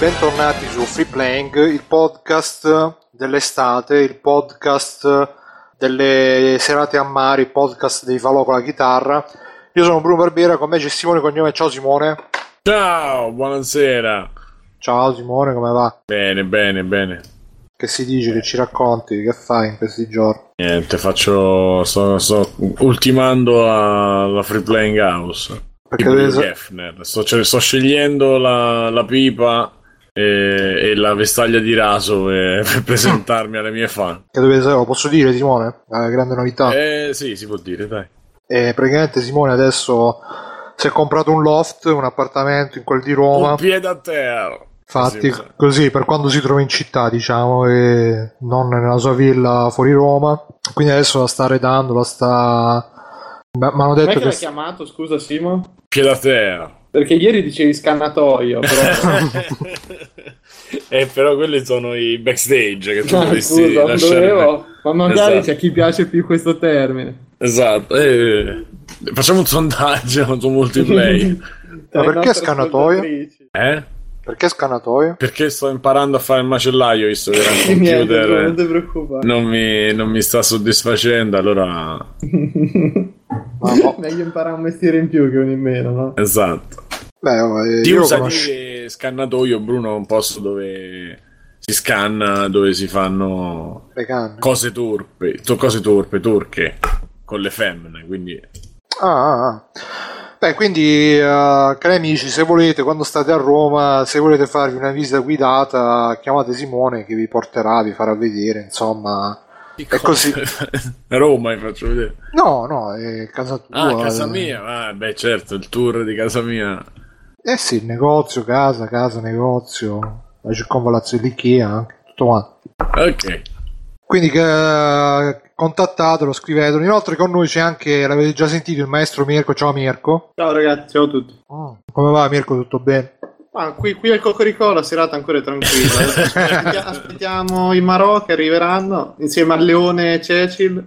bentornati su Free Playing, il podcast dell'estate, il podcast delle serate a mare, il podcast dei falò con la chitarra. Io sono Bruno Barbiera, con me c'è Simone Cognome. Ciao Simone. Ciao, buonasera. Ciao Simone, come va? Bene, bene, bene. Che si dice, che ci racconti, che fai in questi giorni? Niente, faccio. Sto, sto ultimando la, la Free Playing House. Perché Geffner. Sto, cioè, sto scegliendo la, la pipa e, e la vestaglia di raso per, per presentarmi alle mie fan. che dovete sapere, lo posso dire Simone? La grande novità. Eh sì, si può dire, dai. E praticamente Simone adesso si è comprato un loft, un appartamento in quel di Roma. Un piede a terra. Infatti, Sì, sì. così per quando si trova in città, diciamo, e non nella sua villa fuori Roma. Quindi adesso la sta arredando, la sta. Mi hanno Com'è detto che che. l'hai chiamato, scusa Simo? Piede a terra. Perché ieri dicevi scannatoio, però... eh, però quelli sono i backstage che tu Ah, dovresti scusa, non lasciare. dovevo... Ma magari Esatto. c'è chi piace più questo termine. Esatto, eh, facciamo un sondaggio su multiplayer. Le perché scannatoio? eh? Perché scannatoio? Perché sto imparando a fare il macellaio, visto che il Niente, Bruno, non computer ti preoccupare. non mi, non mi sta soddisfacendo, allora... Ma no. Meglio imparare un mestiere in più che uno in meno, no? Esatto. Beh, oh, eh, Ti io usa conosco. dire scannatoio, Bruno, è un posto dove si scanna, dove si fanno cose turpe, to- cose turpe, turche, con le femmine, quindi... Ah, ah, ah. Beh, quindi, eh, cari amici, se volete, quando state a Roma, se volete farvi una visita guidata, chiamate Simone che vi porterà, vi farà vedere, insomma. È così. Roma, mi faccio vedere. No, no, è casa tua. Ah, casa mia? Ah, beh, certo, il tour di casa mia. Eh sì, negozio, casa, casa, negozio, la circonvallazio dell'Ikea, anche, tutto quanto. Ok. Quindi eh, contattatelo, scrivetelo. Inoltre con noi c'è anche, l'avete già sentito, il maestro Mirko. Ciao Mirko. Ciao ragazzi, ciao a tutti. Come va Mirko? Tutto bene? Ah, qui, qui al Cocorico la serata ancora è tranquilla. Aspettia- Aspettiamo i Marò che arriveranno insieme a Leone e Cecil.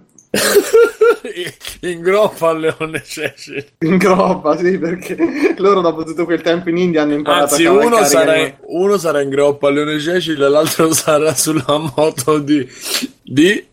In groppa al leone Cecil. In groppa, sì, perché loro dopo tutto quel tempo in India hanno imparato Anzi, a uno sarà, il- uno sarà in groppa al leone Cecil e l'altro sarà sulla moto di... di...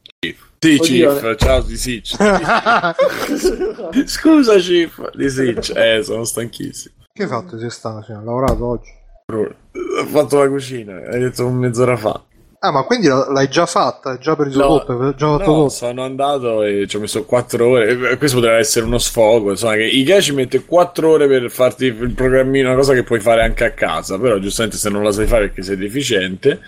Sì, Oddio. Chief, ciao di Sitch. Scusa, Chief, di Sitch. Eh, sono stanchissimo. Che hai fatto quest'anno? Sì, Hai lavorato oggi? Ho fatto la cucina, hai detto mezz'ora fa. Ah, ma quindi l'hai già fatta? Hai già preso No, tutto? Hai già fatto No, tutto? sono andato e ci ho messo 4 ore. Eh, Questo potrebbe essere uno sfogo. Insomma, che Ikea ci mette 4 ore per farti il programmino, una cosa che puoi fare anche a casa. Però, giustamente, se non la sai fare perché sei deficiente,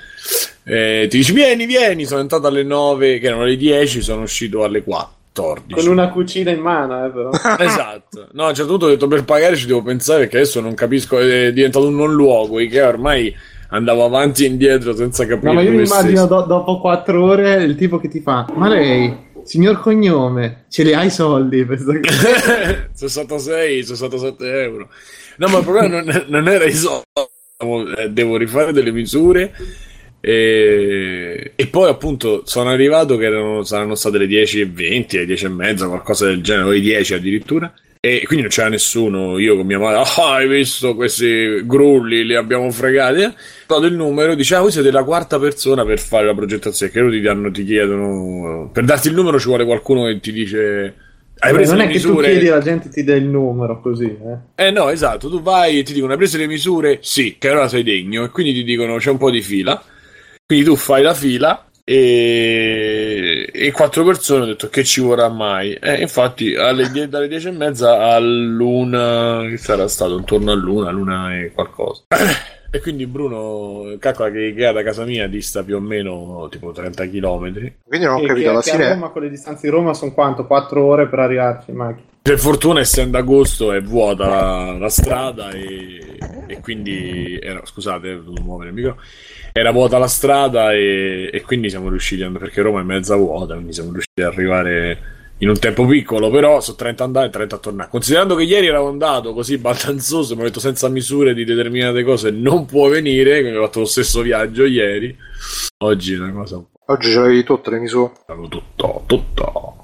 eh, ti dici: Vieni, vieni. Sono entrato alle 9, che erano le 10, sono uscito alle 14. Con una cucina in mano, eh, però. Esatto, no, a un certo punto ho detto per pagare ci devo pensare perché adesso non capisco, è diventato un non luogo. Ikea ormai andavo avanti e indietro senza capire. No, ma io mi immagino do- dopo quattro ore il tipo che ti fa: Ma lei, signor cognome, ce li hai i soldi? per sto c-?" 66, 67 euro. No, ma il problema non, non era i soldi. Eh, Devo rifare delle misure. E, e poi appunto sono arrivato che erano, saranno state le 10 e 20, le 10 e mezza, qualcosa del genere, o le 10 addirittura. E quindi non c'era nessuno. Io con mia madre, ah, hai visto questi grulli, li abbiamo fregati. Ho dato il numero, dice, ah, voi siete la quarta persona per fare la progettazione. Che loro ti, danno, ti chiedono, per darti il numero ci vuole qualcuno che ti dice, hai preso non le è che tu misure? chiedi alla gente ti dà il numero così, eh. Eh no, esatto, tu vai e ti dicono hai preso le misure? Sì, che allora sei degno e quindi ti dicono c'è un po' di fila. Quindi tu fai la fila e, e quattro persone hanno detto che ci vorrà mai. E infatti alle die- dalle dieci e mezza all'una, che sarà stato intorno all'una, l'una e qualcosa. E quindi Bruno, calcola che Ikea da casa mia dista più o meno tipo 30 km. Quindi non ho E capito, che, alla fine... Roma con le distanze di Roma sono quanto? Quattro ore per arrivarci in macchina. Per fortuna, essendo agosto, è vuota la, la strada e, e quindi era, scusate, ho dovuto muovere il micro. Era vuota la strada e, e quindi siamo riusciti, a- perché Roma è mezza vuota, quindi siamo riusciti ad arrivare in un tempo piccolo, però su 30 andare e 30 a tornare. Considerando che ieri ero andato così baldanzoso, mi ho detto senza misure di determinate cose non può venire, quindi ho fatto lo stesso viaggio ieri. Oggi è una cosa Oggi ce l'avevi tutte le misure. tutto, tutto.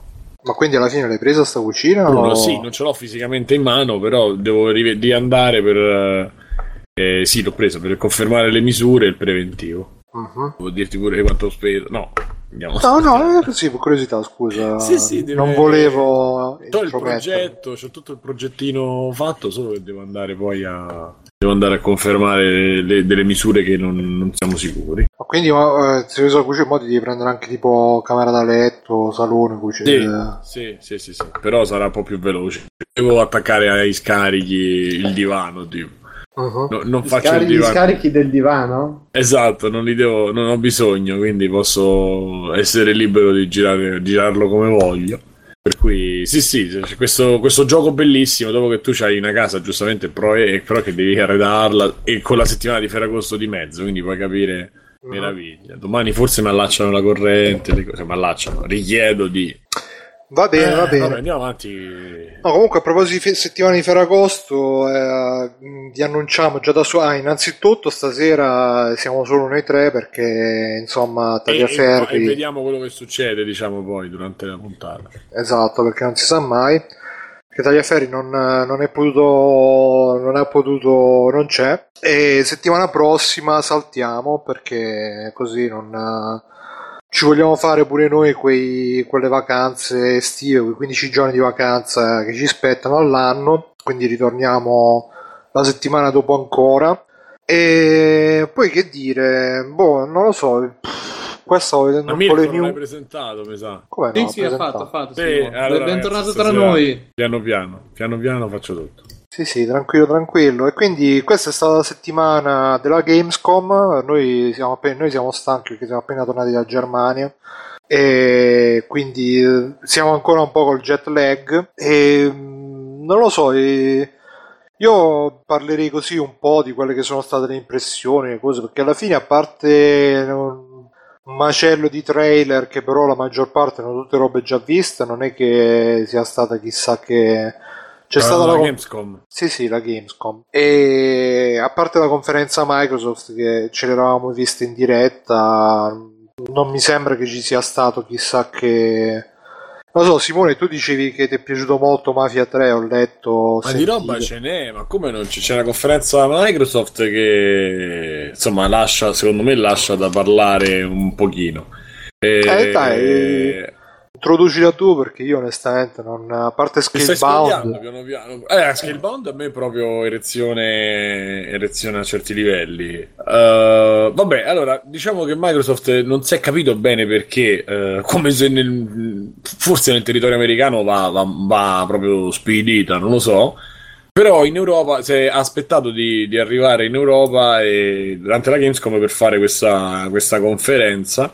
Ma quindi alla fine l'hai presa sta cucina? Bruno, o... sì, non ce l'ho fisicamente in mano, però devo ri- riandare per, eh, Eh, sì, l'ho preso per confermare le misure e il preventivo. Mhm. Vuol dirti pure quanto ho speso? No, andiamo. No, no, eh, così, per curiosità, scusa. Sì, sì, deve- Non volevo C'ho il progetto, c'ho tutto il progettino fatto, solo che devo andare poi a. Devo andare a confermare le- delle misure che non, non siamo sicuri. Ma Quindi, ma, eh, se uso la cucina, mo ti devi prendere anche tipo camera da letto, salone, cucina. Sì, sì, sì, sì, sì. Però sarà un po' più veloce. Devo attaccare ai scarichi il divano, tipo. Mhm. No, non Gli faccio scari- il gli divano. scarichi del divano? Esatto, non li devo, non ho bisogno, quindi posso essere libero di girare, girarlo come voglio. Per cui, sì, sì, c'è questo, questo gioco bellissimo. Dopo che tu hai una casa, giustamente, però, è- però che devi arredarla e con la settimana di Ferragosto di mezzo, quindi puoi capire meraviglia. Domani forse mi allacciano la corrente, le cose mi allacciano, richiedo di. Va bene, va Eh, bene. vabbè, andiamo avanti. No, comunque a proposito di settimana di Ferragosto, eh, vi annunciamo già da su. Ah, innanzitutto stasera siamo solo noi tre perché insomma E, e- Tagliaferri. e vediamo quello che succede, diciamo, poi durante la puntata. Esatto, perché non si sa mai. Che Tagliaferri non, non è potuto, non è potuto, non c'è. E settimana prossima saltiamo perché così non ci vogliamo fare pure noi quei, quelle vacanze estive, quei 15 giorni di vacanza che ci spettano all'anno. Quindi ritorniamo la settimana dopo ancora. E poi che dire, boh, non lo so. Qua stavo vedendo un po' le news. presentato, mi sa. Come Sì, no? sì, ha fatto, ha fatto. Sì, allora, Bentornato tra noi. Piano piano, piano piano faccio tutto. Sì, sì, tranquillo, tranquillo. E quindi questa è stata la settimana della Gamescom. Noi siamo, appena, noi siamo stanchi perché siamo appena tornati da Germania. E quindi eh, siamo ancora un po' col jet lag. E mm, non lo so. e io parlerei così un po' di quelle che sono state le impressioni, le cose, perché alla fine, a parte un macello di trailer, che però la maggior parte erano tutte robe già viste, non è che sia stata chissà che. C'è stata la, con- Gamescom. sì, sì, la Gamescom. E a parte la conferenza Microsoft che ce l'eravamo vista in diretta, non mi sembra che ci sia stato chissà che. Non so, Simone, tu dicevi che ti è piaciuto molto Mafia 3, ho letto. Ma di roba sentito. ce n'è, ma come non c'è? C'è una conferenza Microsoft che insomma lascia, secondo me lascia da parlare un pochino. E- Eh, dai. Introducila tu perché io onestamente non. A parte Scalebound. piano piano. Eh, Scalebound a me è proprio erezione, erezione a certi livelli. Uh, vabbè, allora, diciamo che Microsoft non si è capito bene perché, eh, come se nel, forse nel territorio americano va, va, va proprio spedita, non lo so. Però in Europa si è aspettato di, di arrivare in Europa e, durante la Gamescom per fare questa, questa conferenza.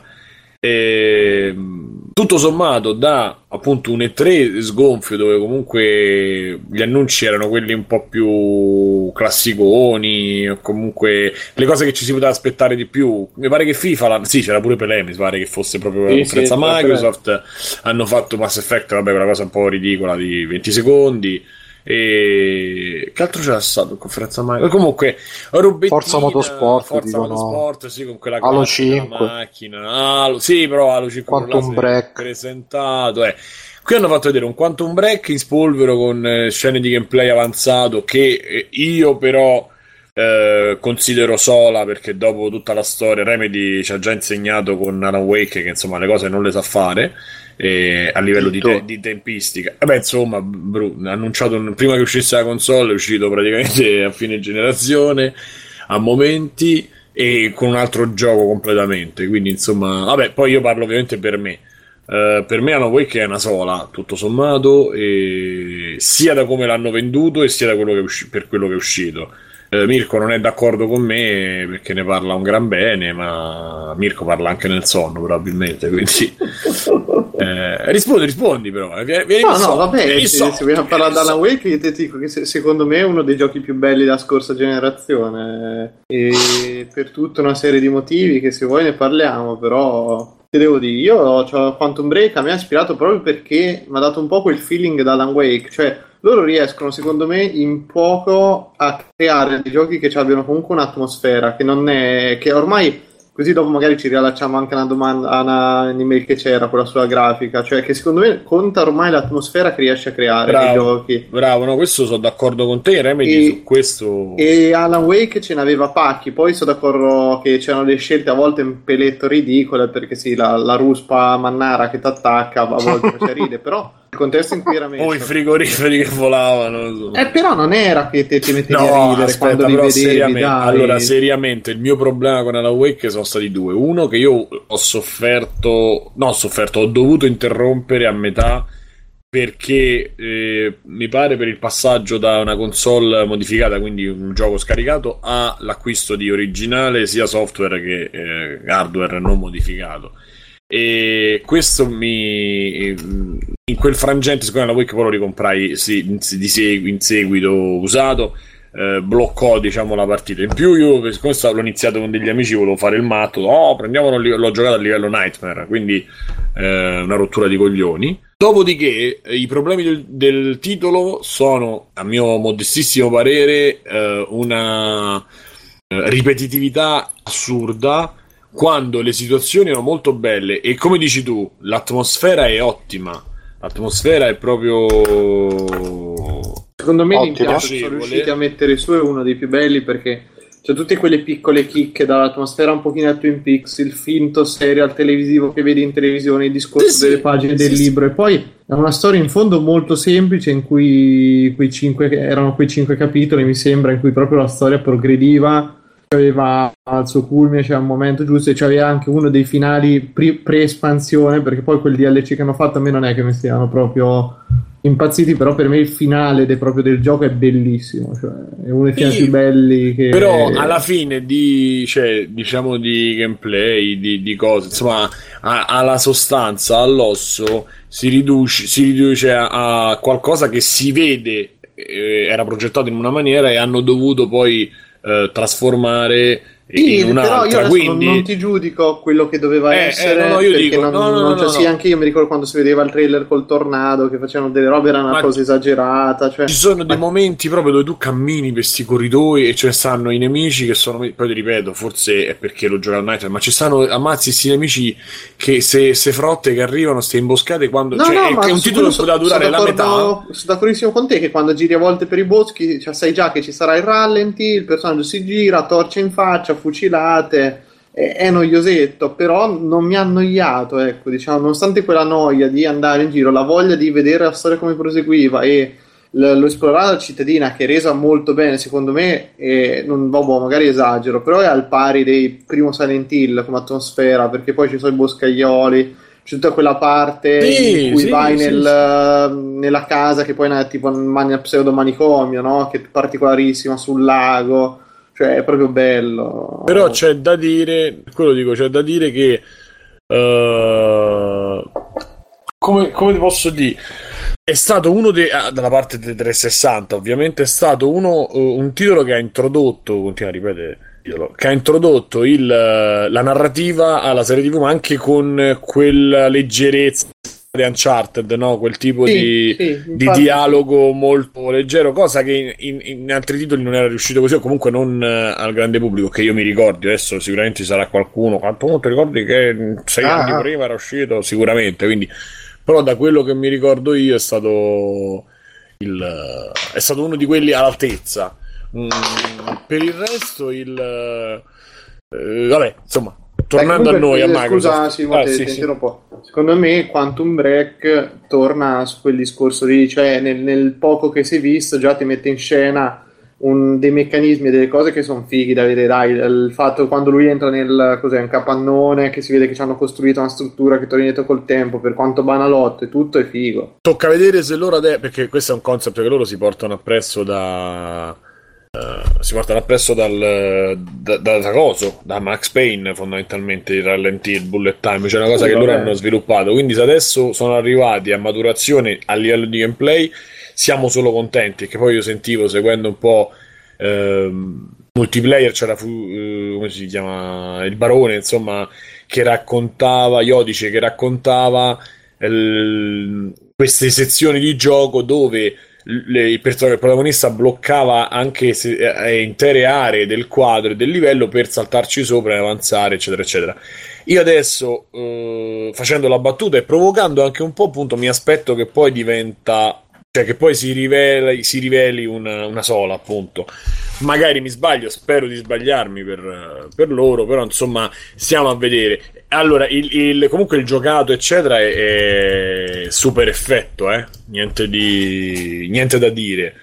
E, mh, tutto sommato, da appunto un E3 sgonfio, dove comunque gli annunci erano quelli un po' più classiconi, o comunque le cose che ci si poteva aspettare di più. Mi pare che FIFA, la- sì, c'era pure Pelé, mi pare che fosse proprio la Sì, conferenza sì, Microsoft. Hanno fatto Mass Effect, vabbè, quella cosa un po' ridicola di 20 secondi. E che altro c'era stato conferenza Microsoft? Comunque, robettina, Forza Motorsport, Forza dicono. Motorsport, sì, con quella Halo classica 5. macchina. Halo- sì, però Halo 5 Quantum Break. presentato. eh. Qui hanno fatto vedere un Quantum Break in spolvero con eh, scene di gameplay avanzato che eh, io però eh, considero sola perché dopo tutta la storia Remedy ci ha già insegnato con Alan Wake che insomma le cose non le sa fare eh, a livello di, te- di tempistica. Vabbè, insomma, ha annunciato un- prima che uscisse la console, è uscito praticamente a fine generazione, a momenti e con un altro gioco completamente. Quindi, insomma, vabbè, poi io parlo ovviamente per me. Eh, per me Alan Wake è una sola, tutto sommato, sia da come l'hanno venduto e sia da quello usci- per quello che è uscito. Eh, Mirko non è d'accordo con me perché ne parla un gran bene, ma Mirko parla anche nel sonno, probabilmente. Quindi eh, rispondi, rispondi, però. eh, Vieni, vieni No, no, vieni in se, vogliamo parlare da Alan. Wake, io ti dico che se- secondo me è uno dei giochi più belli della scorsa generazione. E per tutta una serie di motivi che se vuoi ne parliamo, però ti devo dire, io ho Quantum Break, a me ha ispirato proprio perché mi ha dato un po' quel feeling da Alan Wake, cioè loro riescono secondo me in poco a creare dei giochi che abbiano comunque un'atmosfera, che non è che ormai Così dopo magari ci riallacciamo anche a una domanda, a una email che c'era, quella sulla grafica. Cioè, che secondo me conta ormai l'atmosfera che riesce a creare bravo, nei giochi. Bravo, no, questo sono d'accordo con te. Remedy E- su questo. E Alan Wake ce n'aveva pacchi. Poi sono d'accordo che c'erano delle scelte a volte un peletto ridicole. Perché sì, la, la ruspa mannara che ti attacca a volte faceva ride. Però contesto in cui era messo. O i frigoriferi che volavano. insomma. Eh, però non era che te ti mettevi a No, ridere aspetta, quando li però vedevi. seriamente, dai. allora seriamente il mio problema con Alan Wake sono stati due. Uno che io ho sofferto, no, ho sofferto, ho dovuto interrompere a metà perché eh, mi pare per il passaggio da una console modificata, quindi un gioco scaricato, all'acquisto di originale sia software che eh, hardware non modificato. E questo mi in quel frangente, secondo me la Wake poi lo ricomprai sì, di segui- in seguito usato. eh, bloccò diciamo la partita in più io siccome l'ho iniziato con degli amici volevo fare il matto oh prendiamolo l'ho giocato a livello Nightmare quindi eh, una rottura di coglioni dopodiché eh, i problemi del, del titolo sono a mio modestissimo parere eh, una eh, ripetitività assurda quando le situazioni erano molto belle e come dici tu l'atmosfera è ottima l'atmosfera è proprio Secondo me Ottimo. l'impianto che sono riusciti a mettere su è uno dei più belli perché c'è tutte quelle piccole chicche dall'atmosfera un pochino a Twin Peaks, il finto serial televisivo che vedi in televisione, il discorso Sì, sì. delle pagine Sì, del sì. libro e poi è una storia in fondo molto semplice in cui quei cinque, erano quei cinque capitoli mi sembra in cui proprio la storia progrediva aveva al suo culmine c'era un momento giusto e c'aveva anche uno dei finali pre- pre-espansione perché poi quel DLC che hanno fatto a me non è che mi stiano proprio impazziti però per me il finale de- proprio del gioco è bellissimo cioè è uno dei finali Sì, più belli che Però alla fine di, cioè, diciamo di gameplay, di, di cose, insomma, a- alla sostanza, all'osso, si riduce, si riduce a, a qualcosa che si vede, eh, era progettato in una maniera e hanno dovuto poi eh, trasformare Sì, in però io un'altra. adesso Quindi, non, ti giudico quello che doveva Eh, eh, essere no, no, io perché dico- non, no, no, non no, sì, anche io mi ricordo quando si vedeva il trailer col tornado che facevano delle robe era una Ma- cosa esagerata cioè, Ci sono dei momenti proprio dove tu cammini per questi corridoi e ce ne stanno i nemici che sono. Poi ti ripeto, forse è perché lo gioca al Night, ma ci stanno ammazzi questi nemici che se, se frotte che arrivano, ste imboscate quando. No, cioè, è, ma è un titolo che poteva durare la metà. Sono d'accordissimo con te che quando giri a volte per i boschi cioè, sai già che ci sarà il rallenti, il personaggio si gira, torce in faccia, fucilate. È, noiosetto, però non mi ha annoiato, ecco, diciamo, nonostante quella noia di andare in giro, la voglia di vedere la storia come proseguiva e l- lo esplorare la cittadina che è resa molto bene, secondo me, e non, vabbè, magari esagero, però è al pari dei primo Silent Hill come atmosfera, perché poi ci sono i boscaioli, c'è tutta quella parte Sì, in cui sì, vai sì, nel- nella casa che poi è tipo un pseudo manicomio, no? Che è particolarissima sul lago, cioè è proprio bello. Però c'è da dire, quello dico, c'è da dire che. eh, come, come ti posso dire? È stato uno dei. ah, dalla parte dei 360, ovviamente, è stato uno, eh, un titolo che ha introdotto. Continua a ripetere. Che ha introdotto il, la narrativa alla serie TV, ma anche con quella leggerezza di Uncharted, no? Quel tipo Sì, di, sì, di dialogo molto leggero, cosa che in, in altri titoli non era riuscito così, o comunque non eh, al grande pubblico, che io mi ricordi, adesso sicuramente ci sarà qualcuno, quanto molto ricordi che mm, sei Ah, anni prima era uscito, sicuramente, quindi, però da quello che mi ricordo io è stato, il, è stato uno di quelli all'altezza. Mm, per il resto, il... eh, vabbè, insomma, tornando Eh, a noi, a comunque, Microsoft. Scusa, Simo, Ah, sì, sì. interrompo. Secondo me Quantum Break torna su quel discorso lì, cioè nel, nel poco che si è visto già ti mette in scena un- dei meccanismi e delle cose che sono fighi da vedere. Dai, il fatto quando lui entra nel cos'è, un capannone che si vede che ci hanno costruito una struttura che torna indietro col tempo, per quanto banalotto e tutto è figo. Tocca vedere se loro adesso, perché questo è un concept che loro si portano appresso da. Eh, si portano appresso dal, da, da, da coso, da Max Payne fondamentalmente il rallenti, il bullet time, c'è una cosa Sì, che loro hanno sviluppato. Quindi, se adesso sono arrivati a maturazione a livello di gameplay, siamo solo contenti. Che poi io sentivo seguendo un po' ehm, multiplayer, c'era fu- eh, come si chiama il barone, insomma, che raccontava, Iodice che raccontava il- queste sezioni di gioco dove le, il, il protagonista bloccava anche se, eh, intere aree del quadro e del livello per saltarci sopra e avanzare, eccetera, eccetera. Io adesso, eh, facendo la battuta e provocando anche un po', appunto, mi aspetto che poi diventa cioè che poi si riveli, si riveli una, una, sola, appunto. Magari mi sbaglio, spero di sbagliarmi per, per loro, però insomma, stiamo a vedere. Allora, il, il, comunque il giocato, eccetera, è, è super effetto, eh? niente, di, niente da dire.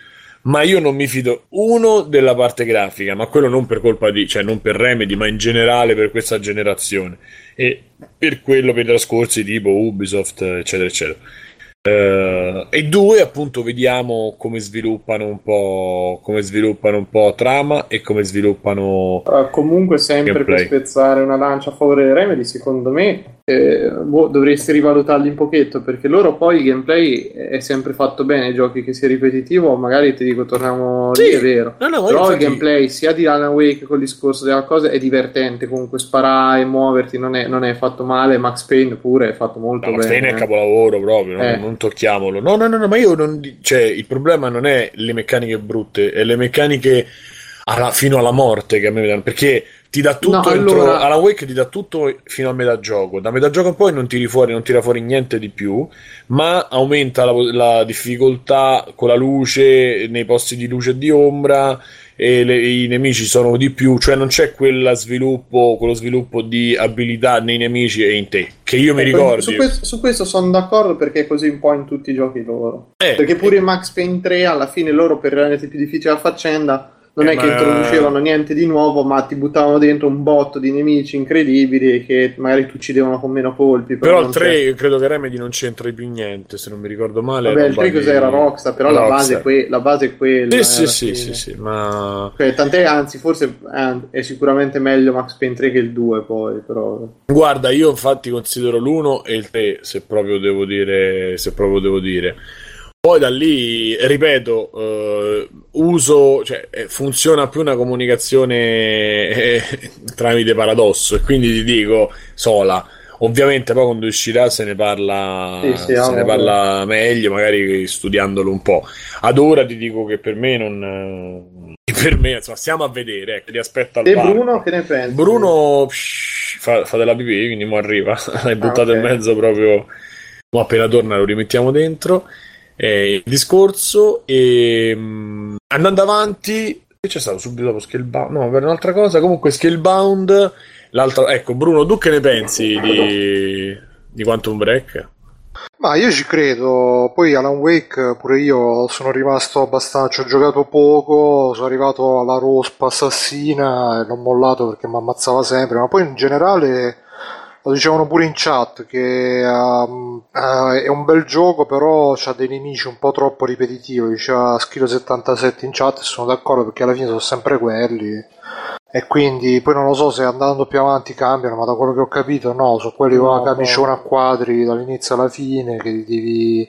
Ma io non mi fido, uno, della parte grafica, ma quello non per colpa di, cioè non per Remedy, ma in generale per questa generazione. E per quello per i trascorsi tipo Ubisoft, eccetera, eccetera. Uh, e due, appunto, vediamo come sviluppano un po', come sviluppano un po' trama e come sviluppano. Uh, comunque, sempre gameplay. per spezzare una lancia a favore dei Remedy, secondo me eh, boh, dovresti rivalutarli un pochetto perché loro poi il gameplay è sempre fatto bene. I giochi che sia ripetitivo, magari ti dico, torniamo sì. lì, è vero. No, no, Però il gameplay sia di Alan Wake con il discorso della cosa è divertente. Comunque, sparare e muoverti non è, non è, fatto male. Max Payne pure è fatto molto no, bene. Max Payne è capolavoro proprio, eh. non, non, tocchiamolo. No, no, no, no, ma io non. Cioè, il problema non è le meccaniche brutte, è le meccaniche alla, fino alla morte che a me mi danno. Perché ti dà tutto no, entro, allora... Alan Wake ti dà tutto fino a metà gioco. Da metà gioco in poi non tiri fuori non tira fuori niente di più ma aumenta la, la difficoltà con la luce nei posti di luce e di ombra e le, i nemici sono di più cioè non c'è sviluppo quello sviluppo di abilità nei nemici e in te che io mi ecco, ricordo su questo, su questo sono d'accordo perché è così un po' in tutti i giochi loro. Eh, perché pure eh. in Max Payne 3 alla fine loro per renderti più difficile la faccenda non eh, è che introducevano niente di nuovo, ma ti buttavano dentro un botto di nemici incredibili che magari ti uccidevano con meno colpi. Però, però il 3 c'è... credo che Remedy non c'entri più niente, se non mi ricordo male. Vabbè, il 3 cos'era di... Rockstar, però Rockstar. La, base que- la, base è quella. Sì, sì, sì, sì, ma... Cioè, tant'è, anzi, forse è, è, sicuramente meglio Max Payne 3 che il 2 poi, però... Guarda, io infatti considero l'1 e il 3, se proprio devo dire... Se proprio devo dire poi da lì, ripeto, eh, uso, cioè, eh, funziona più una comunicazione eh, tramite paradosso e quindi ti dico sola. Ovviamente poi quando uscirà se ne parla, sì, sì, se ne parla meglio, magari studiandolo un po'. Ad ora ti dico che per me non... Per me, insomma, stiamo a vedere, ecco, ti aspetto al E Bruno che ne pensi? Bruno psh, fa, fa, della pipì, quindi mo arriva. L'hai buttato ah, okay. in mezzo proprio... Mo appena torna lo rimettiamo dentro eh, il discorso e mh, mm, andando avanti che c'è stato subito dopo Scalebound no per un'altra cosa comunque Scalebound l'altro ecco Bruno tu che ne pensi di, di Quantum Break? Ma io ci credo, poi Alan Wake pure io sono rimasto abbastanza, ho giocato poco, sono arrivato alla rospa assassina e l'ho mollato perché mi ammazzava sempre, ma poi in generale lo dicevano pure in chat che uh, uh, è un bel gioco però ha dei nemici un po' troppo ripetitivi. Diceva Schilo 77 in chat e sono d'accordo perché alla fine sono sempre quelli. E quindi poi non lo so se andando più avanti cambiano ma da quello che ho capito no. Sono quelli con la camiciona a quadri dall'inizio alla fine che devi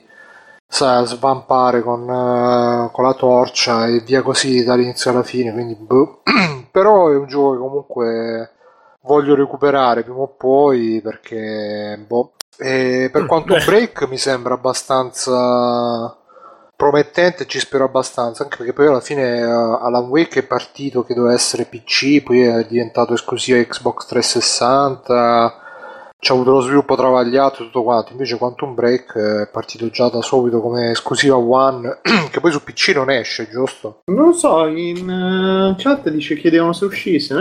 sai, svampare con, uh, con, la torcia e via così dall'inizio alla fine quindi boh. però è un gioco che comunque voglio recuperare prima o poi perché boh. E per mm, quanto break mi sembra abbastanza promettente ci spero abbastanza anche perché poi alla fine uh, Alan Wake è partito che doveva essere PC poi è diventato esclusiva Xbox 360 c'è avuto lo sviluppo travagliato e tutto quanto, invece Quantum Break è partito già da subito come esclusiva One, che poi su PC non esce, giusto? Non lo so, in uh, chat dice chiedevano se uscisse.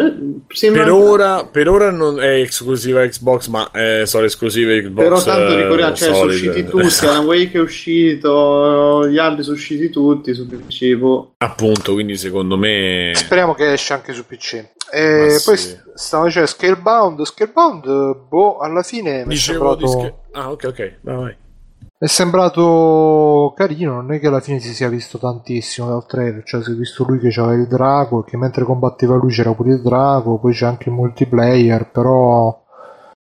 Per, ora, per, ora, non è esclusiva Xbox, ma è solo esclusiva Xbox. Però tanto ricordiamo, cioè, sono usciti tutti, Alan Wake è uscito, gli altri sono usciti tutti su PC. Boh. Appunto, quindi secondo me... Speriamo che esce anche su PC. E poi sì. stavo dicendo Scalebound, Scalebound, boh, alla fine mi è sembrato... Sche... Ah, ok, ok, vai, vai. È sembrato carino, non è che alla fine si sia visto tantissimo dal trailer, cioè si è visto lui che aveva il drago che mentre combatteva lui c'era pure il drago, poi c'è anche il multiplayer, però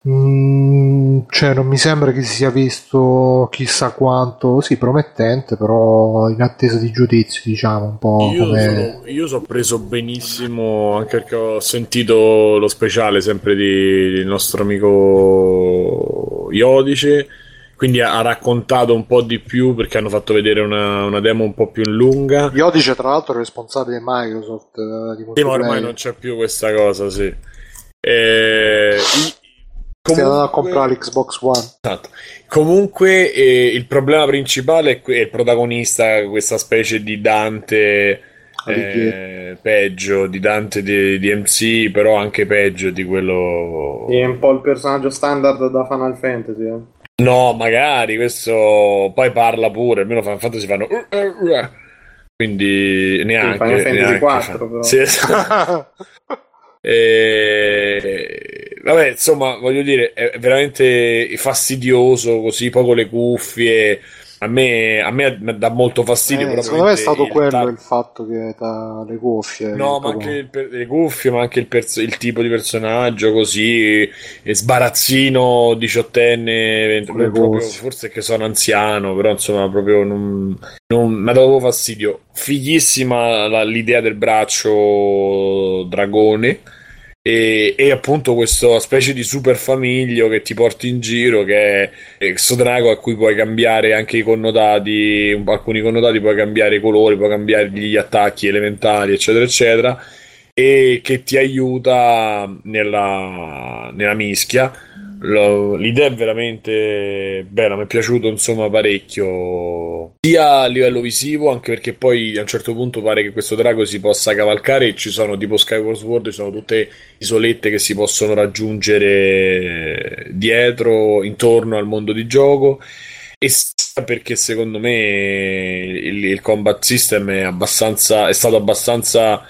Mm, cioè, non mi sembra che si sia visto chissà quanto, sì, promettente, però in attesa di giudizio, diciamo, un po' io come... Sono, io so preso benissimo, anche perché ho sentito lo speciale sempre di, del nostro amico Iodice, quindi ha raccontato un po' di più perché hanno fatto vedere una, una demo un po' più lunga. Iodice, tra l'altro, è responsabile di Microsoft. eh, Di Sì, ma ormai non c'è più questa cosa, sì. Eh, Stiamo andando a comunque- comprare l'Xbox One. Esatto. Comunque eh, il problema principale è que- è il protagonista, questa specie di Dante eh, peggio, di Dante di, di MC, però anche peggio di quello... È un po' il personaggio standard da Final Fantasy. eh. No, magari questo poi parla pure, almeno Final Fantasy fanno... Quindi neanche... Final Fantasy neanche 4 fa- però. Sì, esatto. E... Vabbè, insomma, voglio dire, è veramente fastidioso così, poco le cuffie. A me, a me dà molto fastidio. Eh, secondo me è stato il quello ta- il fatto che ta- le cuffie. No, ma anche per- le cuffie, ma anche il, perso- il tipo di personaggio così, e sbarazzino diciottenne, vent- Con le proprio- forse che sono anziano, però insomma proprio non, non mi ha dato fastidio. Fighissima la- l'idea del braccio dragone. E, e appunto questa specie di super famiglio che ti porti in giro che è è questo drago a cui puoi cambiare anche i connotati alcuni connotati puoi cambiare i colori puoi cambiare gli attacchi elementari eccetera eccetera e che ti aiuta nella, nella mischia l'idea è veramente bella mi è piaciuto insomma parecchio sia a livello visivo anche perché poi a un certo punto pare che questo drago si possa cavalcare e ci sono tipo Skyward Sword ci sono tutte isolette che si possono raggiungere dietro, intorno al mondo di gioco. E perché secondo me il, il combat system è abbastanza è stato abbastanza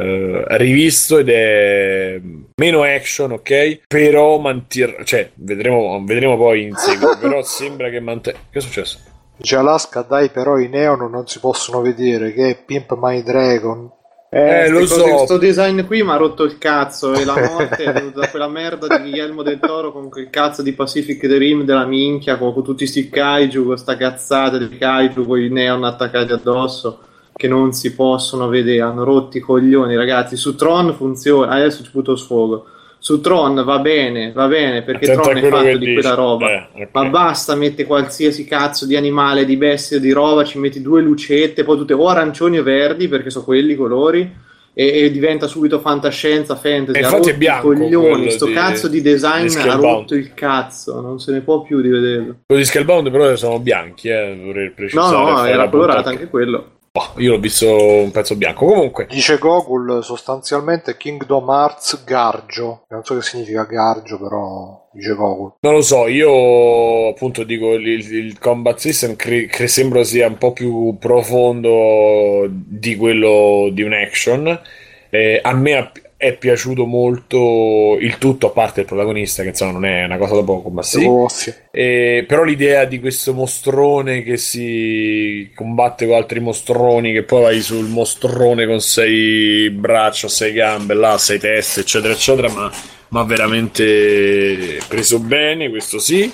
eh, rivisto ed è meno action, ok? Però mantiene, cioè, vedremo, vedremo poi in seguito. però sembra che mantenga. Che è successo? Dice Alaska, dai, però i neon non si possono vedere. Che è Pimp My Dragon. Eh, lo ste so. Questo design qui mi ha rotto il cazzo. E la morte è venuta da quella merda di Guillermo del Toro con quel cazzo di Pacific Rim della minchia. Con, con tutti sti kaiju, con sta cazzata di kaiju con i neon attaccati addosso. Che non si possono vedere. Hanno rotti i coglioni, ragazzi. Su Tron funziona. Adesso ci butto sfogo. Su Tron va bene, va bene perché Attento a Tron è fatto di dici. quella roba. Eh, ok. Ma basta, metti qualsiasi cazzo di animale, di bestia, di roba, ci metti due lucette, poi tutte o arancioni o verdi, perché sono quelli i colori, e, e diventa subito fantascienza, fantasy. E infatti è bianco coglioni, sto di- cazzo di design di ha rotto il cazzo, non se ne può più di vederlo. Quello di Scalebound però sono bianchi, eh, vorrei No, precisare. no, fare era colorato anche quello. Boh, io l'ho visto un pezzo bianco. Comunque, Dice Gogol sostanzialmente Kingdom Hearts Gargio. Non so che significa Gargio, però dice Gogol. non lo so, io appunto dico il, il combat system cre- cre- sembra sia un po' più profondo di quello di un action. Eh, a me è piaciuto molto il tutto, a parte il protagonista, che insomma non è una cosa da poco, ma sì. cuffie. Eh, però l'idea di questo mostrone che si combatte con altri mostroni, che poi vai sul mostrone con sei braccia, sei gambe, là, sei teste, eccetera, eccetera, ma, ma veramente preso bene, questo sì.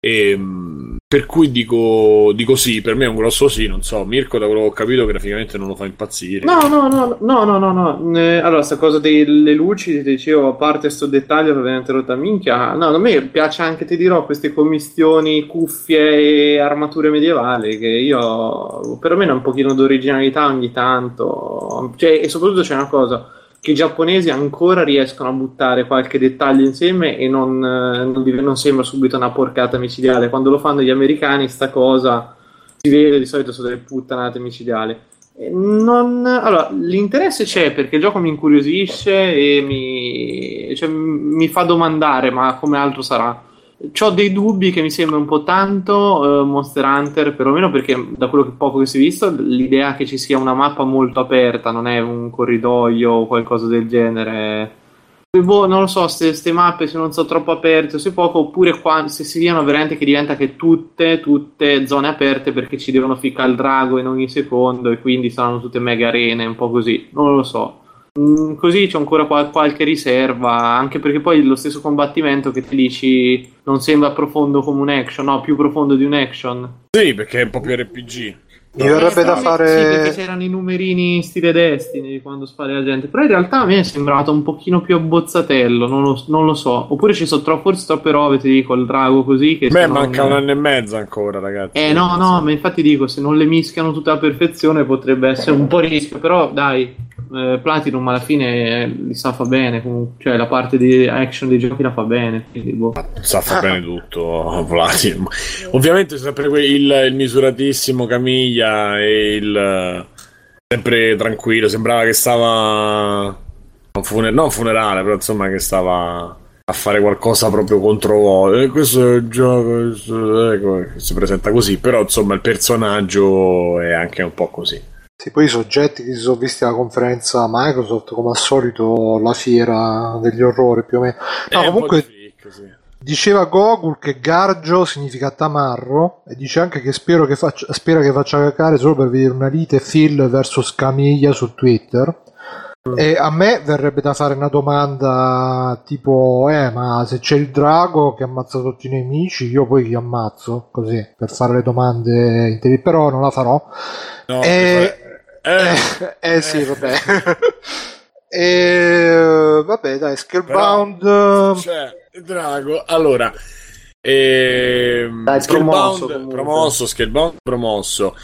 E, mh, per cui dico, dico sì, per me è un grosso sì, non so, Mirko da quello che ho capito graficamente non lo fa impazzire. No, no, no, no, no, no, no. Eh, allora, sta cosa delle luci, ti dicevo, a parte sto dettaglio che viene interrotta minchia, no, a me piace anche, ti dirò, queste commistioni, cuffie e armature medievali, che io, perlomeno un pochino d'originalità ogni tanto, cioè, e soprattutto c'è una cosa, che i giapponesi ancora riescono a buttare qualche dettaglio insieme e non, eh, non, non sembra subito una porcata micidiale. Quando lo fanno gli americani, sta cosa si vede di solito sono delle puttanate micidiali. Non, allora, l'interesse c'è perché il gioco mi incuriosisce e mi, cioè, mi fa domandare, ma come altro sarà? Ho dei dubbi che mi sembra un po' tanto eh, Monster Hunter, perlomeno perché da quello che poco che si è visto, l'idea che ci sia una mappa molto aperta, non è un corridoio o qualcosa del genere. Boh, non lo so se queste mappe se non sono troppo aperte o se poco, oppure qua, se si diano veramente che diventa che tutte, tutte zone aperte perché ci devono ficcare il drago in ogni secondo e quindi saranno tutte mega arene, un po' così, non lo so. Mm, così c'è ancora qual- qualche riserva, anche perché poi lo stesso combattimento che ti dici non sembra profondo come un action, no, più profondo di un action. Sì, perché è un po' più RPG. Mi verrebbe da fare. Sì, perché c'erano i numerini stile Destiny quando spari la gente. Però in realtà a me è sembrato un pochino più abbozzatello. Non lo, non lo so. Oppure ci sono troppo, forse troppe robe. Ti dico il drago così. Che Beh, manca non... un anno e mezzo ancora, ragazzi. Eh, no, no, ma infatti dico, se non le mischiano tutta la perfezione potrebbe essere un po' rischio. Però dai, eh, Platinum alla fine eh, li sa fa bene. Comunque. Cioè, la parte di action dei giochi la fa bene. Quindi, boh. Sa fa bene tutto, Platinum. Ovviamente sempre il, il misuratissimo Camiglia e il sempre tranquillo, sembrava che stava un funer- non funerale, però insomma che stava a fare qualcosa proprio contro e questo è il gioco ecco, si presenta così però insomma il personaggio è anche un po' così sì, poi i soggetti che si sono visti alla conferenza Microsoft come al solito la fiera degli orrori più o meno no comunque freak, sì. Diceva Gogul che Gargio significa tamarro e dice anche che, che faccia, spera che faccia cacare solo per vedere una lite Phil versus Camiglia su Twitter. Mm. E a me verrebbe da fare una domanda tipo: Eh, ma se c'è il drago che ammazza tutti i nemici, io poi chi ammazzo? Così per fare le domande intelligenti, però non la farò. No, e... eh, eh, sì, vabbè. e vabbè, dai, Scalebound. Però, cioè Drago. Allora, ehm, Dai, promosso, promosso, Scalebound promosso.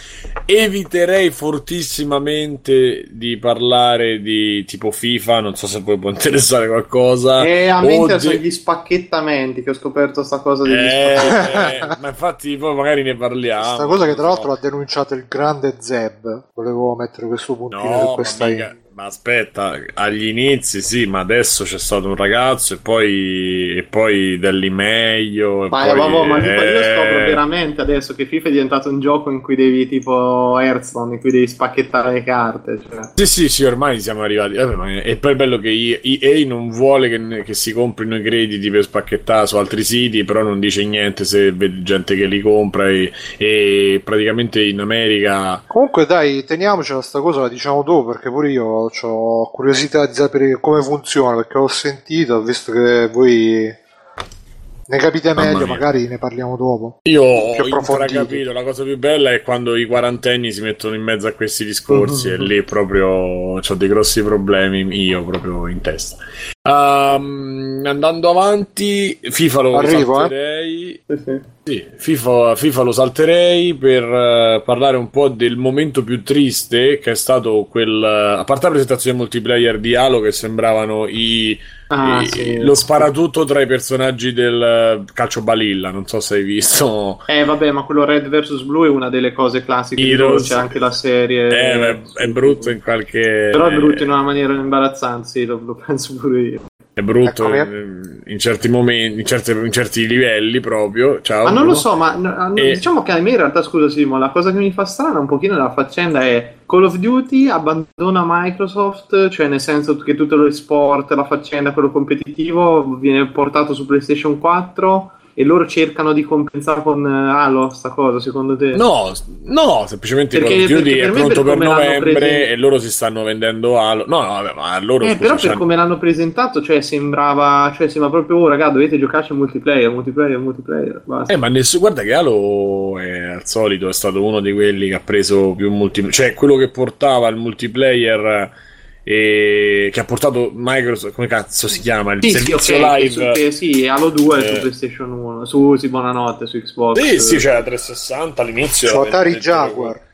Eviterei fortissimamente di parlare di tipo FIFA, non so se poi può interessare qualcosa. E a me interessano di... gli spacchettamenti che ho scoperto sta cosa degli eh, eh, ma infatti poi magari ne parliamo. Questa cosa che tra l'altro l'ha denunciato il grande Zeb. Volevo mettere questo puntino no, su questa mica, ma aspetta, agli inizi sì, ma adesso c'è stato un ragazzo e poi, e poi dell'I meglio. Ma, poi, vabbè, ma eh... io scopro veramente adesso che FIFA è diventato un gioco in cui devi tipo Hearthstone, in cui devi spacchettare le carte. Cioè. Sì, sì, sì, ormai siamo arrivati. Vabbè, è poi bello che EA non vuole che, che, si comprino i crediti per spacchettare su altri siti, però non dice niente se vede gente che li compra e, e praticamente in America... Comunque dai, teniamocela sta cosa, la diciamo dopo perché pure io ho curiosità di sapere come funziona perché l'ho sentito, visto che voi ne capite meglio, magari ne parliamo dopo. Io ho capito, la cosa più bella è quando i quarantenni si mettono in mezzo a questi discorsi mm-hmm. e lì proprio ho dei grossi problemi io proprio in testa. Um, andando avanti, FIFA lo Arrivo, eh. salterei. Eh? Sì, sì. FIFA, FIFA, lo salterei per uh, parlare un po' del momento più triste che è stato quel. Uh, a parte la presentazione multiplayer di Halo che sembravano i Ah, sì. Lo sparatutto tra i personaggi del eh, calcio balilla, non so se hai visto. Eh, vabbè, ma quello Red vs Blue è una delle cose classiche. Heroes. C'è anche la serie. Eh, è, è brutto in qualche. Però è brutto in una maniera imbarazzante, sì, lo, lo penso pure io. È brutto in, in, certi momenti, in, certe, in, certi livelli proprio. Ciao, ma non lo so, ma e... diciamo che a me in realtà, scusa Simo, la cosa che mi fa strana un pochino della faccenda è Call of Duty abbandona Microsoft, cioè nel senso che tutto lo sport, la faccenda, quello competitivo viene portato su PlayStation 4 e loro cercano di compensare con uh, Halo sta cosa secondo te? No, no, semplicemente perché, Call of Duty è pronto per, per novembre presen- e loro si stanno vendendo Halo. No, no, vabbè, ma loro eh, però per come l'hanno presentato, cioè sembrava, cioè sembra proprio oh, raga, dovete giocarci in multiplayer, multiplayer, multiplayer, basta. Eh, ma nessuno guarda che Halo è al solito è stato uno di quelli che ha preso più multiplayer, cioè quello che portava il multiplayer e che ha portato Microsoft, come cazzo si chiama? Il sì, servizio sì, okay, live. Che, sì, Halo 2 eh. su PlayStation 1, su sì, buonanotte, su Xbox. Sì, sì, c'era 360 all'inizio. Su Atari Jaguar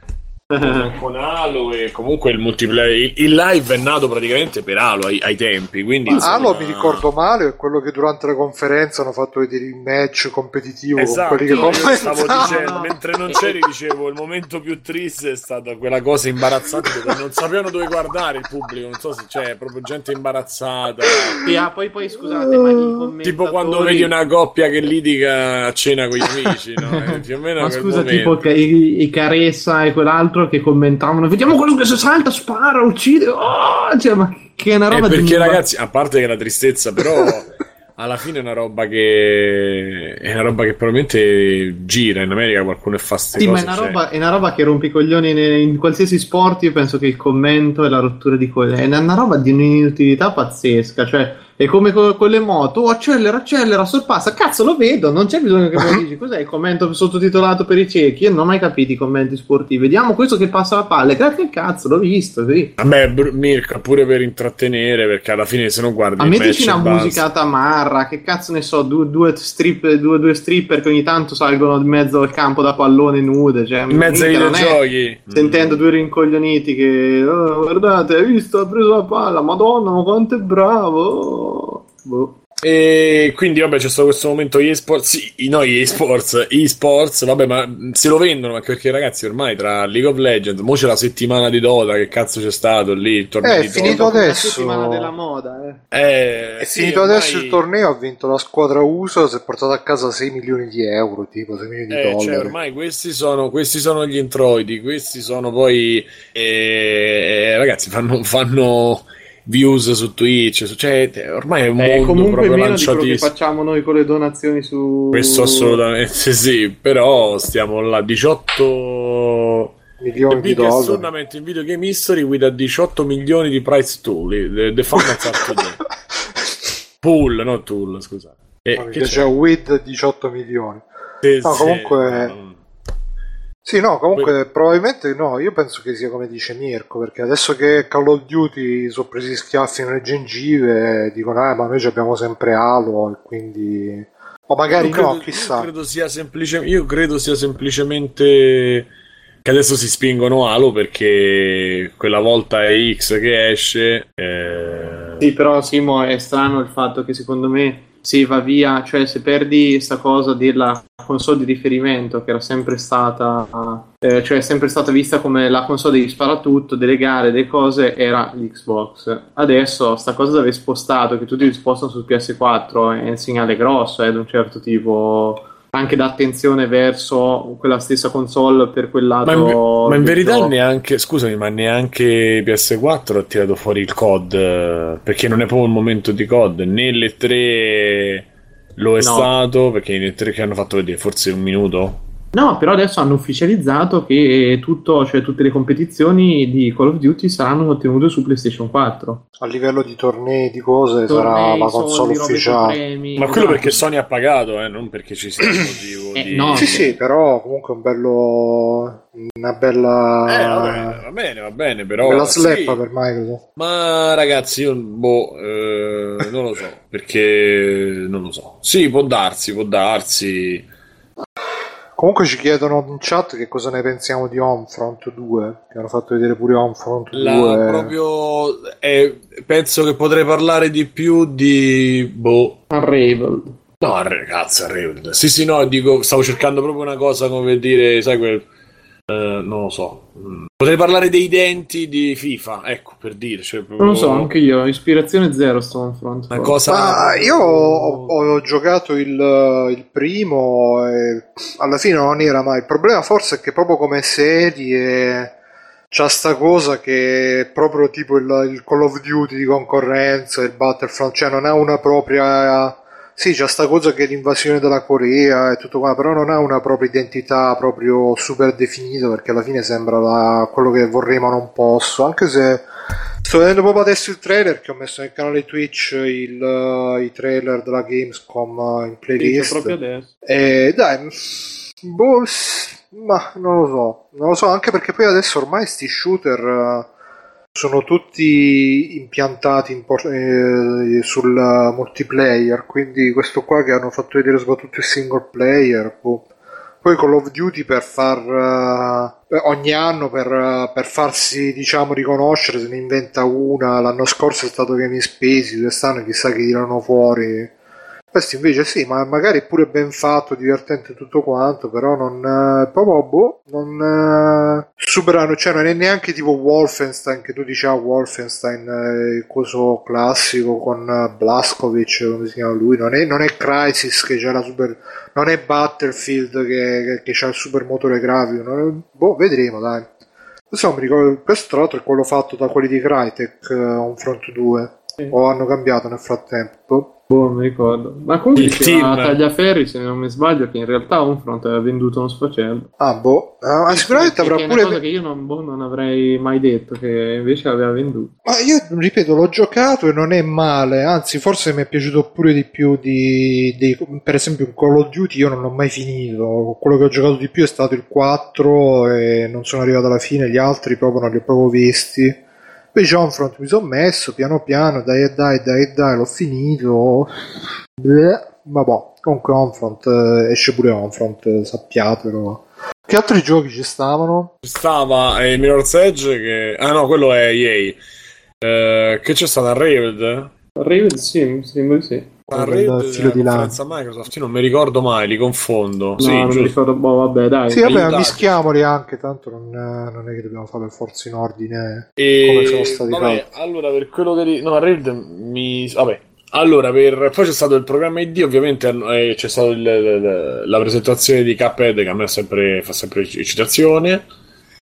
con Halo e comunque il multiplayer il live è nato praticamente per Halo ai, ai tempi quindi insomma... Halo mi ricordo male è quello che durante la conferenza hanno fatto vedere il match competitivo esatto, con quelli che stavo dicendo mentre non c'eri dicevo il momento più triste è stata quella cosa imbarazzante dove non sapevano dove guardare il pubblico non so se c'è proprio gente imbarazzata sì, ah, poi, poi scusate ma i commentatori... tipo quando vedi una coppia che litiga a cena con gli amici no? eh, più o meno ma scusa momento. tipo i, i Caressa e quell'altro altro che commentavano vediamo quello che si salta, spara, uccide oh! cioè, ma che è una roba eh, perché di... ragazzi a parte che la tristezza però alla fine è una roba che è una roba che probabilmente gira in America qualcuno è fastidioso sì ma è una, roba, è una, roba, che rompe i coglioni in, in, qualsiasi sport io penso che il commento e la rottura di coglioni è una roba di un'inutilità pazzesca cioè E come con, con le moto, oh, accelera, accelera, sorpassa, cazzo lo vedo, non c'è bisogno che me lo dici. Cos'è il commento sottotitolato per i ciechi? Io non ho mai capito i commenti sportivi. Vediamo questo che passa la palla. Grazie cazzo, l'ho visto, sì. Vabbè, Br- Mirka, pure per intrattenere, perché alla fine se non guardi A me dici una e basta. musica tamarra, che cazzo ne so, due, due, strip, due, due stripper che ogni tanto salgono in mezzo al campo da pallone nude. Cioè, in mezzo ai videogiochi. Sentendo due rincoglioniti che oh, guardate, hai visto, ha preso la palla, madonna, ma quanto è bravo. Boh. E quindi, vabbè, c'è stato questo momento eSports. Sì, no, eSports, eSports, vabbè, ma se lo vendono, ma perché ragazzi, ormai tra League of Legends, mo c'è la settimana di Dota, che cazzo c'è stato lì? Il torneo Eh, è di finito Dota. La adesso. settimana della moda, eh. Eh, È sì, finito ormai- adesso il torneo, ha vinto la squadra USA, si è portato a casa 6 milioni di euro, tipo 6 milioni di Eh, dollari. cioè, ormai questi sono, questi sono gli introiti, questi sono poi eh, eh, ragazzi, fanno, fanno views su Twitch, cioè, ormai è un È mondo comunque proprio meno di quello che lanciatissimo. facciamo noi con le donazioni su... Questo assolutamente sì, però stiamo là 18 The milioni di dollari. tournament in video game history with a 18 milioni di prize tool, the, the are today. Pool, non tool, scusate. Eh, Ma che piace c'è? WID 18 milioni. Sì, No, sì, comunque- no. Sì, no, comunque probabilmente no, io penso che sia come dice Mirko, perché adesso che Call of Duty sono presi schiaffi nelle gengive, dicono, ah, ma noi ci abbiamo sempre Halo, e quindi... O magari credo- no, chissà. Io credo sia, semplice- io credo sia semplicemente che adesso si spingono Halo perché quella volta è X che esce. eh, Sì, però Simo è strano il fatto che secondo me si va via, cioè se perdi questa cosa della console di riferimento che era sempre stata, eh, cioè sempre stata vista come la console di sparatutto, delle gare, delle cose, era l'Xbox. Adesso sta cosa di aver spostato, che tutti spostano sul PS4 è un segnale grosso, è di un certo tipo anche d'attenzione verso quella stessa console per quel lato. Ma in, ma in verità gioco. neanche, scusami, ma neanche PS4 ha tirato fuori il COD perché non è proprio il momento di COD, né le 3 lo è No. stato perché le 3 che hanno fatto vedere forse un minuto. No, però adesso hanno ufficializzato che tutto, cioè tutte le competizioni di Call of Duty saranno tenute su PlayStation 4. A livello di tornei, di cose, sarà Tornei, la console soldi, ufficiale. premi, Ma quello esatto. perché Sony ha pagato, eh, non perché ci sia un motivo Eh, di... no. Sì, sì, però comunque un bello... una bella... Eh, va bene, va bene, va bene, però... sì. sleppa per Microsoft. Ma ragazzi, io boh, eh, non lo so, perché non lo so. Sì, può darsi, può darsi. Comunque ci chiedono in chat che cosa ne pensiamo di Homefront 2, che hanno fatto vedere pure Homefront 2. La, proprio, eh, penso che potrei parlare di più di... Boh. Unraveled. No, ragazzi, Unraveled. Sì, sì, no, dico, stavo cercando proprio una cosa come dire, sai quel... eh, non lo so. Mm. Potrei parlare dei denti di FIFA, ecco, per dire. Cioè, Non lo so, anche io, ispirazione zero sto confronto. Una cosa... Ma io ho, ho giocato il, il primo e alla fine non era mai. Il problema forse è che proprio come serie c'ha sta cosa che è proprio tipo il, il Call of Duty di concorrenza, il Battlefront, cioè non ha una propria... Sì, c'ha sta cosa che è l'invasione della Corea e tutto qua, però non ha una propria identità proprio super definita perché alla fine sembra la- quello che vorrei ma non posso, anche se sto vedendo proprio adesso il trailer che ho messo nel canale Twitch il, uh, i trailer della Gamescom uh, in Sì, playlist. proprio adesso. E dai, boh, ma non lo so, non lo so, anche perché poi adesso ormai sti shooter uh, sono tutti impiantati in por- eh, sul multiplayer, quindi questo qua che hanno fatto vedere soprattutto il single player, boh. Poi Call of Duty per far eh, ogni anno per, per farsi diciamo riconoscere se ne inventa una. L'anno scorso è stato Game Spacey, quest'anno chissà che tirano fuori. Questo invece sì, ma magari è pure ben fatto, divertente tutto quanto, però non eh, proprio boh, non eh, superano, cioè non è neanche tipo Wolfenstein che tu dici ah Wolfenstein eh, il coso classico con eh, Blaskovic, come si chiama lui, non è, non è Crisis che c'è la super non è Battlefield che, che, che ha il super motore grafico, è- boh, vedremo dai. Questo, non mi ricordo, questo tra l'altro è quello fatto da quelli di Crytek, uh, un Front 2, Sì. o hanno cambiato nel frattempo. Boh. Non mi ricordo. Ma comunque Il team. Tagliaferri, se non mi sbaglio, che in realtà Homefront aveva venduto uno sfacelo. Ah, boh. Ah, sicuramente avrà è una pure. cosa che io non, boh, non avrei mai detto, che invece aveva venduto. Ma io ripeto, l'ho giocato e non è male, anzi, forse mi è piaciuto pure di più di, di- per esempio, Call of Duty. Io non l'ho mai finito. Quello che ho giocato di più è stato il 4 e non sono arrivato alla fine. Gli altri proprio non li ho proprio visti. Poi Homefront mi sono messo piano piano, dai e dai, dai e dai, l'ho finito. Bleh, ma boh, comunque Homefront eh, esce pure Homefront, eh, sappiatelo. Che altri giochi ci stavano? Ci stava eh, Mirror's Edge che... Ah no, quello è EA. Eh, che c'è stata Raven? Raven sì, mi sembra di sì. Raven filo è di conferenza Microsoft, io non mi ricordo mai, li confondo. No, sì, non mi giusto. ricordo, boh, vabbè, dai. Sì, vabbè, mischiamoli anche, tanto non, non è che dobbiamo fare per forza in ordine. E... Come sono stati vabbè, fatti. allora per quello che di- no, Raven mi vabbè. Allora, per... poi c'è stato il programma ID, ovviamente eh, c'è stata il- il- la presentazione di Cuphead che a me sempre, fa sempre eccitazione,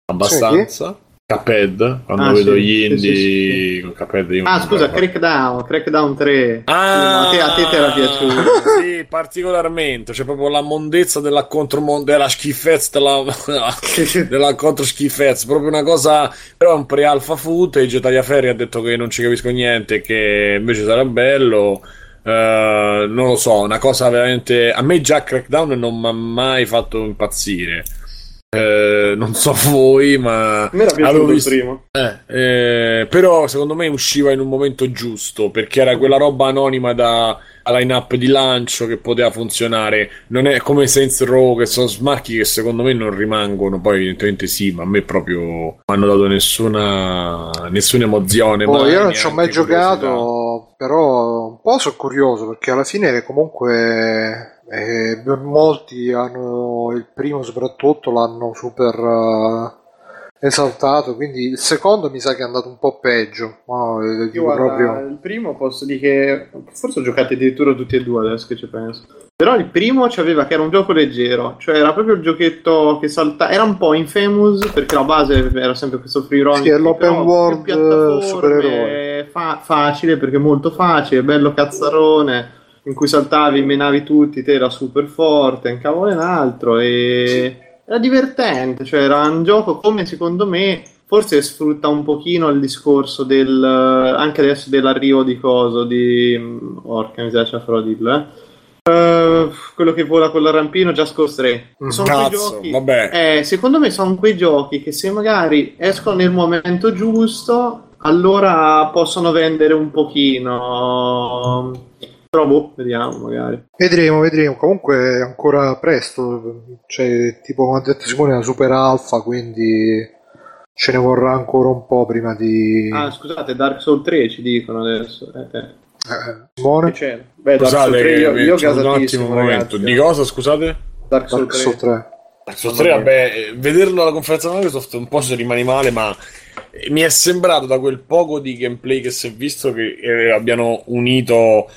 abbastanza. Cuphead, quando Ah, vedo sì, gli sì, indie sì, con Cuphead io Ah, scusa. Crackdown, Crackdown 3. Ah, Sì, a te, a te ti era piaciuto. Sì, particolarmente. C'è proprio la mondezza della contromon- della schifezza, della, della controschifezza. Proprio una cosa. Però è un pre-alpha footage. Tagliaferri ha detto che non ci capisco niente, che invece sarà bello. Eh, non lo so, una cosa veramente. A me già Crackdown non mi ha mai fatto impazzire. Eh, non so voi, ma. Avevo visto- primo. eh, eh, però secondo me usciva in un momento giusto perché era quella roba anonima da line-up di lancio che poteva funzionare. Non è come Saints Row che sono smarchi che secondo me non rimangono. Poi, evidentemente, sì, ma a me proprio non hanno dato nessuna, nessuna emozione. Oh, io non ci ho mai giocato, però un po' sono curioso perché alla fine comunque eh, molti hanno il primo soprattutto l'hanno super eh, esaltato, quindi il secondo mi sa che è andato un po' peggio. Ma eh, Io guarda, proprio il primo posso dire che forse ho giocato addirittura tutti e due adesso che ci penso. Però il primo c'aveva che era un gioco leggero, cioè era proprio il giochetto che salta, era un po' infamous perché la base era sempre questo free roam. Sì, è l'open world, supereroe. fa- facile perché molto facile, bello cazzarone, in cui saltavi, menavi tutti, te era super forte, un cavolo e un altro e era divertente, cioè era un gioco come secondo me forse sfrutta un pochino il discorso del anche adesso dell'arrivo di coso di mm, orca mi sa ce la farò dirlo eh. Eh, quello che vola con l'arrampino Just Cause 3 Mm, sono quei cazzo, giochi vabbè. eh, secondo me sono quei giochi che se magari escono nel momento giusto allora possono vendere un pochino però boh, vediamo magari Vedremo, vedremo. Comunque è ancora presto. Cioè, tipo come ha detto Simone, è una super alfa, quindi ce ne vorrà ancora un po' prima di. ah scusate Dark Souls 3 ci dicono adesso eh, eh. Eh, Simone? Che c'è? Beh, Dark Souls Scusate, 3 io, io c'è un attimo un momento. ragazzi Di cosa, scusate? Dark Souls Dark 3 Souls 3. Dark Souls 3, vabbè, eh, vederlo alla conferenza Microsoft un po' ci rimani male, ma eh, mi è sembrato da quel poco di gameplay che si è visto che eh, abbiano unito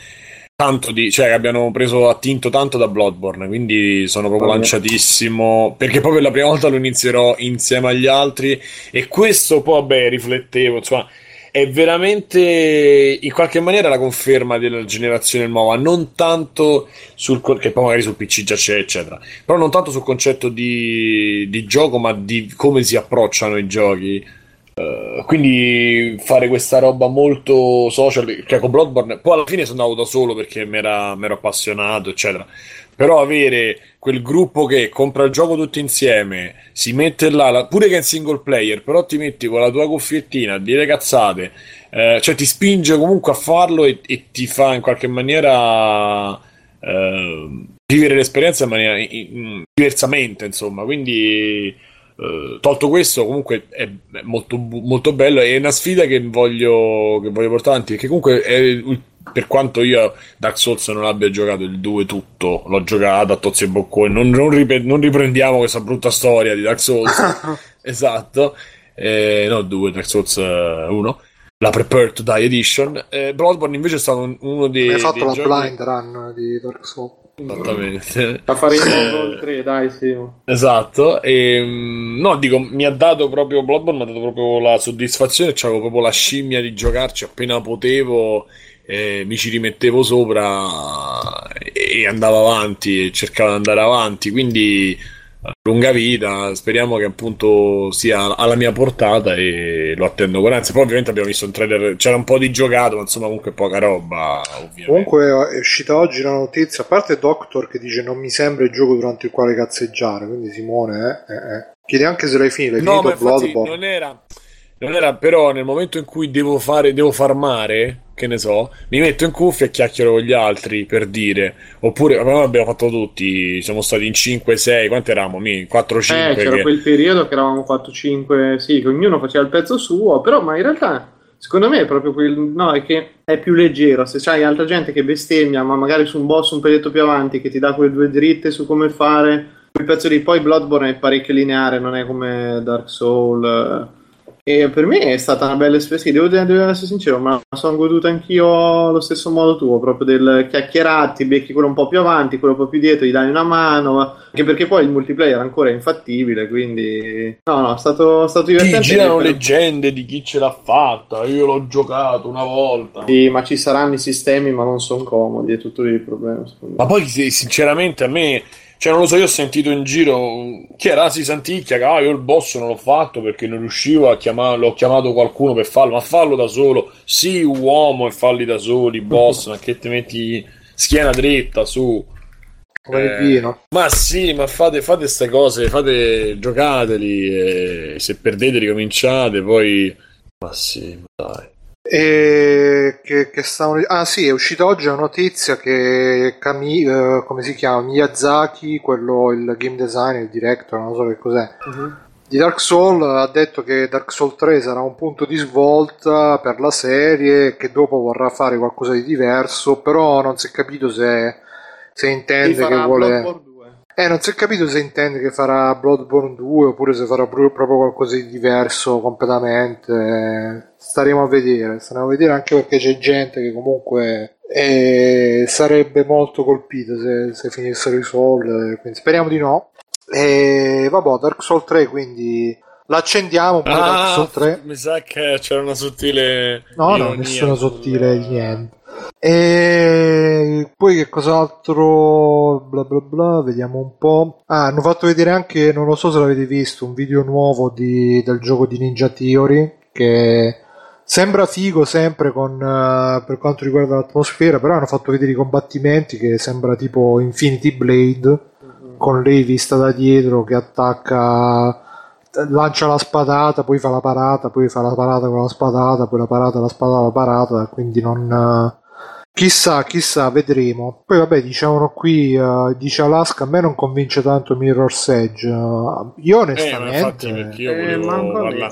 tanto di, cioè che abbiano preso attinto tanto da Bloodborne, quindi sono proprio lanciatissimo, perché proprio la prima volta lo inizierò insieme agli altri e questo poi, vabbè, riflettevo, insomma, è veramente in qualche maniera la conferma della generazione nuova, non tanto sul che poi magari sul PC già c'è, eccetera, però non tanto sul concetto di, di gioco, ma di come si approcciano i giochi. Eh, quindi fare questa roba molto social, che con Bloodborne, poi alla fine sono andato da solo perché mi ero appassionato, eccetera. Però avere quel gruppo che compra il gioco tutti insieme, si mette là, pure che è in single player, però ti metti con la tua cuffiettina a dire cazzate, eh, cioè ti spinge comunque a farlo e, e ti fa in qualche maniera eh, vivere l'esperienza in maniera in- in- diversamente, insomma. Quindi, eh, tolto questo, comunque è, molto, molto bello. È una sfida che voglio, che voglio portare avanti. Perché comunque è- per quanto io Dark Souls non abbia giocato il 2 tutto, l'ho giocato a Tozzi e Bocconi. Non, non ripre- non riprendiamo questa brutta storia di Dark Souls. esatto. Eh, no, 2 Dark Souls 1. La Prepare to Die Edition. Eh, Bloodborne invece è stato un- uno dei. Mi hai fatto la giochi- blind run di Dark Souls. Esattamente. La faremo 3, dai, sì. Esatto. E, mm, no, dico, mi ha dato proprio Bloodborne, mi ha dato proprio la soddisfazione, c'avevo proprio la scimmia di giocarci appena potevo. Eh, mi ci rimettevo sopra e andavo avanti e cercavo di andare avanti. Quindi lunga vita, speriamo che appunto sia alla mia portata e lo attendo con ansia. Poi ovviamente abbiamo visto un trailer, c'era un po' di giocato, ma insomma comunque poca roba. Ovviamente. Comunque è uscita oggi la notizia, a parte Doctor che dice non mi sembra il gioco durante il quale cazzeggiare, quindi Simone eh, eh, eh. chiede anche se l'hai finito, l'hai no, finito Bloodborne. Non era, non era però nel momento in cui devo fare, devo farmare che ne so, mi metto in cuffia e chiacchiero con gli altri per dire, oppure abbiamo fatto tutti, siamo stati in 5, 6, quanti eravamo? 4, 5. Eh, c'era che... quel periodo che eravamo 4, 5, sì, che ognuno faceva il pezzo suo, però ma in realtà secondo me è proprio quel, no, è che è più leggero, se c'hai altra gente che bestemmia, ma magari su un boss un peletto più avanti che ti dà quelle due dritte su come fare, quel pezzo di poi Bloodborne è parecchio lineare, non è come Dark Souls e per me è stata una bella esperienza, devo, devo, essere sincero, ma sono goduto anch'io allo stesso modo tuo, proprio del chiacchierati, becchi quello un po' più avanti, quello un po' più dietro, gli dai una mano, anche perché poi il multiplayer ancora è infattibile, quindi no, no, è stato, è stato divertente. Ti girano leggende di chi ce l'ha fatta, io l'ho giocato una volta. Sì, ma ci saranno i sistemi, ma non sono comodi, è tutto il problema. Ma poi sinceramente a me cioè, non lo so, io ho sentito in giro chi era si Santicchia che ah, io il boss non l'ho fatto perché non riuscivo a chiamarlo, ho chiamato qualcuno per farlo, ma fallo da solo. Sì, uomo e falli da soli, boss, ma che ti metti schiena dritta su. Eh, ma sì, ma fate queste cose, fate giocateli e se perdete ricominciate, poi ma sì, dai. E che, che stavano... Ah sì, è uscita oggi la notizia che Kami, uh, come si chiama? Miyazaki, quello il game designer, il director, non so che cos'è, uh-huh. di Dark Souls, ha detto che Dark Souls 3 sarà un punto di svolta per la serie, che dopo vorrà fare qualcosa di diverso, però non si è capito se, se intende che vuole... Eh, non si è capito se intende che farà Bloodborne 2 oppure se farà proprio qualcosa di diverso completamente. Staremo a vedere, staremo a vedere anche perché c'è gente che comunque eh, sarebbe molto colpita se, se finissero i Soul, quindi speriamo di no. E vabbè, Dark Souls 3 quindi l'accendiamo ah, Dark Souls 3. Mi sa che c'era una sottile No, no, nessuna sottile niente. E poi che cos'altro? Bla bla bla, vediamo un po'. Ah, hanno fatto vedere anche, non lo so se l'avete visto, un video nuovo di, del gioco di Ninja Theory che sembra figo sempre con, uh, per quanto riguarda l'atmosfera, però hanno fatto vedere i combattimenti che sembra tipo Infinity Blade mm-hmm. con lei vista da dietro che attacca lancia la spadata, poi fa la parata, poi fa la parata con la spadata, poi la parata, la spadata, la parata, quindi non Chissà, chissà, vedremo. Poi vabbè, diciamo qui, uh, dice Alaska, a me non convince tanto Mirror's Edge. Uh, io onestamente... Eh, io eh, volevo eh,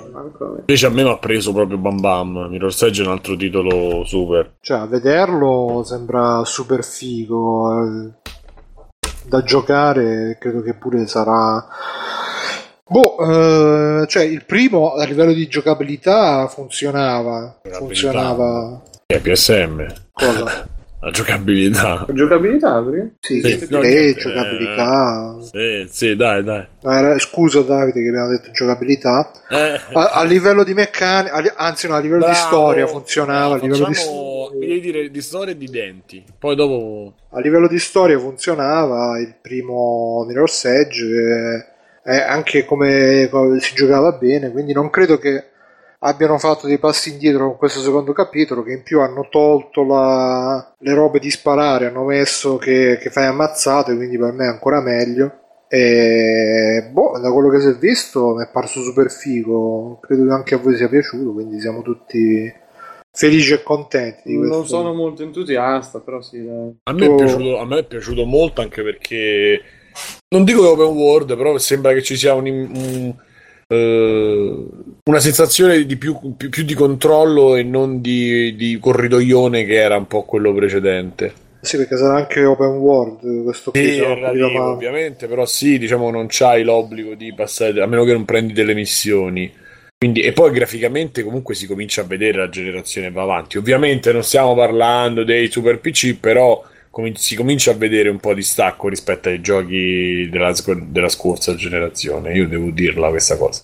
Invece a me mi ha preso proprio Bam Bam. Mirror's Edge è un altro titolo super. Cioè, a vederlo sembra super figo. Eh, da giocare credo che pure sarà... Boh, eh, cioè il primo a livello di giocabilità funzionava. Giocabilità. Funzionava è PSM. Cosa? La giocabilità. La giocabilità, perché? Sì, sì no, eh, giocabilità. Sì, sì, dai, dai. Era, scusa Davide che abbiamo detto giocabilità. Eh. A, a, livello di meccanica, anzi no, a livello Bravo. di storia funzionava. Bravo, a livello facciamo, di... devi dire di storia e di denti. Poi dopo... A livello di storia funzionava il primo Mirror's Edge, eh, anche come, come si giocava bene, quindi non credo che abbiano fatto dei passi indietro con questo secondo capitolo che in più hanno tolto la... le robe di sparare hanno messo che, che fai ammazzate quindi per me è ancora meglio e boh, da quello che si è visto mi è parso super figo credo che anche a voi sia piaciuto quindi siamo tutti felici e contenti di questo. non sono molto entusiasta però sì dai. A, me piaciuto, a me è piaciuto molto anche perché non dico che open world però sembra che ci sia un, un eh, una sensazione di più, più, più, di controllo e non di, di, corridoione che era un po' quello precedente. Sì, perché sarà anche open world questo qui. Sì, relativo, ovviamente, però sì, diciamo non c'hai l'obbligo di passare, a meno che non prendi delle missioni. Quindi, e poi graficamente comunque si comincia a vedere la generazione va avanti. Ovviamente non stiamo parlando dei super PC, però com- si comincia a vedere un po' di stacco rispetto ai giochi della, della scorsa generazione. Io devo dirla questa cosa.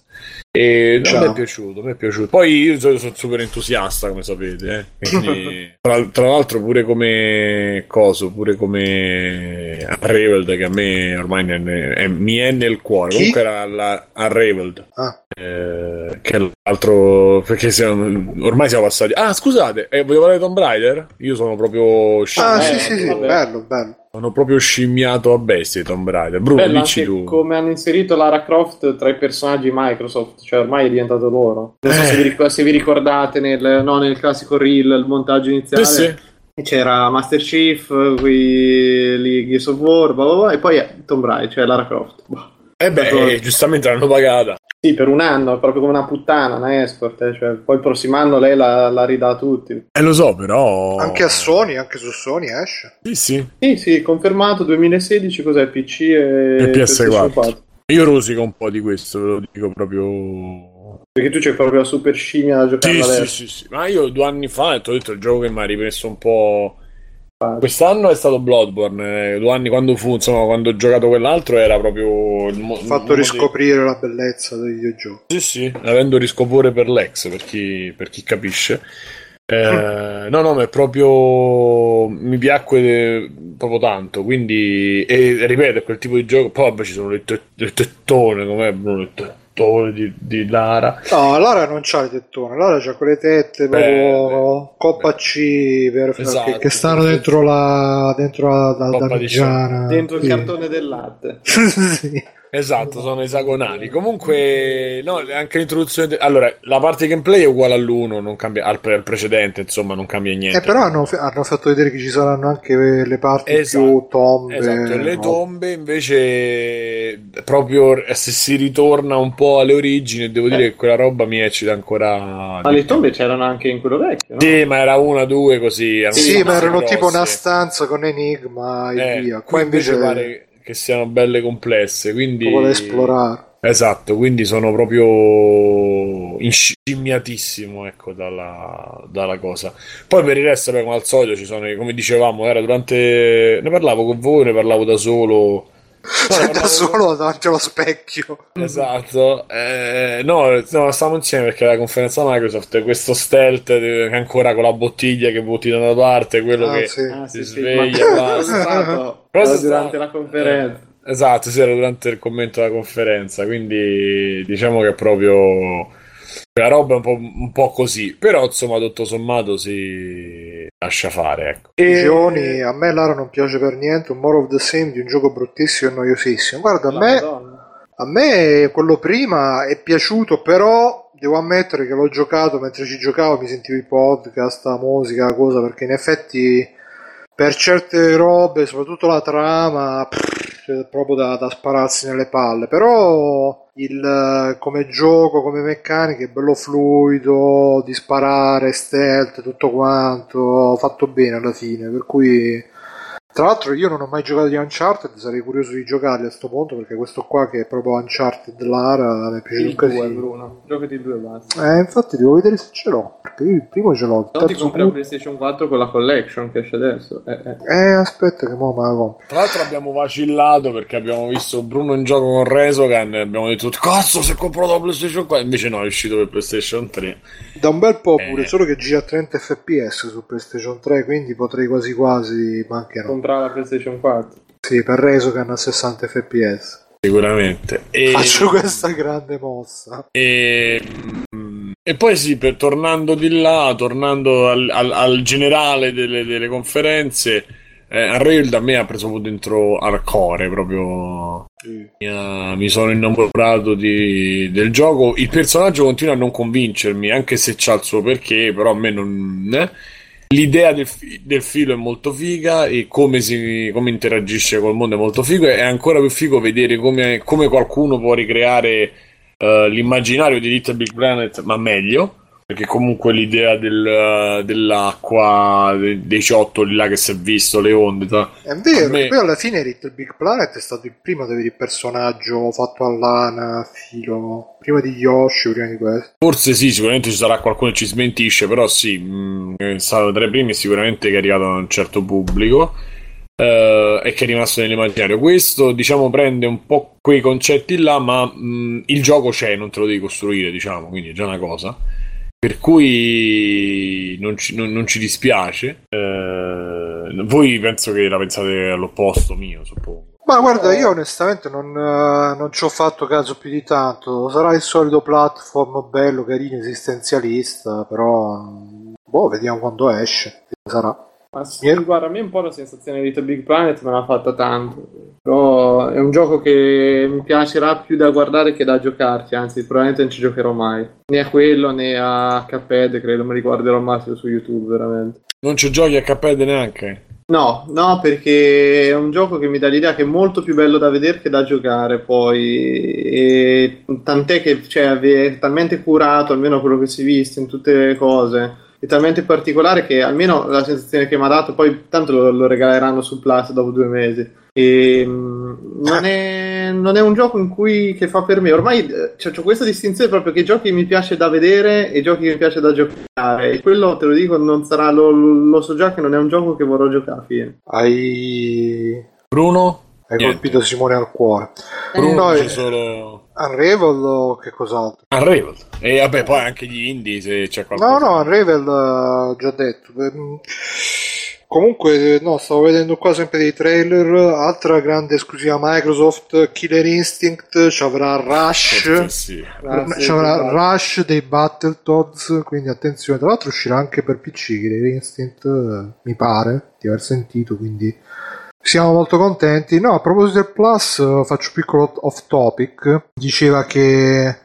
E no, mi è piaciuto, mi è piaciuto. Poi io sono, sono super entusiasta, come sapete. Eh? Quindi, tra, tra, l'altro, pure come coso, pure come Unraveled, che a me ormai è, è, mi è nel cuore. Chi? Comunque era la Unraveled. Ah. Eh, che è l'altro perché siamo, ormai siamo passati. Ah, scusate, eh, volevo parlare di Tomb Raider? Io sono proprio. Ah, sì, sì, sì, bello, bello. Sono proprio scimmiato a bestie Tomb Raider. Bruno, Bello, dici tu. Come hanno inserito Lara Croft tra i personaggi Microsoft, cioè ormai è diventato loro. Non so eh. se, vi ric- se, vi ricordate nel, no, nel classico reel, il montaggio iniziale. Sì, sì. C'era Master Chief, qui lì Gears of War, blah, blah, blah, e poi Tomb Raider, cioè Lara Croft. Boh. Eh beh, giustamente l'hanno pagata. Sì, per un anno, proprio come una puttana, una escort, eh, cioè, poi il prossimo anno lei la, la ridà a tutti. Eh, lo so, però... Anche a Sony, anche su Sony esce. Sì, sì. Sì, sì, confermato 2016, cos'è, PC e, e PS4. Io rosico un po' di questo, ve lo dico proprio... Perché tu c'è proprio la super scimmia da giocare sì, adesso. Sì, sì, sì, ma io due anni fa ti ho detto il gioco che mi ha ripreso un po' Quest'anno è stato Bloodborne, eh, due anni quando fu, insomma, quando ho giocato quell'altro era proprio il mo- fatto riscoprire dei... la bellezza del videogioco. Sì, sì, avendo riscoprire per l'ex, per chi, per chi capisce. Eh, no, no, ma è proprio mi piacque proprio tanto. Quindi, e ripeto, quel tipo di gioco. Poi vabbè, ci sono le, te- le tettone, com'è Bruno? Le te- tettone di, di, Lara. No, Lara non c'ha le tettone, Lara c'ha quelle tette proprio Coppa C per, esatto, che, che, stanno dentro la dentro la, la damigiana. Dentro il cartone del latte. sì. Esatto, sono esagonali. Comunque, no, anche l'introduzione. De... Allora, la parte gameplay è uguale all'1, non cambia... al, pre- al precedente, insomma, non cambia niente. Eh, però hanno, hanno, fatto vedere che ci saranno anche le parti esatto, più tombe. Esatto, le no? tombe invece, proprio se si ritorna un po' alle origini, devo dire eh. che quella roba mi eccita ancora. Ma le tombe c'erano anche in quello vecchio, no? Sì, ma era una, due così. Sì, ma erano grosse. tipo una stanza con enigma e eh, via. Qua invece. invece pare che siano belle complesse, quindi... Vuole esplorare. Esatto, quindi sono proprio inscimmiatissimo ecco, dalla, dalla, cosa. Poi per il resto, beh, come al solito, ci sono, come dicevamo, era durante... Ne parlavo con voi, ne parlavo da solo No, da solo davanti allo specchio. Esatto. Eh, no, no, stavamo insieme perché la conferenza Microsoft è questo stealth che ancora con la bottiglia che butti da una parte, quello ah, che sì. ah, si sì, sveglia. Sì, ma... Cosa durante la conferenza. Eh, esatto, sì, era durante il commento della conferenza, quindi diciamo che è proprio la roba è un po', un po', così, però insomma tutto sommato si lascia fare. Ecco. E... Gioni, a me Lara non piace per niente, un more of the same di un gioco bruttissimo e noiosissimo. Guarda, a me, a me quello prima è piaciuto, però devo ammettere che l'ho giocato mentre ci giocavo, mi sentivo i podcast, la musica, la cosa, perché in effetti per certe robe, soprattutto la trama, pff, proprio da, da spararsi nelle palle, però il, come gioco, come meccanica è bello fluido, di sparare, stealth, tutto quanto, fatto bene alla fine, per cui tra l'altro io non ho mai giocato di Uncharted, sarei curioso di giocarli a questo punto perché questo qua che è proprio Uncharted Lara mi è piaciuto un casino. Bruno, giocati due basta. Eh, infatti devo vedere se ce l'ho, perché io il primo ce l'ho. Non ti compri la PlayStation 4 con la collection che esce adesso. Eh, eh. eh aspetta che mo me la compro. Tra l'altro abbiamo vacillato perché abbiamo visto Bruno in gioco con Resogan e abbiamo detto cazzo se compro la PlayStation 4 invece no è uscito per PlayStation 3. Da un bel po' pure, eh. solo che gira a 30 fps su PlayStation 3 quindi potrei quasi quasi, ma anche no comprare la PlayStation 4. Sì, per Resogan a 60 fps. Sicuramente. E... Faccio questa grande mossa. E... e poi sì, per, tornando di là, tornando al, al, al generale delle, delle conferenze, eh, Unreal da me ha preso un po' dentro hardcore proprio mm. mi, sono innamorato di, del gioco il personaggio continua a non convincermi anche se c'ha il suo perché però a me non eh? L'idea del, del, filo è molto figa e come, si, come interagisce col mondo è molto figo. È ancora più figo vedere come, come qualcuno può ricreare uh, l'immaginario di Little Big Planet, ma meglio perché comunque l'idea del, dell'acqua, dei, ciottoli là che si è visto, le onde. Ta... È vero, me... poi alla fine Little Big Planet è stato il primo ad avere il personaggio fatto a lana, filo, prima di Yoshi, prima di questo. Forse sì, sicuramente ci sarà qualcuno che ci smentisce, però sì, mh, mm, è stato tra i primi sicuramente che è arrivato a un certo pubblico. eh, e che è rimasto nell'immaginario. Questo, diciamo, prende un po' quei concetti là, ma mh, il gioco c'è, non te lo devi costruire, diciamo, quindi è già una cosa. Per cui non ci, non, non ci dispiace. Eh, voi penso che la pensate all'opposto mio, suppongo. Ma guarda, io onestamente non, eh, non ci ho fatto caso più di tanto. Sarà il solito platform bello, carino, esistenzialista, però boh, vediamo quando esce. Sarà. Ma sì, guarda, a me un po' la sensazione di Little Big Planet me l'ha fatta tanto. Però è un gioco che mi piacerà più da guardare che da giocarci, anzi, probabilmente non ci giocherò mai. Né a quello né a Cuphead, credo mi riguarderò massimo su YouTube, veramente. Non ci giochi a Cuphead neanche? No, no, perché è un gioco che mi dà l'idea che è molto più bello da vedere che da giocare poi. E tant'è che cioè, è talmente curato, almeno quello che si è visto in tutte le cose è talmente particolare che almeno la sensazione che mi ha dato, poi tanto lo, lo regaleranno su Plus dopo due mesi. E, mm, non, è, non, è, un gioco in cui che fa per me. Ormai cioè, ho questa distinzione proprio che giochi mi piace da vedere e giochi che mi piace da giocare. E quello te lo dico, non sarà. Lo, lo so già che non è un gioco che vorrò giocare. Fine. Hai. Bruno? Hai Niente. colpito Simone al cuore. Bruno, c'è solo Unravel o che cos'altro? Unravel. E vabbè, poi anche gli indie se c'è qualcosa. No, no, Unravel ho già detto. Ehm, comunque, no, stavo vedendo qua sempre dei trailer. Altra grande esclusiva Microsoft, Killer Instinct, ci avrà Rush. Sì. Ci avrà Rush dei Battletoads, quindi attenzione. Tra l'altro uscirà anche per PC Killer Instinct, mi pare, di aver sentito, quindi siamo molto contenti. No, a proposito del Plus, faccio un piccolo off topic. Diceva che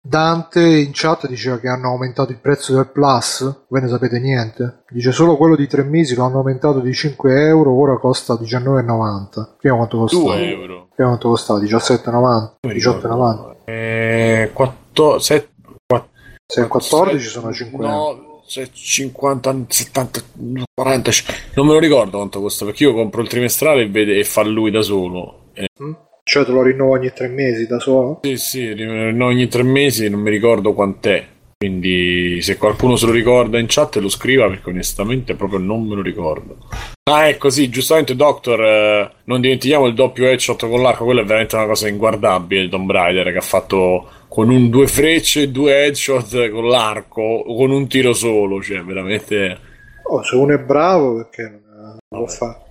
Dante in chat diceva che hanno aumentato il prezzo del Plus. Voi ne sapete niente? Dice solo quello di tre mesi lo hanno aumentato di 5 euro, ora costa 19,90. Prima quanto costava? 2 euro. Prima quanto costava? 17,90. 18,90. Eh, 4, 7, 4, Se il 14 sono 5 no, euro. 50, 70, 40, non me lo ricordo quanto costa perché io compro il trimestrale e, vede, e fa lui da solo. Eh, Mm? Cioè te lo rinnovo ogni tre mesi da solo? sì, sì, no, ogni tre mesi non mi ricordo quant'è. Quindi se qualcuno se lo ricorda in chat lo scriva perché onestamente proprio non me lo ricordo. Ah, ecco sì, giustamente Doctor, eh, non dimentichiamo il doppio headshot con l'arco, quello è veramente una cosa inguardabile il Tomb Raider che ha fatto con un, due frecce, due headshot con l'arco, con un tiro solo, cioè veramente... Oh, se uno è bravo perché non lo fa.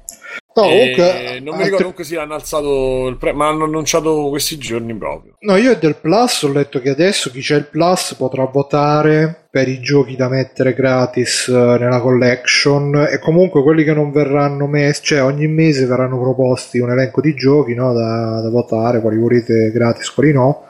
No, Eh, comunque, non mi altri- ricordo comunque sì, hanno alzato il prezzo, ma hanno annunciato questi giorni proprio. No, io del Plus ho letto che adesso chi c'è il Plus potrà votare per i giochi da mettere gratis eh, nella collection e comunque quelli che non verranno messi, cioè ogni mese verranno proposti un elenco di giochi no, da, da votare, quali volete gratis, quali no.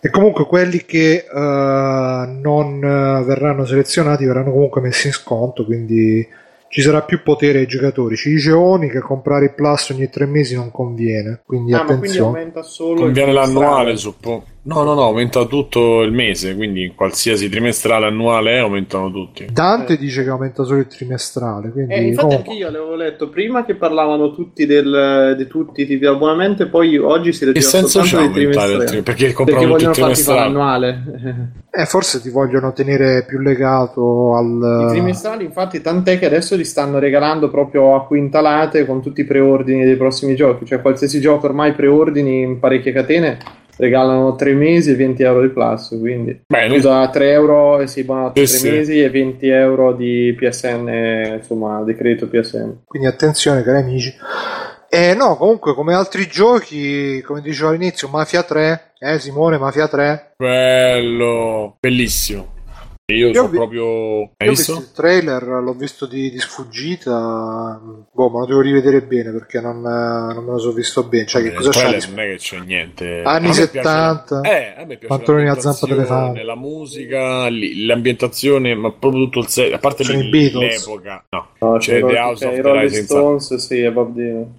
E comunque quelli che eh, non verranno selezionati verranno comunque messi in sconto, quindi ci sarà più potere ai giocatori. Ci dice Oni che comprare il Plus ogni tre mesi non conviene, quindi Ah, ma quindi attenzione. aumenta solo Conviene l'annuale, suppongo. No, no, no, aumenta tutto il mese, quindi qualsiasi trimestrale annuale aumentano tutti. Dante Eh. dice che aumenta solo il trimestrale, quindi Eh, infatti comunque- anche io l'avevo letto prima che parlavano tutti del, di tutti i tipi di abbonamento e poi oggi si c'è soltanto il trimestrali. tri- Perché Perché comprano tutti il vogliono farti fare trimestrale? l'annuale. eh, forse ti vogliono tenere più legato I al... trimestrali, infatti, tant'è che adesso li stanno regalando proprio a quintalate con tutti i preordini dei prossimi giochi. Cioè, qualsiasi gioco ormai preordini in parecchie catene regalano 3 mesi e 20 euro di plus. Quindi, Bene. scusa, 3 euro e si buonato 3 Sì, sì. mesi e 20 euro di PSN, insomma, di credito PSN. Quindi attenzione cari amici. Eh no, comunque come altri giochi, come dicevo all'inizio, Mafia 3, eh Simone, Mafia 3. Bello, bellissimo. E Io, Io sono vi- proprio. Hai Io ho visto? visto il trailer, l'ho visto di, di sfuggita, boh, ma lo devo rivedere bene perché non, non me lo sono visto bene. Cioè, che Eh, cosa trailer di non è che c'è niente. Anni A me piace- 70. Eh, a me piace Pantaloni a zampa d'elefante. La musica, l'ambientazione, ma proprio tutto il set. A parte l'epoca. No, No, c'è i The House c'è of the Rising Stones, sì, e Bob Dylan.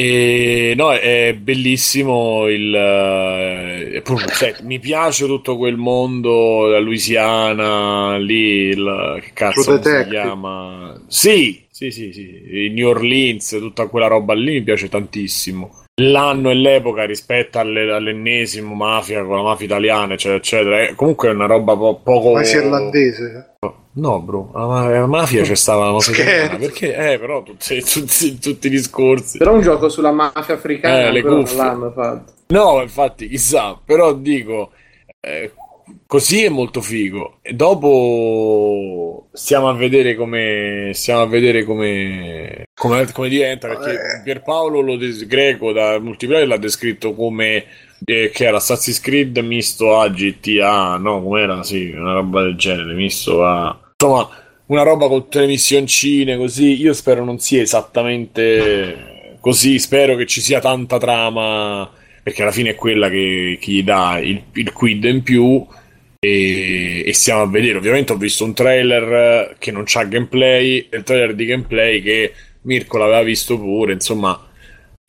E no, è bellissimo il. eh, sai, mi piace tutto quel mondo, la Louisiana, lì, il, che cazzo si chiama? Sì, sì, sì, sì, New Orleans, tutta quella roba lì mi piace tantissimo. L'anno e l'epoca rispetto alle- all'ennesimo mafia con la mafia italiana, eccetera, eccetera. Eh, Comunque è una roba po- poco. Mafia irlandese. No, bro, la, la mafia c'è stava la mafia italiana. Perché? Eh, però tutti, tutti, tutti i discorsi. Però un gioco sulla mafia africana Eh, le non l'hanno fatto. No, infatti, chissà, però dico, eh, così è molto figo. E dopo stiamo a vedere come, stiamo a vedere come, come, come diventa, perché Eh. Pierpaolo lo des- Greco da multiplayer l'ha descritto come eh, che era Assassin's Creed misto a GTA, no, com'era? Sì, una roba del genere, misto a... Insomma, una roba con tutte le missioncine, così. Io spero non sia esattamente così, spero che ci sia tanta trama perché alla fine è quella che, che gli dà il, il quid in più e, e stiamo a vedere ovviamente ho visto un trailer che non c'ha gameplay e il trailer di gameplay che Mirko l'aveva visto pure insomma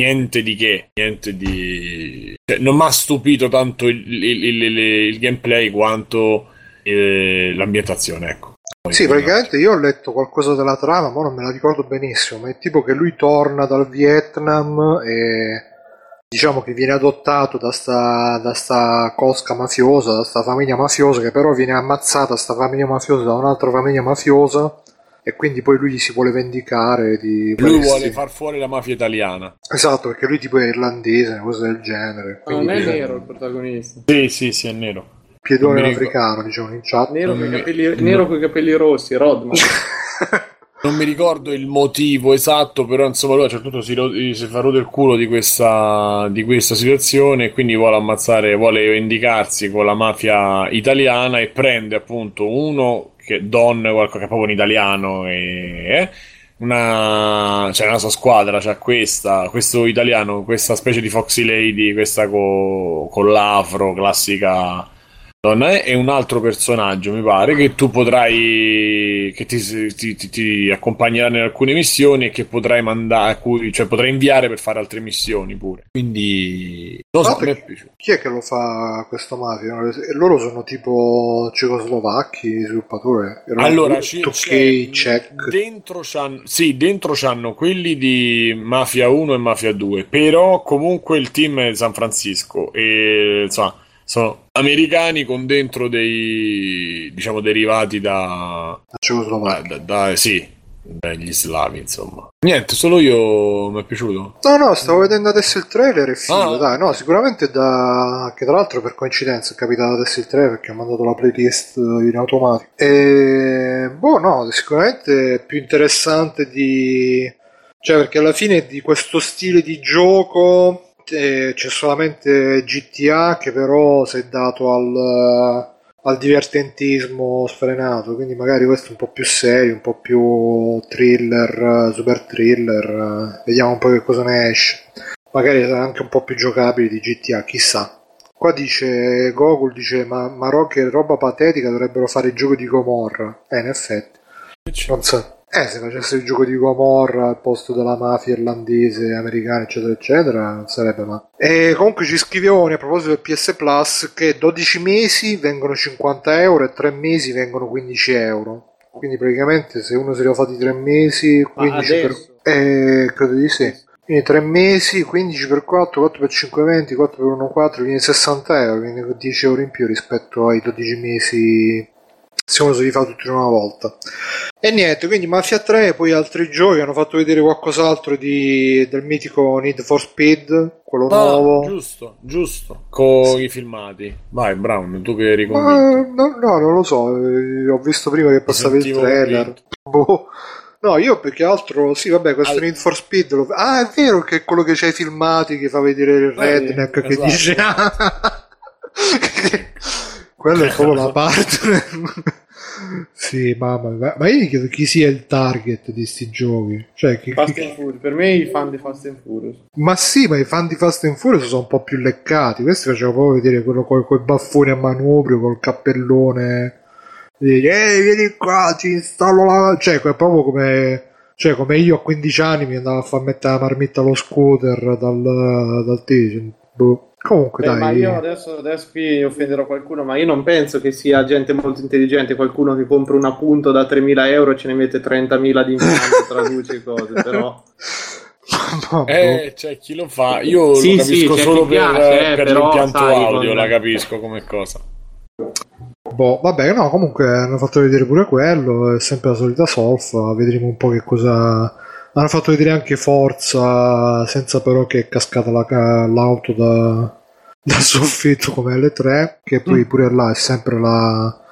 niente di che niente di cioè, non mi ha stupito tanto il, il- il- gameplay quanto eh, l'ambientazione ecco Sì, praticamente io ho letto qualcosa della trama, ma non me la ricordo benissimo, ma è tipo che lui torna dal Vietnam e diciamo che viene adottato da sta, da sta cosca mafiosa, da sta famiglia mafiosa, che però viene ammazzata sta famiglia mafiosa da un'altra famiglia mafiosa e quindi poi lui si vuole vendicare di lui questi- vuole far fuori la mafia italiana Esatto, perché lui tipo è irlandese, una cosa del genere. Ma non quindi è nero il protagonista. sì sì sì è nero Piedone mi africano, diciamo in chat. Nero con i mi- capelli, coi capelli rossi, Rodman. Non mi ricordo il motivo esatto, però insomma lui a un certo punto si, ro- si fa rodere il culo di questa, di questa situazione e quindi vuole ammazzare, vuole vendicarsi con la mafia italiana e prende appunto uno che Don, qualcosa che è proprio un italiano e eh, una, cioè una sua squadra, c'ha questa, questo italiano, questa specie di Foxy Lady, questa co- con l'afro, classica donna è, e un altro personaggio, mi pare, che tu potrai che ti, ti- ti- ti accompagnerà in alcune missioni e che potrai mandare, cioè potrai inviare per fare altre missioni pure. Quindi non so, è. Chi è che lo fa questo mafia? Loro sono tipo cecoslovacchi, sviluppatori. Erano Allora, 2K, c'è- check. dentro c'hanno, sì, dentro c'hanno quelli di Mafia 1 e Mafia 2, però comunque il team è di San Francisco e insomma sono americani con dentro dei diciamo derivati da, da, da- da- sì, dagli slavi, insomma. Niente, solo io mi è piaciuto. No, no, stavo vedendo adesso il trailer, è figo, Ah. dai, no, sicuramente da... che tra l'altro per coincidenza è capitato adesso il trailer perché ho mandato la playlist in automatico. E... Boh, no, sicuramente è più interessante di... Cioè, perché alla fine di questo stile di gioco eh, c'è solamente GTA che però si è dato al, al divertentismo sfrenato, quindi magari questo è un po' più serio, un po' più thriller, super thriller, vediamo un po' che cosa ne esce. Magari sarà anche un po' più giocabile di GTA, chissà. Qua dice Gogol, dice ma, ma ro- che roba patetica dovrebbero fare il gioco di Gomorra. Eh, in effetti. Non so. Eh, se facesse il gioco di Gomorra al posto della mafia irlandese, americana, eccetera, eccetera, non sarebbe male. E comunque ci scrivevano a proposito del PS Plus che 12 mesi vengono 50 euro e 3 mesi vengono 15 euro. Quindi praticamente se uno se li ha fatti 3 mesi, 15 per... Eh, credo di sì. Quindi 3 mesi, 15 per 4, 4 per 5, 20, 4 per 1, 4, quindi 60 euro, quindi 10 euro in più rispetto ai 12 mesi se li fa tutti in una volta. E niente, quindi Mafia 3, poi altri giochi, hanno fatto vedere qualcos'altro di, del mitico Need for Speed, quello Ah, nuovo. giusto, giusto. Con i filmati. Vai, Brown, tu che eri convinto. no, no, non lo so, eh, ho visto prima che passava il trailer. Boh. No, io più che altro, sì, vabbè, questo Al- Need for Speed. Lo... Ah, è vero che è quello che c'è i filmati che fa vedere il sì, redneck che esatto. dice. Quella è proprio la parte. sì, mamma mia. Ma io mi chiedo chi sia il target di sti giochi. Cioè, chi- Fast chi- and Furious. Per me i fan di Fast and Furious. Ma sì, ma i fan di Fast and Furious sono un po' più leccati. Questi facevano proprio vedere quello con i baffoni a manubrio, col cappellone. Ehi, vieni qua, ti installo la... Cioè, è proprio come... Cioè, come io a 15 anni mi andavo a far mettere la marmitta allo scooter dal, dal Tizen. Boh. Comunque, Beh, dai. ma io adesso, adesso qui offenderò qualcuno, ma io non penso che sia gente molto intelligente, qualcuno che compra un appunto da 3.000 euro e ce ne mette 30.000 di impianto tra luci e cose, però... Eh, c'è chi lo fa. Io Sì, lo sì, capisco c'è solo per, piace, eh, per però, l'impianto sai, audio, la capisco come cosa. boh, vabbè, no, comunque hanno fatto vedere pure quello, è sempre la solita solfa, vedremo un po' che cosa... Hanno fatto vedere anche Forza, senza però che è cascata la, l'auto da, dal soffitto come L3, che poi mm. pure là è sempre la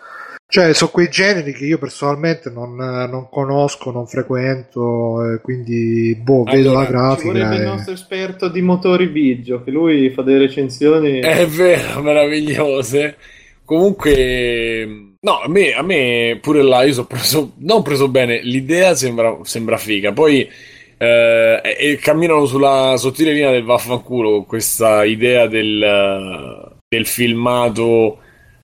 cioè, sono quei generi che io personalmente non, non conosco, non frequento, eh, quindi boh, allora, vedo la grafica. Ci vorrebbe e... il nostro esperto di motori Biggio, che lui fa delle recensioni. È vero, meravigliose. Comunque, no, a me, a me pure là io sono preso, non preso bene, l'idea sembra, sembra figa, poi eh, e camminano sulla sottile linea del vaffanculo questa idea del, del filmato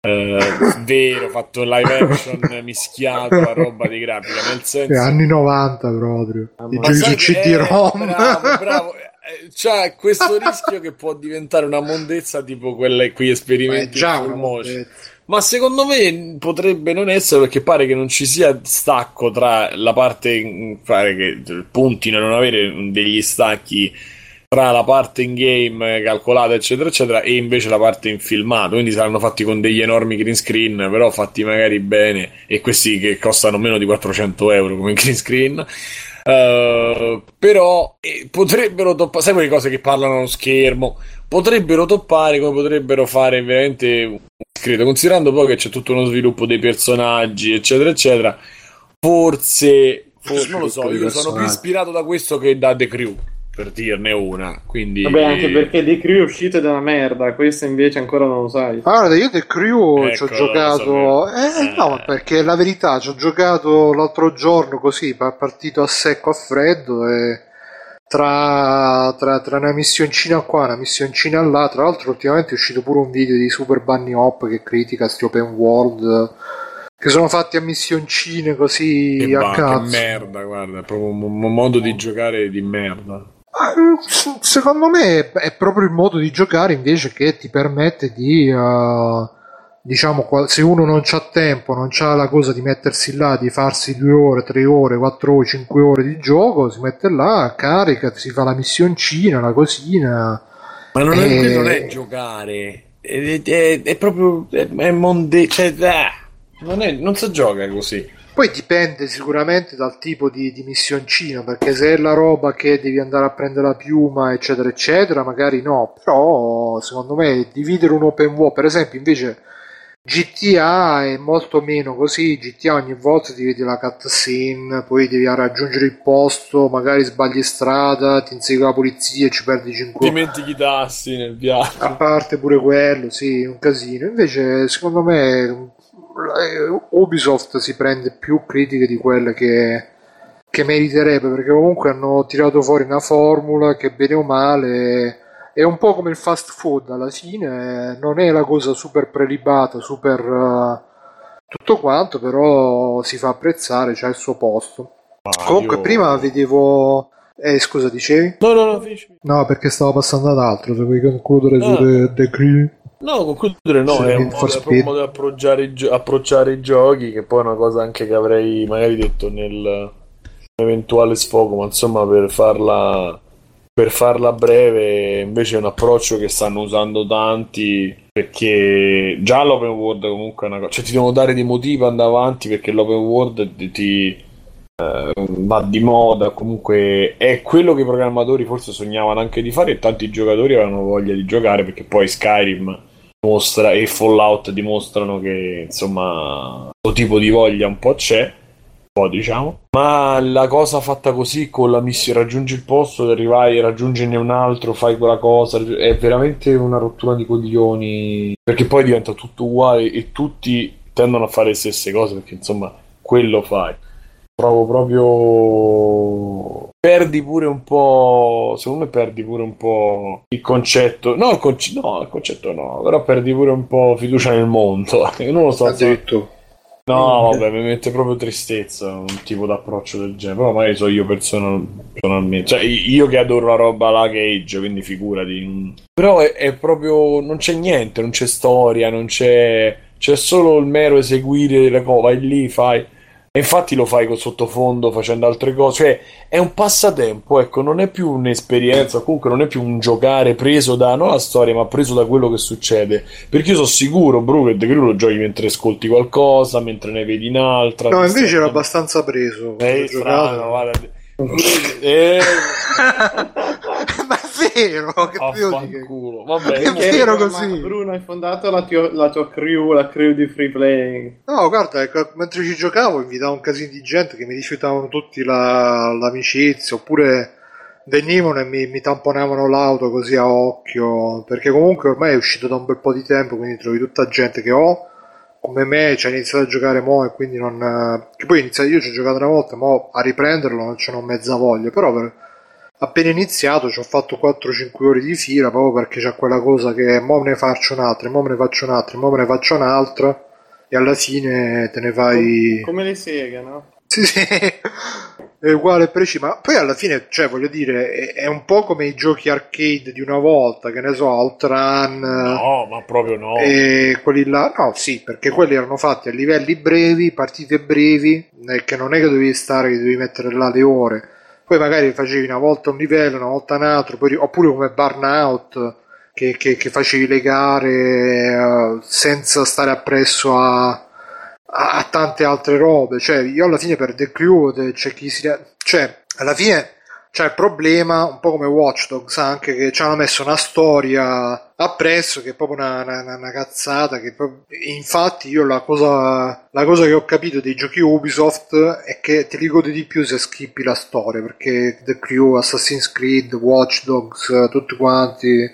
eh, vero, fatto live action mischiato a roba di grafica, nel senso... anni 90 proprio, i giochi su CD-ROM. bravo, bravo. Eh, c'è questo rischio che può diventare una mondezza tipo quelle qui esperimenti già full motion. Ma secondo me potrebbe non essere perché pare che non ci sia stacco tra la parte pare che puntino a non avere degli stacchi tra la parte in game calcolata eccetera eccetera e invece la parte in filmato. Quindi saranno fatti con degli enormi green screen però fatti magari bene e questi che costano meno di 400 euro come green screen. Uh, però eh, potrebbero toppare sai quelle cose che parlano allo schermo potrebbero toppare come potrebbero fare veramente credo considerando poi che c'è tutto uno sviluppo dei personaggi eccetera eccetera forse, forse non lo so io sono più ispirato da questo che da The Crew per dirne una. Quindi... Vabbè, anche perché The Crew è uscito da una merda, questa invece ancora non lo sai. Allora, io The Crew ecco, ci ho giocato. Eh, eh, no, perché la verità, ci ho giocato l'altro giorno così, partito a secco a freddo e. Tra, tra, tra, una missioncina qua e una missioncina là. Tra l'altro, ultimamente è uscito pure un video di Super Bunny Hop che critica sti open world che sono fatti a missioncine così che a va, cazzo. Che merda, guarda, è proprio un modo di giocare di merda. Secondo me è proprio il modo di giocare invece che ti permette di, uh, diciamo, se uno non c'ha tempo, non c'ha la cosa di mettersi là, di farsi due ore, tre ore, quattro ore, cinque ore di gioco, si mette là, carica, si fa la missioncina, la cosina. Ma non, e... è, non è giocare, è, è, è proprio è monde, cioè, ah, non, non si gioca così. Poi dipende sicuramente dal tipo di, di, missioncino, perché se è la roba che devi andare a prendere la piuma, eccetera, eccetera, magari no. Però secondo me dividere un open world, per esempio, invece GTA è molto meno così. GTA ogni volta ti vedi la cutscene, poi devi raggiungere il posto, magari sbagli strada, ti insegui la polizia e ci perdi 5 Dimentichi i tassi nel viaggio. A parte pure quello, sì, un casino. Invece, secondo me Ubisoft si prende più critiche di quelle che, che meriterebbe perché comunque hanno tirato fuori una formula che bene o male è un po' come il fast food alla fine non è la cosa super prelibata super uh, tutto quanto però si fa apprezzare c'ha il suo posto ah, comunque io... prima vedevo eh, scusa, dicevi? No, no, no, finisci. No, perché stavo passando ad altro. Se vuoi concludere ah. su The, The Crew. No, concludere no, è un, modo, è un modo di approcciare i, approcciare i, giochi, che poi è una cosa anche che avrei magari detto nel eventuale sfogo, ma insomma per farla, per farla breve invece è un approccio che stanno usando tanti perché già l'open world comunque è una cosa, cioè ti devono dare dei motivi per andare avanti perché l'open world ti eh, va di moda, comunque è quello che i programmatori forse sognavano anche di fare e tanti giocatori avevano voglia di giocare perché poi Skyrim mostra e Fallout dimostrano che insomma questo tipo di voglia un po' c'è po' diciamo. Ma la cosa fatta così con la missione raggiungi il posto arrivai raggiungine un altro fai quella cosa è veramente una rottura di coglioni perché poi diventa tutto uguale e tutti tendono a fare le stesse cose perché insomma quello fai. Trovo proprio perdi pure un po' secondo me perdi pure un po' il concetto no il, conce- no, il concetto no però perdi pure un po' fiducia nel mondo non lo so addirittura No, vabbè, mi mette proprio tristezza un tipo d'approccio del genere. Però magari so io personal, personalmente. Cioè, io che adoro la roba la Cage, quindi figurati. Però è, è, proprio. Non c'è niente, non c'è storia, non c'è. C'è solo il mero eseguire le cose. Vai lì, fai E infatti lo fai con sottofondo facendo altre cose, cioè è un passatempo, ecco, non è più un'esperienza, comunque non è più un giocare preso da non la storia, ma preso da quello che succede. Perché io sono sicuro, Bru, che The Crew lo giochi mentre ascolti qualcosa, mentre ne vedi un'altra. No, invece era abbastanza preso. È strano, guarda. Eh... vero che Affanculo. Vabbè, è vero così. Bruno hai fondato la, tio, la, tua crew la crew di free playing no guarda ecco, mentre ci giocavo invitavo un casino di gente che mi rifiutavano tutti la, l'amicizia oppure venivano e mi, mi, tamponavano l'auto così a occhio perché comunque ormai è uscito da un bel po' di tempo quindi trovi tutta gente che ho come me ci ha iniziato a giocare mo e quindi non che poi iniziato io ci ho giocato una volta ma a riprenderlo non ce n'ho mezza voglia però per, appena iniziato ci ho fatto 4-5 ore di fila proprio perché c'è quella cosa che mo me ne faccio un'altra mo me ne faccio un'altra mo me ne faccio un'altra e alla fine te ne vai come le seghe no? sì sì. È uguale preciso ma poi alla fine cioè voglio dire è, è, un po' come i giochi arcade di una volta che ne so Outrun no ma proprio no. e quelli là no sì perché quelli erano fatti a livelli brevi partite brevi che non è che dovevi stare che dovevi mettere là le ore poi magari facevi una volta un livello una volta un altro poi, oppure come Burnout che, che, che facevi le gare uh, senza stare appresso a a, tante altre robe. Cioè, io alla fine per The Crew c'è chi si. Cioè, alla fine c'è il problema, un po' come Watch Dogs, anche che ci hanno messo una storia appresso che è proprio una, una, una cazzata. Che proprio... Infatti, io la cosa, la cosa che ho capito dei giochi Ubisoft è che te li godi di più se skippi la storia perché The Crew, Assassin's Creed, Watch Dogs, tutti quanti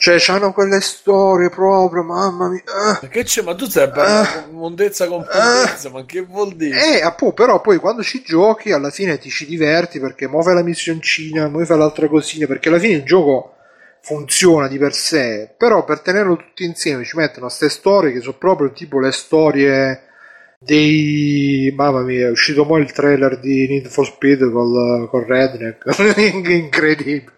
cioè, c'hanno quelle storie proprio, mamma mia. Ma che c'è? Ma tu stai parlando uh, mondezza con mondezza, uh, ma che vuol dire? Eh, appunto, però poi quando ci giochi alla fine ti ci diverti perché muove la missioncina, muove fai l'altra cosina, perché alla fine il gioco funziona di per sé, però per tenerlo tutti insieme ci mettono queste storie che sono proprio tipo le storie dei mamma mia è uscito poi il trailer di Need for Speed col, col Redneck incredibile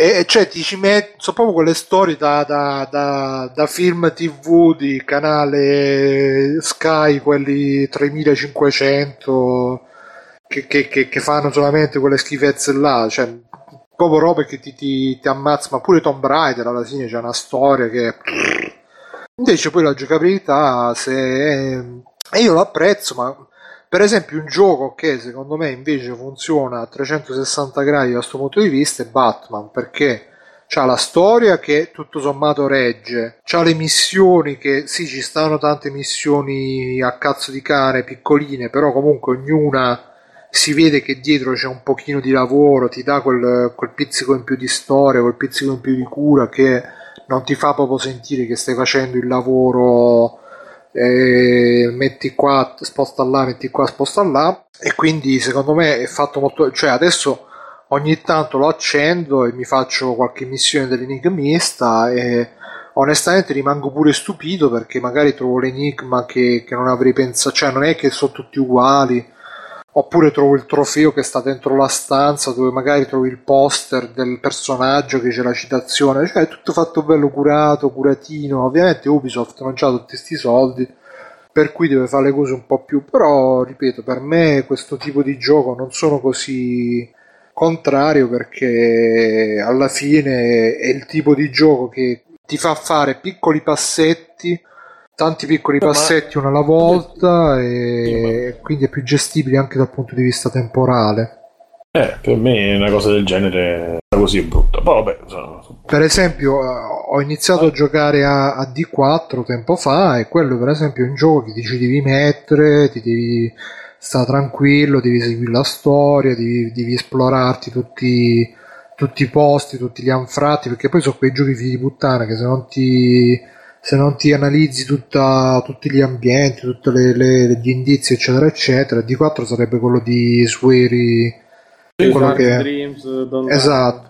e cioè ti ci metti, sono proprio quelle storie da, da, da, da, film tv di canale Sky, quelli 3500 che, che, che, che fanno solamente quelle schifezze là, cioè proprio robe che ti, ti, ti ammazza, ma pure Tomb Raider alla fine c'è una storia che... Invece poi la giocabilità, se... E io lo apprezzo, ma per esempio un gioco che secondo me invece funziona a 360 gradi da questo punto di vista è Batman, perché c'ha la storia che tutto sommato regge, c'ha le missioni che sì ci stanno tante missioni a cazzo di cane piccoline, però comunque ognuna si vede che dietro c'è un pochino di lavoro, ti dà quel, quel pizzico in più di storia, quel pizzico in più di cura che non ti fa proprio sentire che stai facendo il lavoro eh, metti qua, sposta là, metti qua, sposta là. E quindi secondo me è fatto molto, cioè adesso ogni tanto lo accendo e mi faccio qualche missione dell'enigmista e onestamente rimango pure stupito perché magari trovo l'enigma che, che non avrei pensato, cioè non è che sono tutti uguali Oppure trovo il trofeo che sta dentro la stanza dove magari trovi il poster del personaggio che c'è la citazione, cioè è tutto fatto bello curato, curatino. Ovviamente Ubisoft non ha tutti questi soldi, per cui deve fare le cose un po' più. Però, ripeto, per me questo tipo di gioco non sono così contrario perché alla fine è il tipo di gioco che ti fa fare piccoli passetti tanti piccoli passetti una alla volta e quindi è più gestibile anche dal punto di vista temporale. Eh, per me una cosa del genere è così brutta. Poi vabbè, sono... Per esempio, eh, ho iniziato a giocare a, a, D4 tempo fa e quello per esempio è un gioco che ti ci devi mettere, ti devi stare tranquillo, devi seguire la storia, devi, devi esplorarti tutti, tutti i posti, tutti gli anfratti, perché poi sono quei giochi figli di puttana che se non ti se non ti analizzi tutta, tutti gli ambienti, tutti gli indizi, eccetera, eccetera, D4 sarebbe quello di Swery. Quello che... Dreams, esatto.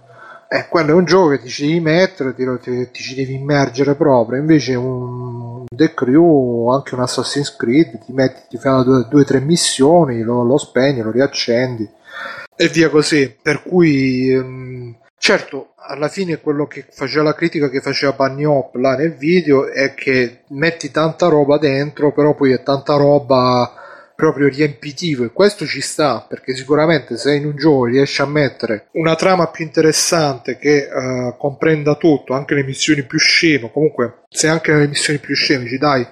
Eh, quello è un gioco che ti ci devi mettere, ti, ti, ti ci devi immergere proprio. Invece un The Crew anche un Assassin's Creed ti metti, ti fai due o tre missioni, lo, lo spegni, lo riaccendi e via così. Per cui, um, certo, alla fine quello che faceva la critica che faceva Bagnop là nel video è che metti tanta roba dentro, però poi è tanta roba proprio riempitivo e questo ci sta perché sicuramente se in un gioco riesci a mettere una trama più interessante che uh, comprenda tutto, anche le missioni più sceme, comunque se anche nelle missioni più sceme ci dai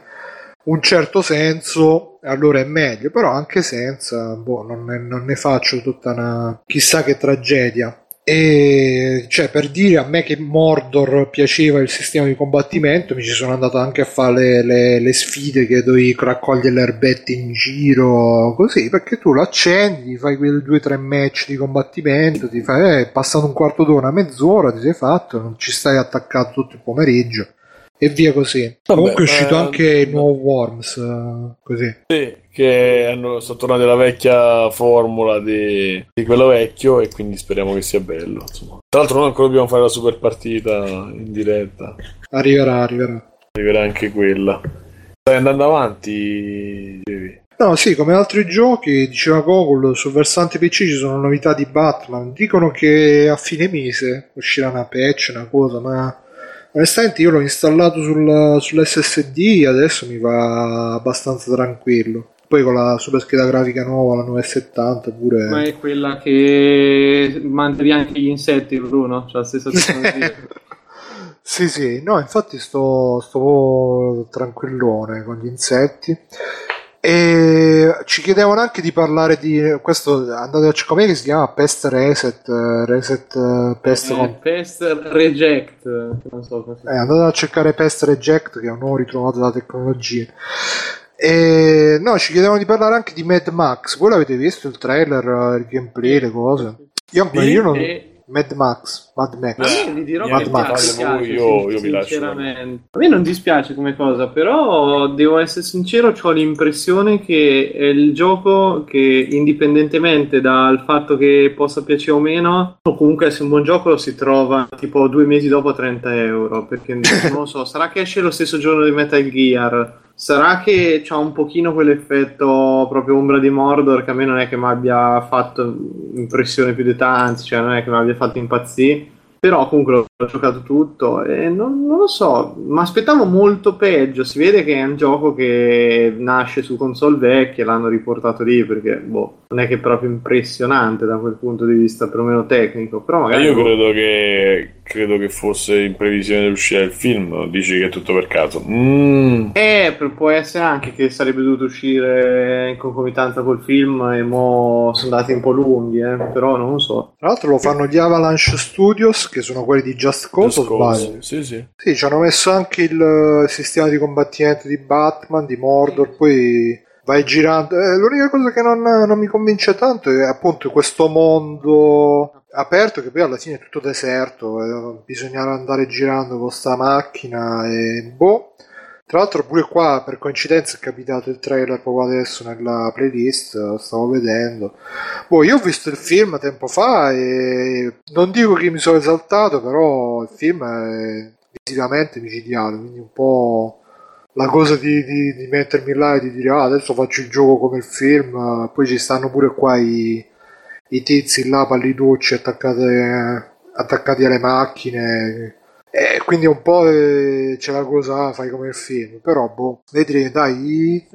un certo senso, allora è meglio, però anche senza, boh, non ne, non ne faccio tutta una chissà che tragedia. E cioè, per dire a me che Mordor piaceva il sistema di combattimento, mi ci sono andato anche a fare le, le, le sfide che dovevi raccogliere le erbette in giro, così, perché tu lo accendi, fai quei due o tre match di combattimento, ti fai, eh, passando un quarto d'ora, mezz'ora, ti sei fatto, non ci stai attaccato tutto il pomeriggio e via così. Vabbè, Comunque è uscito eh, anche il nuovo Worms, uh, così. Sì, che hanno, sono tornati alla vecchia formula di, di, quello vecchio e quindi speriamo che sia bello. Insomma. Tra l'altro noi ancora dobbiamo fare la super partita in diretta. Arriverà, arriverà. Arriverà anche quella. Stai andando avanti? No, sì, come altri giochi, diceva Gogol, sul versante PC ci sono novità di Batman. Dicono che a fine mese uscirà una patch, una cosa, ma onestamente io l'ho installato sul, sull'SSD adesso mi va abbastanza tranquillo. Poi con la super scheda grafica nuova la 970 pure ma è quella che mantiene anche gli insetti Bruno? Cioè la stessa tecnologia. Sì sì. No infatti sto, sto tranquillone con gli insetti e ci chiedevano anche di parlare di questo andate a come che si chiama Pest Reset Reset Pest, eh, Pest Reject non so eh, andate a cercare Pest Reject che è un nuovo ritrovato della tecnologia e no ci chiedevano di parlare anche di Mad Max. Voi l'avete visto il trailer il gameplay le cose? Io, io non Mad Max, Mad Max. A me dirò Mad che Max. Dispiace, io, io vi lascio. A me non dispiace come cosa, però devo essere sincero, ho l'impressione che è il gioco che indipendentemente dal fatto che possa piacere o meno, o comunque essere un buon gioco, si trova tipo due mesi dopo a 30 euro, perché non lo so, sarà che esce lo stesso giorno di Metal Gear Sarà che c'ha un pochino quell'effetto proprio ombra di Mordor che a me non è che mi abbia fatto impressione più di tanti, cioè non è che mi abbia fatto impazzire. Però comunque l'ho giocato tutto e non, non lo so, mi aspettavo molto peggio. Si vede che è un gioco che nasce su console vecchie, l'hanno riportato lì perché boh, non è che è proprio impressionante da quel punto di vista, perlomeno tecnico. Però magari io credo che, credo che fosse in previsione dell'uscita del film, dici che è tutto per caso. Mm. Eh, può essere anche che sarebbe dovuto uscire in concomitanza col film e mo sono andati un po' lunghi, eh, però non lo so. Tra l'altro lo fanno gli Avalanche Studios che sono quelli di Just Cause, Just Cause sì, sì. sì, ci hanno messo anche il sistema di combattimento di Batman, di Mordor, poi vai girando. Eh, l'unica cosa che non, non, mi convince tanto è appunto questo mondo aperto che poi alla fine è tutto deserto, eh, bisogna andare girando con sta macchina e boh. Tra l'altro pure qua per coincidenza è capitato il trailer proprio adesso nella playlist, stavo vedendo. Boh, io ho visto il film tempo fa e non dico che mi sono esaltato, però il film è visivamente micidiale, quindi un po' la cosa di, di, di mettermi là e di dire ah, adesso faccio il gioco come il film, poi ci stanno pure qua i, i tizi là, palliducci attaccati, attaccati alle macchine e quindi un po' eh, c'è la cosa, fai come il film, però boh, vedremo, dai,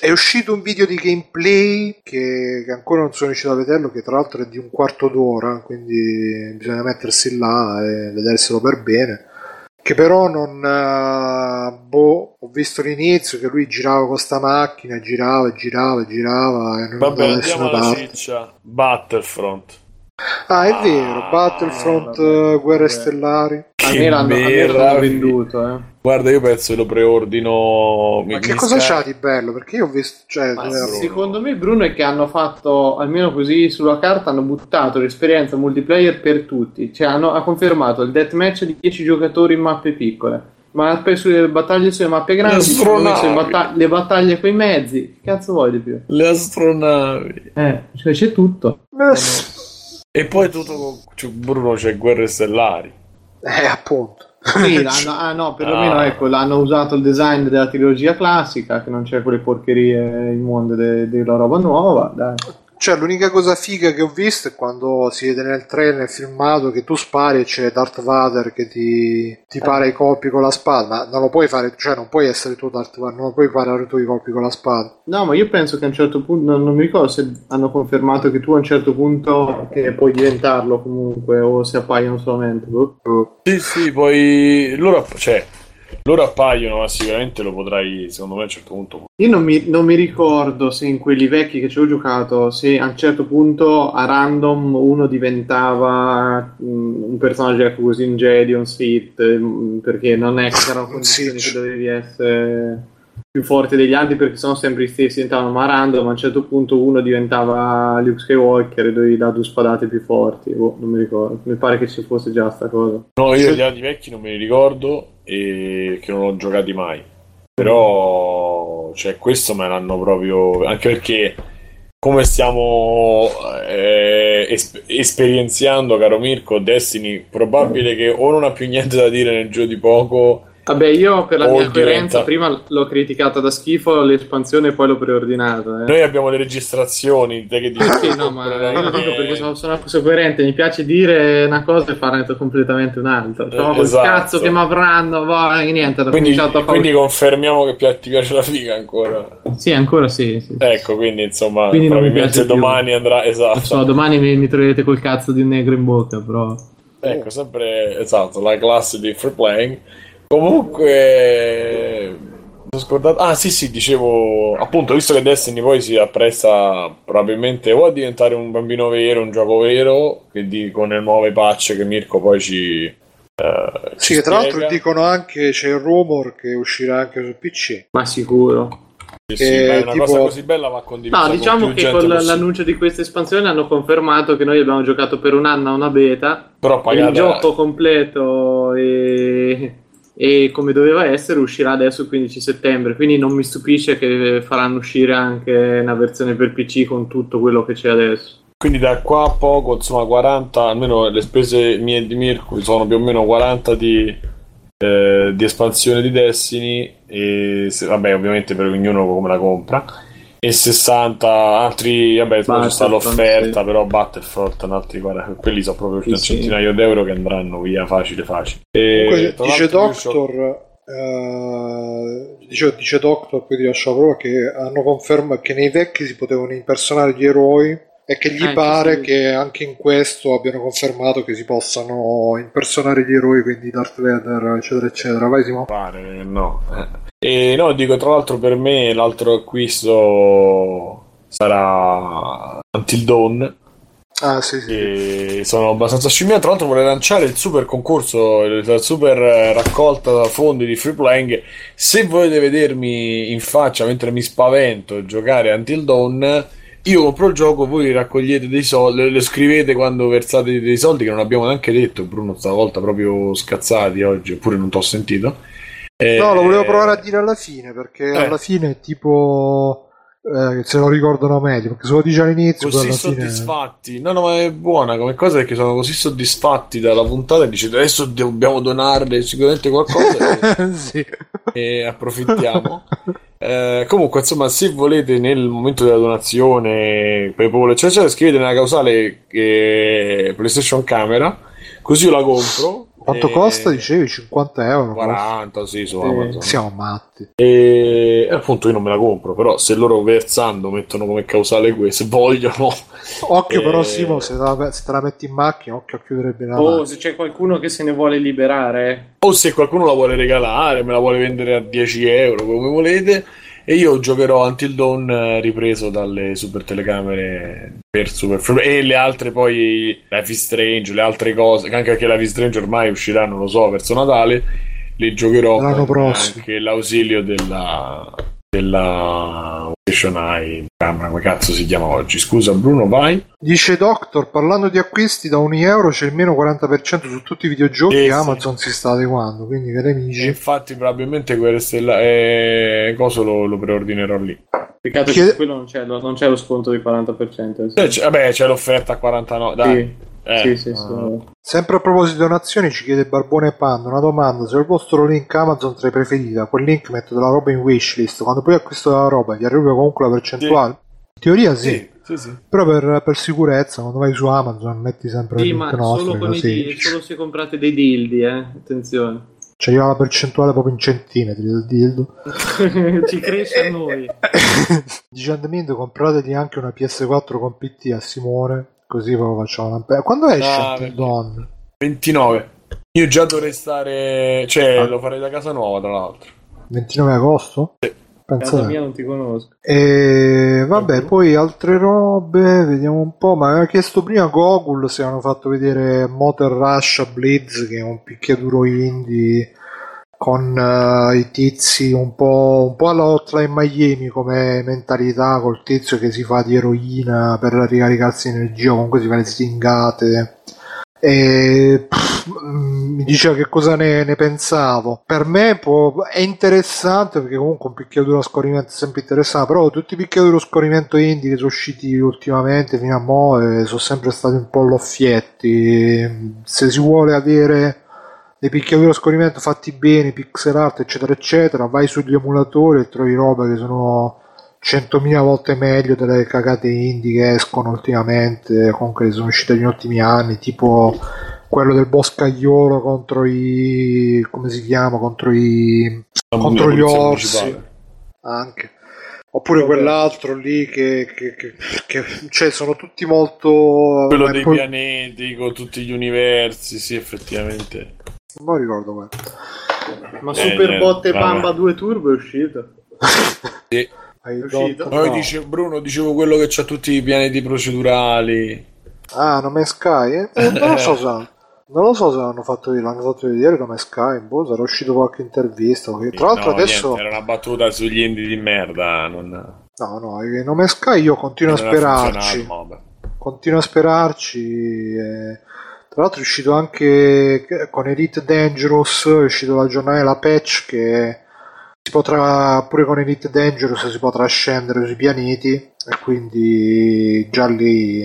è uscito un video di gameplay che, che, ancora non sono riuscito a vederlo, che tra l'altro è di un quarto d'ora, quindi bisogna mettersi là e vederselo per bene. Che però non. Uh, boh, ho visto l'inizio che lui girava con sta macchina, girava, girava, girava e non Vabbè, da nessuna parte. Ciccia. Battlefront. Ah, è vero, Battlefront, ah, Guerre Stellari. A me l'hanno, a venduto, eh. Guarda, io penso che lo preordino. Ma mi, che mi cosa sca... c'ha di bello? Perché io ho visto. Cioè, secondo me, Bruno, è che hanno fatto almeno così sulla carta. Hanno buttato l'esperienza multiplayer per tutti. Cioè, hanno ha confermato il deathmatch di 10 giocatori in mappe piccole. Ma sulle battaglie sulle mappe grandi, le, battag- le battaglie con i mezzi. Che cazzo vuoi di più? Le astronavi. Eh, cioè c'è tutto. Eh. E poi tutto cioè, Bruno c'è Guerre Stellari. Eh, appunto. Sì, ah no, perlomeno ah. ecco, l'hanno usato il design della trilogia classica, che non c'è quelle porcherie immonde de- della roba nuova. Dai. Cioè, l'unica cosa figa che ho visto è quando si vede nel trailer, nel filmato, che tu spari e c'è Darth Vader che ti, ti Eh. para i colpi con la spada, ma non lo puoi fare, cioè non puoi essere tu Darth Vader, non lo puoi parare tu i colpi con la spada. No, ma io penso che a un certo punto, non, non mi ricordo se hanno confermato che tu a un certo punto che puoi diventarlo comunque, o se appaiono solamente. boh. Sì, sì, poi loro, cioè, loro appaiono, ma sicuramente lo potrai, secondo me, a un certo punto. Io non mi, non mi ricordo se in quelli vecchi che ci ho giocato, se a un certo punto a random uno diventava mm, un personaggio ecco, così in Jedi, un Sith, mm, perché non è che erano condizioni che dovevi essere più forte degli altri perché sono sempre gli stessi, diventavano ma a random, a un certo punto uno diventava Luke Skywalker e dovevi dare due spadate più forti, boh, non mi ricordo, mi pare che ci fosse già sta cosa. No, io gli anni vecchi non me li ricordo e che non ho giocati mai. Però, cioè, questo me l'hanno proprio. Anche perché, come stiamo eh, es- esperienziando, caro Mirko, Destiny, probabile che o non ha più niente da dire nel gioco di poco. Vabbè, io per la mia diventa- coerenza prima l'ho criticata da schifo l'espansione e poi l'ho preordinata. Eh. Noi abbiamo le registrazioni, te che dici? Sì, no, ma io dico perché sono, sono sono coerente, mi piace dire una cosa e farne completamente un'altra. Però Eh, esatto. cazzo che mi avranno, e niente, Quindi, quindi confermiamo che ti piace la figa ancora. Sì, ancora sì. sì. Ecco, quindi insomma, Quindi non mi probabilmente piace più. domani andrà. Esatto. Lo so, domani mi, mi troverete col cazzo di un negro in bocca, però... Ecco, sempre esatto, la classe di free playing. Comunque, sono scordato. Ah, sì, sì, dicevo appunto, visto che Destiny poi si appresta probabilmente o a diventare un bambino vero, un gioco vero, che di, con le nuove patch che Mirko poi ci. eh, Sì, ci che tra l'altro dicono anche, c'è il rumor che uscirà anche su PC. Ma sicuro. Sì, sì, è una tipo- cosa così bella va condivisa. No, con diciamo più che gente con possibile. l'annuncio di questa espansione hanno confermato che noi abbiamo giocato per un anno a una beta Però il pagata. gioco completo e, e come doveva essere uscirà adesso il 15 settembre quindi non mi stupisce che faranno uscire anche una versione per PC con tutto quello che c'è adesso. Quindi da qua a poco, insomma, 40, almeno le spese mie di Mirko sono più o meno 40 di, eh, di espansione di Destiny, e se- vabbè, ovviamente per ognuno come la compra, e 60 altri, vabbè, poi c'è l'offerta, sì. però Battlefront, un altri 40, quelli sono proprio Sì, un sì. centinaio d'euro che andranno via facile facile. E, Comunque dice Doctor, eh, dice, dice Doctor, poi ti lascio la prova, che hanno confermato che nei vecchi si potevano impersonare gli eroi e che gli Eh, pare sì. che anche in questo abbiano confermato che si possano impersonare gli eroi, quindi Darth Vader, eccetera, eccetera. Vai Simo. Pare, no. E no, dico tra l'altro per me l'altro acquisto sarà Until Dawn. Ah, sì, sì. E sono abbastanza scimmiato. Tra l'altro vorrei lanciare il super concorso, la super eh, raccolta fondi di free playing. Se volete vedermi in faccia mentre mi spavento giocare Until Dawn, io compro il gioco, voi raccogliete dei soldi, lo scrivete quando versate dei soldi che non abbiamo neanche detto. Bruno stavolta proprio scazzati oggi, oppure non ti ho sentito. Eh, No, lo volevo provare a dire alla fine, perché Eh. alla fine è tipo... eh, se lo ricordano meglio, perché se lo dice all'inizio, così alla fine... soddisfatti. No, no, ma è buona come cosa perché sono così soddisfatti dalla puntata e dice adesso dobbiamo donarle sicuramente qualcosa e, sì. e approfittiamo. Eh, comunque, insomma, se volete nel momento della donazione PayPal, eccetera, scrivete nella causale eh, PlayStation Camera, così io la compro. Quanto E- costa, dicevi? 50 euro? 40, sì, su Sì. Amazon. Siamo matti. E e appunto io non me la compro, però se loro versando mettono come causale questo, vogliono, Occhio Eh, però Simo, se te, la, se te la metti in macchina, occhio a chiudere bene la oh macchina. se c'è qualcuno che se ne vuole liberare o se qualcuno la vuole regalare, me la vuole vendere a 10 euro, come volete. E io giocherò Until Dawn eh, ripreso dalle super telecamere per Super e le altre poi Life is Strange, le altre cose, che anche perché Life is Strange ormai uscirà, non lo so, verso Natale, le giocherò L'anno con prossimo. anche l'ausilio della della PlayStation Eye, camera, come cazzo si chiama oggi? Scusa Bruno, vai. Dice Doctor, parlando di acquisti da 1 euro c'è il meno 40% su tutti i videogiochi Eh, e sì. Amazon si sta adeguando, quindi cari E amici. infatti probabilmente Guerre Stellari eh, coso lo, lo preordinerò lì. peccato che quello non c'è, non c'è lo sconto del 40% Eh, c'è- vabbè, c'è l'offerta a 49, dai. sì, Eh, sì, sì, ah. sì. Sempre a proposito di donazioni ci chiede Barbone Panda una domanda, se il vostro link Amazon tra i preferiti, da quel link mettete la roba in wishlist, quando poi acquisto la roba vi arriva comunque la percentuale? In teoria sì. Sì, Sì, sì. Però per, per sicurezza, quando vai su Amazon, metti sempre Sì, il link nostro. solo, di- solo se comprate dei dildi, eh. Attenzione. Cioè, io ho la percentuale proprio in centimetri del dildo. Ci cresce a noi. Dice Andamindo, comprategli anche una PS4 con PT a Simone, così proprio facciamo una... Quando esce Ah, Dawn? 29. Io già dovrei stare... Cioè, Ah. lo farei da casa nuova, tra l'altro. 29 agosto? Sì. Pensa Casa mia non ti conosco. E vabbè, poi altre robe, vediamo un po'. Ma aveva chiesto prima Gogul se hanno fatto vedere Motor Rush Blitz, che è un picchiaduro indie con eh, i tizi un po', un po' alla Hotline Miami come mentalità, col tizio che si fa di eroina per ricaricarsi energia, comunque si fa le stingate. E pff, mi diceva che cosa ne, ne pensavo. Per me può- è interessante perché comunque un picchiaduro a scorrimento è sempre interessante, però tutti i picchiaduro a scorrimento indie che sono usciti ultimamente fino a mo' eh, sono sempre stati un po' loffietti. Se si vuole avere dei picchiaduro a scorrimento fatti bene, pixel art, eccetera, eccetera, vai sugli emulatori e trovi roba che sono 100.000 volte meglio delle cagate indie che escono ultimamente, comunque che sono uscite negli ultimi anni, tipo quello del boscaiolo contro i come si chiama? contro i contro La gli polizia orsi municipale. anche oppure Vabbè. quell'altro lì che, che- che- che- cioè sono tutti molto Quello dei poi- pianeti con tutti gli universi, sì, effettivamente. Non mi ricordo quello Ma Eh, Super niente, Botte vabbè. Pamba 2 Turbo è uscito. Sì. Hai È uscito? Poi no. dice Bruno, dicevo quello che c'ha tutti i pianeti procedurali. ah Nome Sky eh? Eh, non lo so se non lo so se l'hanno fatto vedere l'hanno fatto vedere Nome Sky boh, sarà uscito qualche intervista perché tra l'altro No, adesso niente, era una battuta sugli indie di merda. Non, no no il Nome Sky io continuo a non era sperarci continuo a sperarci. eh. Tra l'altro è uscito anche con Elite Dangerous, è uscito la giornata patch che si potrà, pure con Elite Dangerous si potrà scendere sui pianeti e quindi già lì...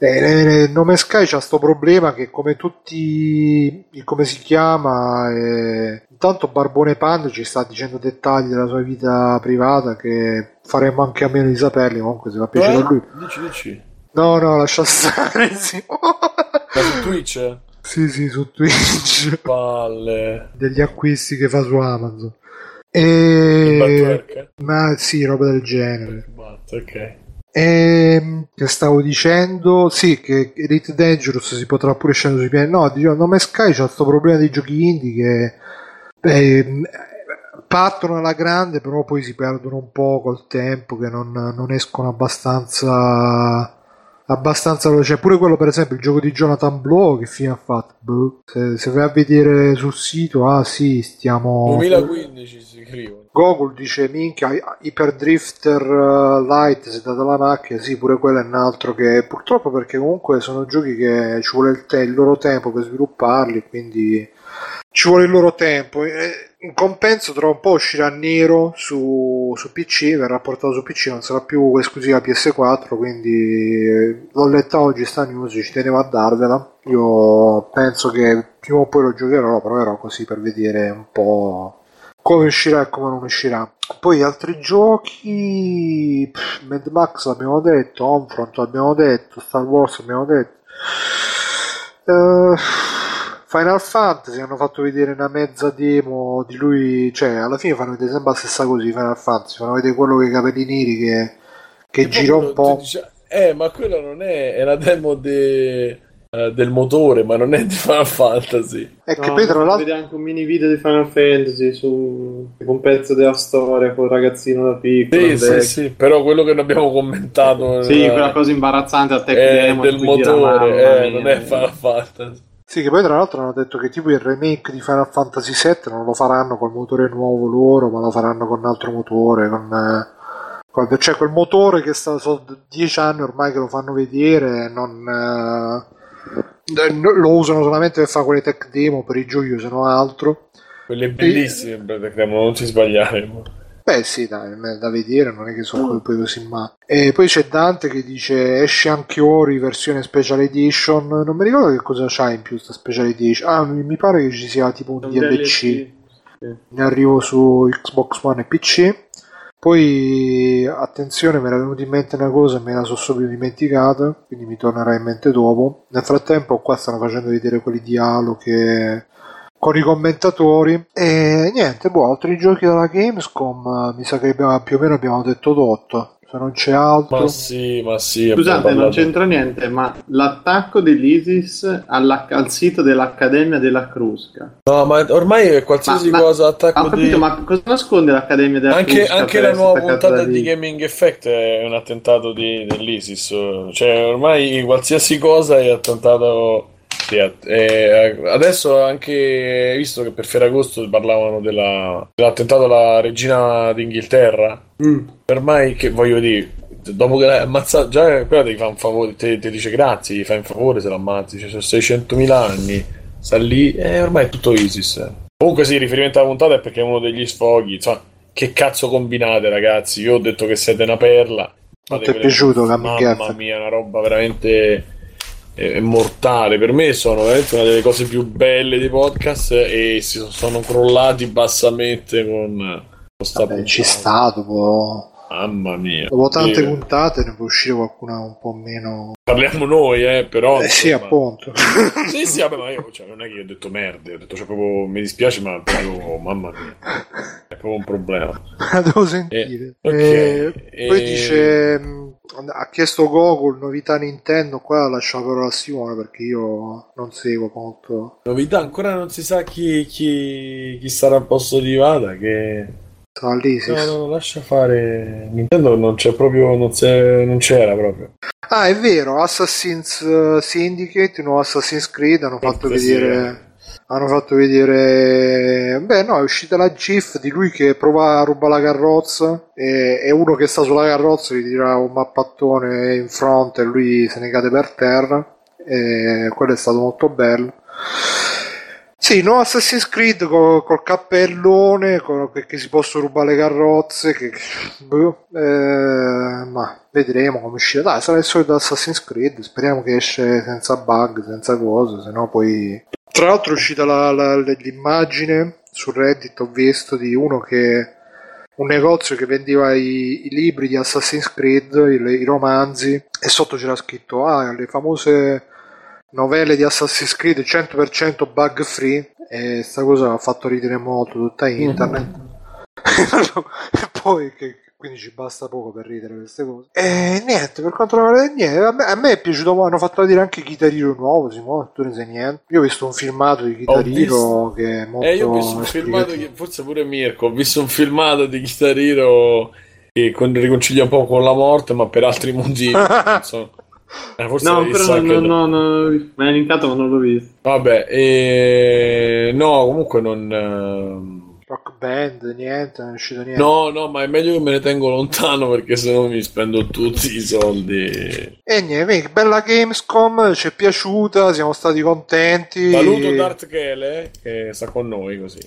Eh, eh, Nome Sky c'ha sto problema che come tutti, il- come si chiama, eh, intanto Barbone Panda ci sta dicendo dettagli della sua vita privata che faremmo anche a meno di saperli, comunque se fa piacere a lui. Eh? Dici, dici. No, no, lascia stare, sì. Ma su Twitch? sì, sì, su Twitch. Palle. Degli acquisti che fa su Amazon. E... Ma sì, roba del genere. Batt, ok. E che stavo dicendo? Sì, che Elite Dangerous si potrà pure scendere sui piani. No, dicevo, Nome Sky c'ha questo problema dei giochi indie che beh, partono alla grande, però poi si perdono un po' col tempo, che non, non escono abbastanza. Abbastanza veloce. Cioè, pure quello, per esempio, il gioco di Jonathan Blow, che fine ha fatto? Boh. Se, se vai a vedere sul sito, ah sì, stiamo. 2015 si scrivono. Gogol dice minchia Hyperdrifter uh, Light si è data la macchina sì pure quello è un altro che purtroppo perché comunque sono giochi che ci vuole il, te- il loro tempo per svilupparli quindi ci vuole il loro tempo E in compenso tra un po' uscirà nero su, su PC verrà portato su PC non sarà più esclusiva PS4 quindi eh, l'ho letta oggi sta news ci tenevo a darvela io penso che prima o poi lo giocherò lo proverò così per vedere un po' come uscirà e come non uscirà. Poi altri giochi, pff, Mad Max abbiamo detto, Homefront abbiamo detto, Star Wars abbiamo detto. Eh, Final Fantasy hanno fatto vedere una mezza demo di lui, cioè alla fine fanno vedere sempre la stessa cosa di Final Fantasy, fanno vedere quello con i capelli neri che, che E gira un po'. dice- eh, ma quello non è, è la demo de- eh, del motore, ma non è di Final Fantasy. E che No, poi tra l'altro... vede anche un mini video di Final Fantasy su un pezzo della storia con il ragazzino da piccolo. Sì, sì, sì, però quello che ne abbiamo commentato Sì, eh, quella cosa imbarazzante a te è del motore, eh, non è Final Fantasy. Sì, che poi tra l'altro hanno detto che tipo il remake di Final Fantasy VII non lo faranno col motore nuovo loro, ma lo faranno con un altro motore, con, eh, cioè quel motore che sta, sono dieci anni ormai che lo fanno vedere, non, eh, no- lo usano solamente per fare quelle tech demo per i giochi, se no altro. Quelle bellissime, Cremo, non ci sbagliare. Beh sì, dai, da vedere, non è che sono poi così male. E poi c'è Dante che dice esce anche Ori versione special edition, non mi ricordo che cosa c'ha in più sta special edition. Ah, mi pare che ci sia tipo un DLC. Sì. ne arrivo su Xbox One e PC Poi, attenzione, mi era venuta in mente una cosa e me la sono subito dimenticata, quindi mi tornerà in mente dopo. Nel frattempo qua stanno facendo vedere quelli di Halo che con i commentatori e niente, boh, altri giochi della Gamescom mi sa che abbiamo, più o meno abbiamo detto tutto se non c'è altro. Ma sì, ma sì. Scusate, non c'entra niente, ma l'attacco dell'ISIS alla, al sito dell'Accademia della Crusca. No, ma ormai qualsiasi ma, cosa attacco ho capito, di... ma cosa nasconde l'Accademia della anche, Crusca? Anche la nuova puntata di Gaming Effect è un attentato di, dell'ISIS. Cioè, ormai qualsiasi cosa è attentato... Eh, adesso anche visto che per Ferragosto parlavano della, dell'attentato alla regina d'Inghilterra, mm. ormai che voglio dire, dopo che l'hai ammazzato, già quella ti fa un favore, ti, dice grazie, gli fai un favore se l'ammazzi, cioè, sono 600.000 anni, sta lì e ormai è tutto ISIS. Comunque sì, riferimento alla puntata è perché è uno degli sfoghi, insomma, che cazzo combinate ragazzi, io ho detto che siete una perla. Non ti è piaciuto Mamma mia, una roba veramente è mortale. Per me sono veramente una delle cose più belle dei podcast e si sono crollati bassamente con questa Vabbè, ci sta dopo Mamma mia. Dopo tante Dio. puntate ne può uscire qualcuna un po' meno. Parliamo noi, eh, però. Eh sì, appunto. sì, sì, vabbè, ma io cioè, non è che io ho detto merda, ho detto cioè, proprio mi dispiace, ma proprio, mamma mia. È proprio un problema. Devo sentire. Eh, okay. eh, poi dice mm, ha chiesto Google novità Nintendo qua lascio però la Simone perché io non seguo molto novità ancora non si sa chi, chi, chi sarà al posto di Vada che tra l'ISIS. No, no, lascia fare. Nintendo non c'è proprio. Non, non, c'era proprio. Ah, è vero. Assassin's uh, Syndicate, nuovo Assassin's Creed hanno fatto vedere. Hanno fatto vedere. Beh, no, è uscita la GIF di lui che prova a rubare la carrozza. E, e uno che sta sulla carrozza gli tira un mappattone in fronte e lui se ne cade per terra. E quello è stato molto bello. Sì, no Assassin's Creed col, col cappellone, con, che, che, si possono rubare le carrozze, che, boh, eh, ma vedremo come uscirà. Dai, sarà il solito Assassin's Creed, speriamo che esce senza bug, senza cose, se no poi... Tra l'altro è uscita la, la, l'immagine su Reddit, ho visto, di uno che... un negozio che vendeva i, i libri di Assassin's Creed, i, i romanzi, e sotto c'era scritto, ah, le famose novelle di Assassin's Creed 100% bug free. E sta cosa ha fatto ridere molto tutta internet. Mm-hmm. e poi che quindi ci basta poco per ridere queste cose. E niente per quanto riguarda niente a me, a me, è piaciuto hanno fatto vedere anche Chitariro nuovo Simone tu ne sai niente. Io ho visto un filmato di Chitariro che è molto eh, io ho visto un filmato che forse pure Mirko ho visto un filmato di Chitariro che riconcilia un po' con la morte ma per altri motivi insomma eh, no, però non, no, no, mi hai linkato ma non l'ho visto. Vabbè, e... no, comunque non... Uh... Rock band, niente, non è uscito niente. No, no, ma è meglio che me ne tengo lontano perché sennò mi spendo tutti i soldi. E niente, bella Gamescom, ci è piaciuta, siamo stati contenti. Saluto Dart Kele che sta con noi così.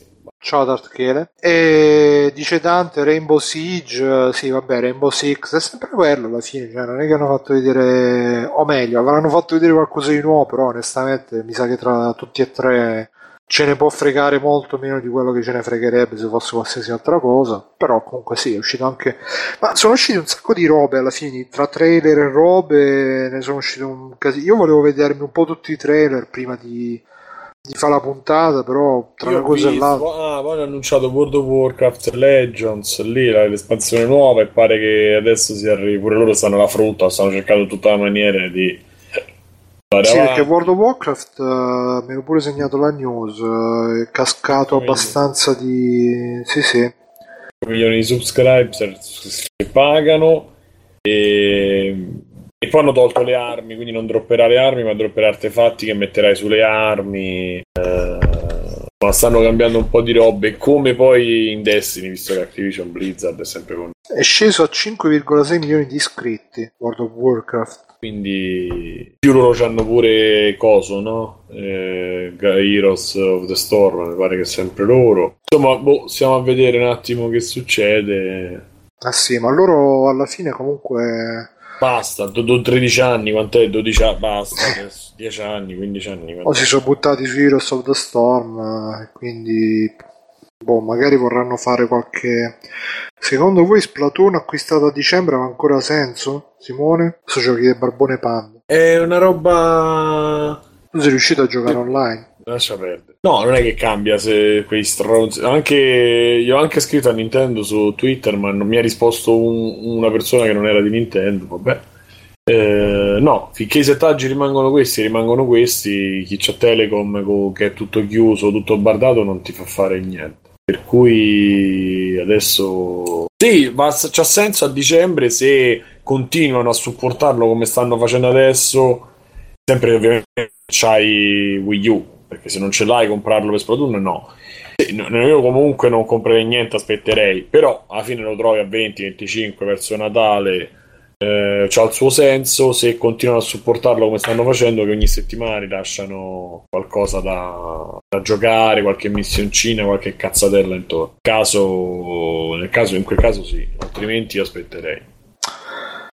Ciao Dartkele. E dice Dante Rainbow Siege, sì vabbè Rainbow Six, è sempre quello alla fine, cioè non è che hanno fatto vedere, o meglio, avranno fatto vedere qualcosa di nuovo, però onestamente mi sa che tra tutti e tre ce ne può fregare molto meno di quello che ce ne fregherebbe se fosse qualsiasi altra cosa, però comunque sì, è uscito anche... Ma sono usciti un sacco di robe alla fine, tra trailer e robe ne sono usciti un casino. Io volevo vedermi un po' tutti i trailer prima di di fare la puntata, però tra Io una cosa visto, e l'altra. Ah, poi hanno annunciato World of Warcraft Legends, lì l'espansione nuova e pare che adesso si arrivi, pure loro stanno la frutta, stanno cercando tutta la maniera di sì, perché World of Warcraft uh, mi ero pure segnato la news, uh, è cascato abbastanza di... sì sì. Milioni di subscriber che pagano e e poi hanno tolto le armi, quindi non dropperà le armi, ma dropperà artefatti che metterai sulle armi. Eh, ma stanno cambiando un po' di robe, come poi in Destiny, visto che Activision Blizzard è sempre con. È sceso a 5,6 milioni di iscritti World of Warcraft. Quindi più loro hanno pure coso, no? Eh, Heroes of the Storm, mi pare che è sempre loro. Insomma, boh, stiamo a vedere un attimo che succede. Ah sì, ma loro alla fine comunque Basta, do, do 13 anni, quant'è? 12 anni, basta, 10 anni, 15 anni. O si sono buttati su Heroes of the Storm, quindi boh, magari vorranno fare qualche... Secondo voi Splatoon acquistato a dicembre ha ancora senso? Simone? Adesso giochi del Barbone Panda. È una roba... Tu sei riuscito a giocare online? Lascia perdere. No, non è che cambia se quei stronzi. Anche io ho anche scritto a Nintendo su Twitter, ma non mi ha risposto un- una persona che non era di Nintendo. Vabbè. Eh, no, finché i settaggi rimangono questi, rimangono questi. Chi c'ha Telecom co- che è tutto chiuso, tutto bardato, non ti fa fare niente. Per cui adesso sì, ma c'ha senso a dicembre se continuano a supportarlo come stanno facendo adesso. Sempre ovviamente c'hai Wii U, perché se non ce l'hai comprarlo per Splatoon no. Io comunque non comprerei niente, aspetterei, però alla fine lo trovi a 20-25 verso Natale, eh, c'ha il suo senso se continuano a supportarlo come stanno facendo, che ogni settimana rilasciano qualcosa da, da giocare, qualche missioncina, qualche cazzatella intorno. Caso, nel caso, in quel caso sì, altrimenti aspetterei.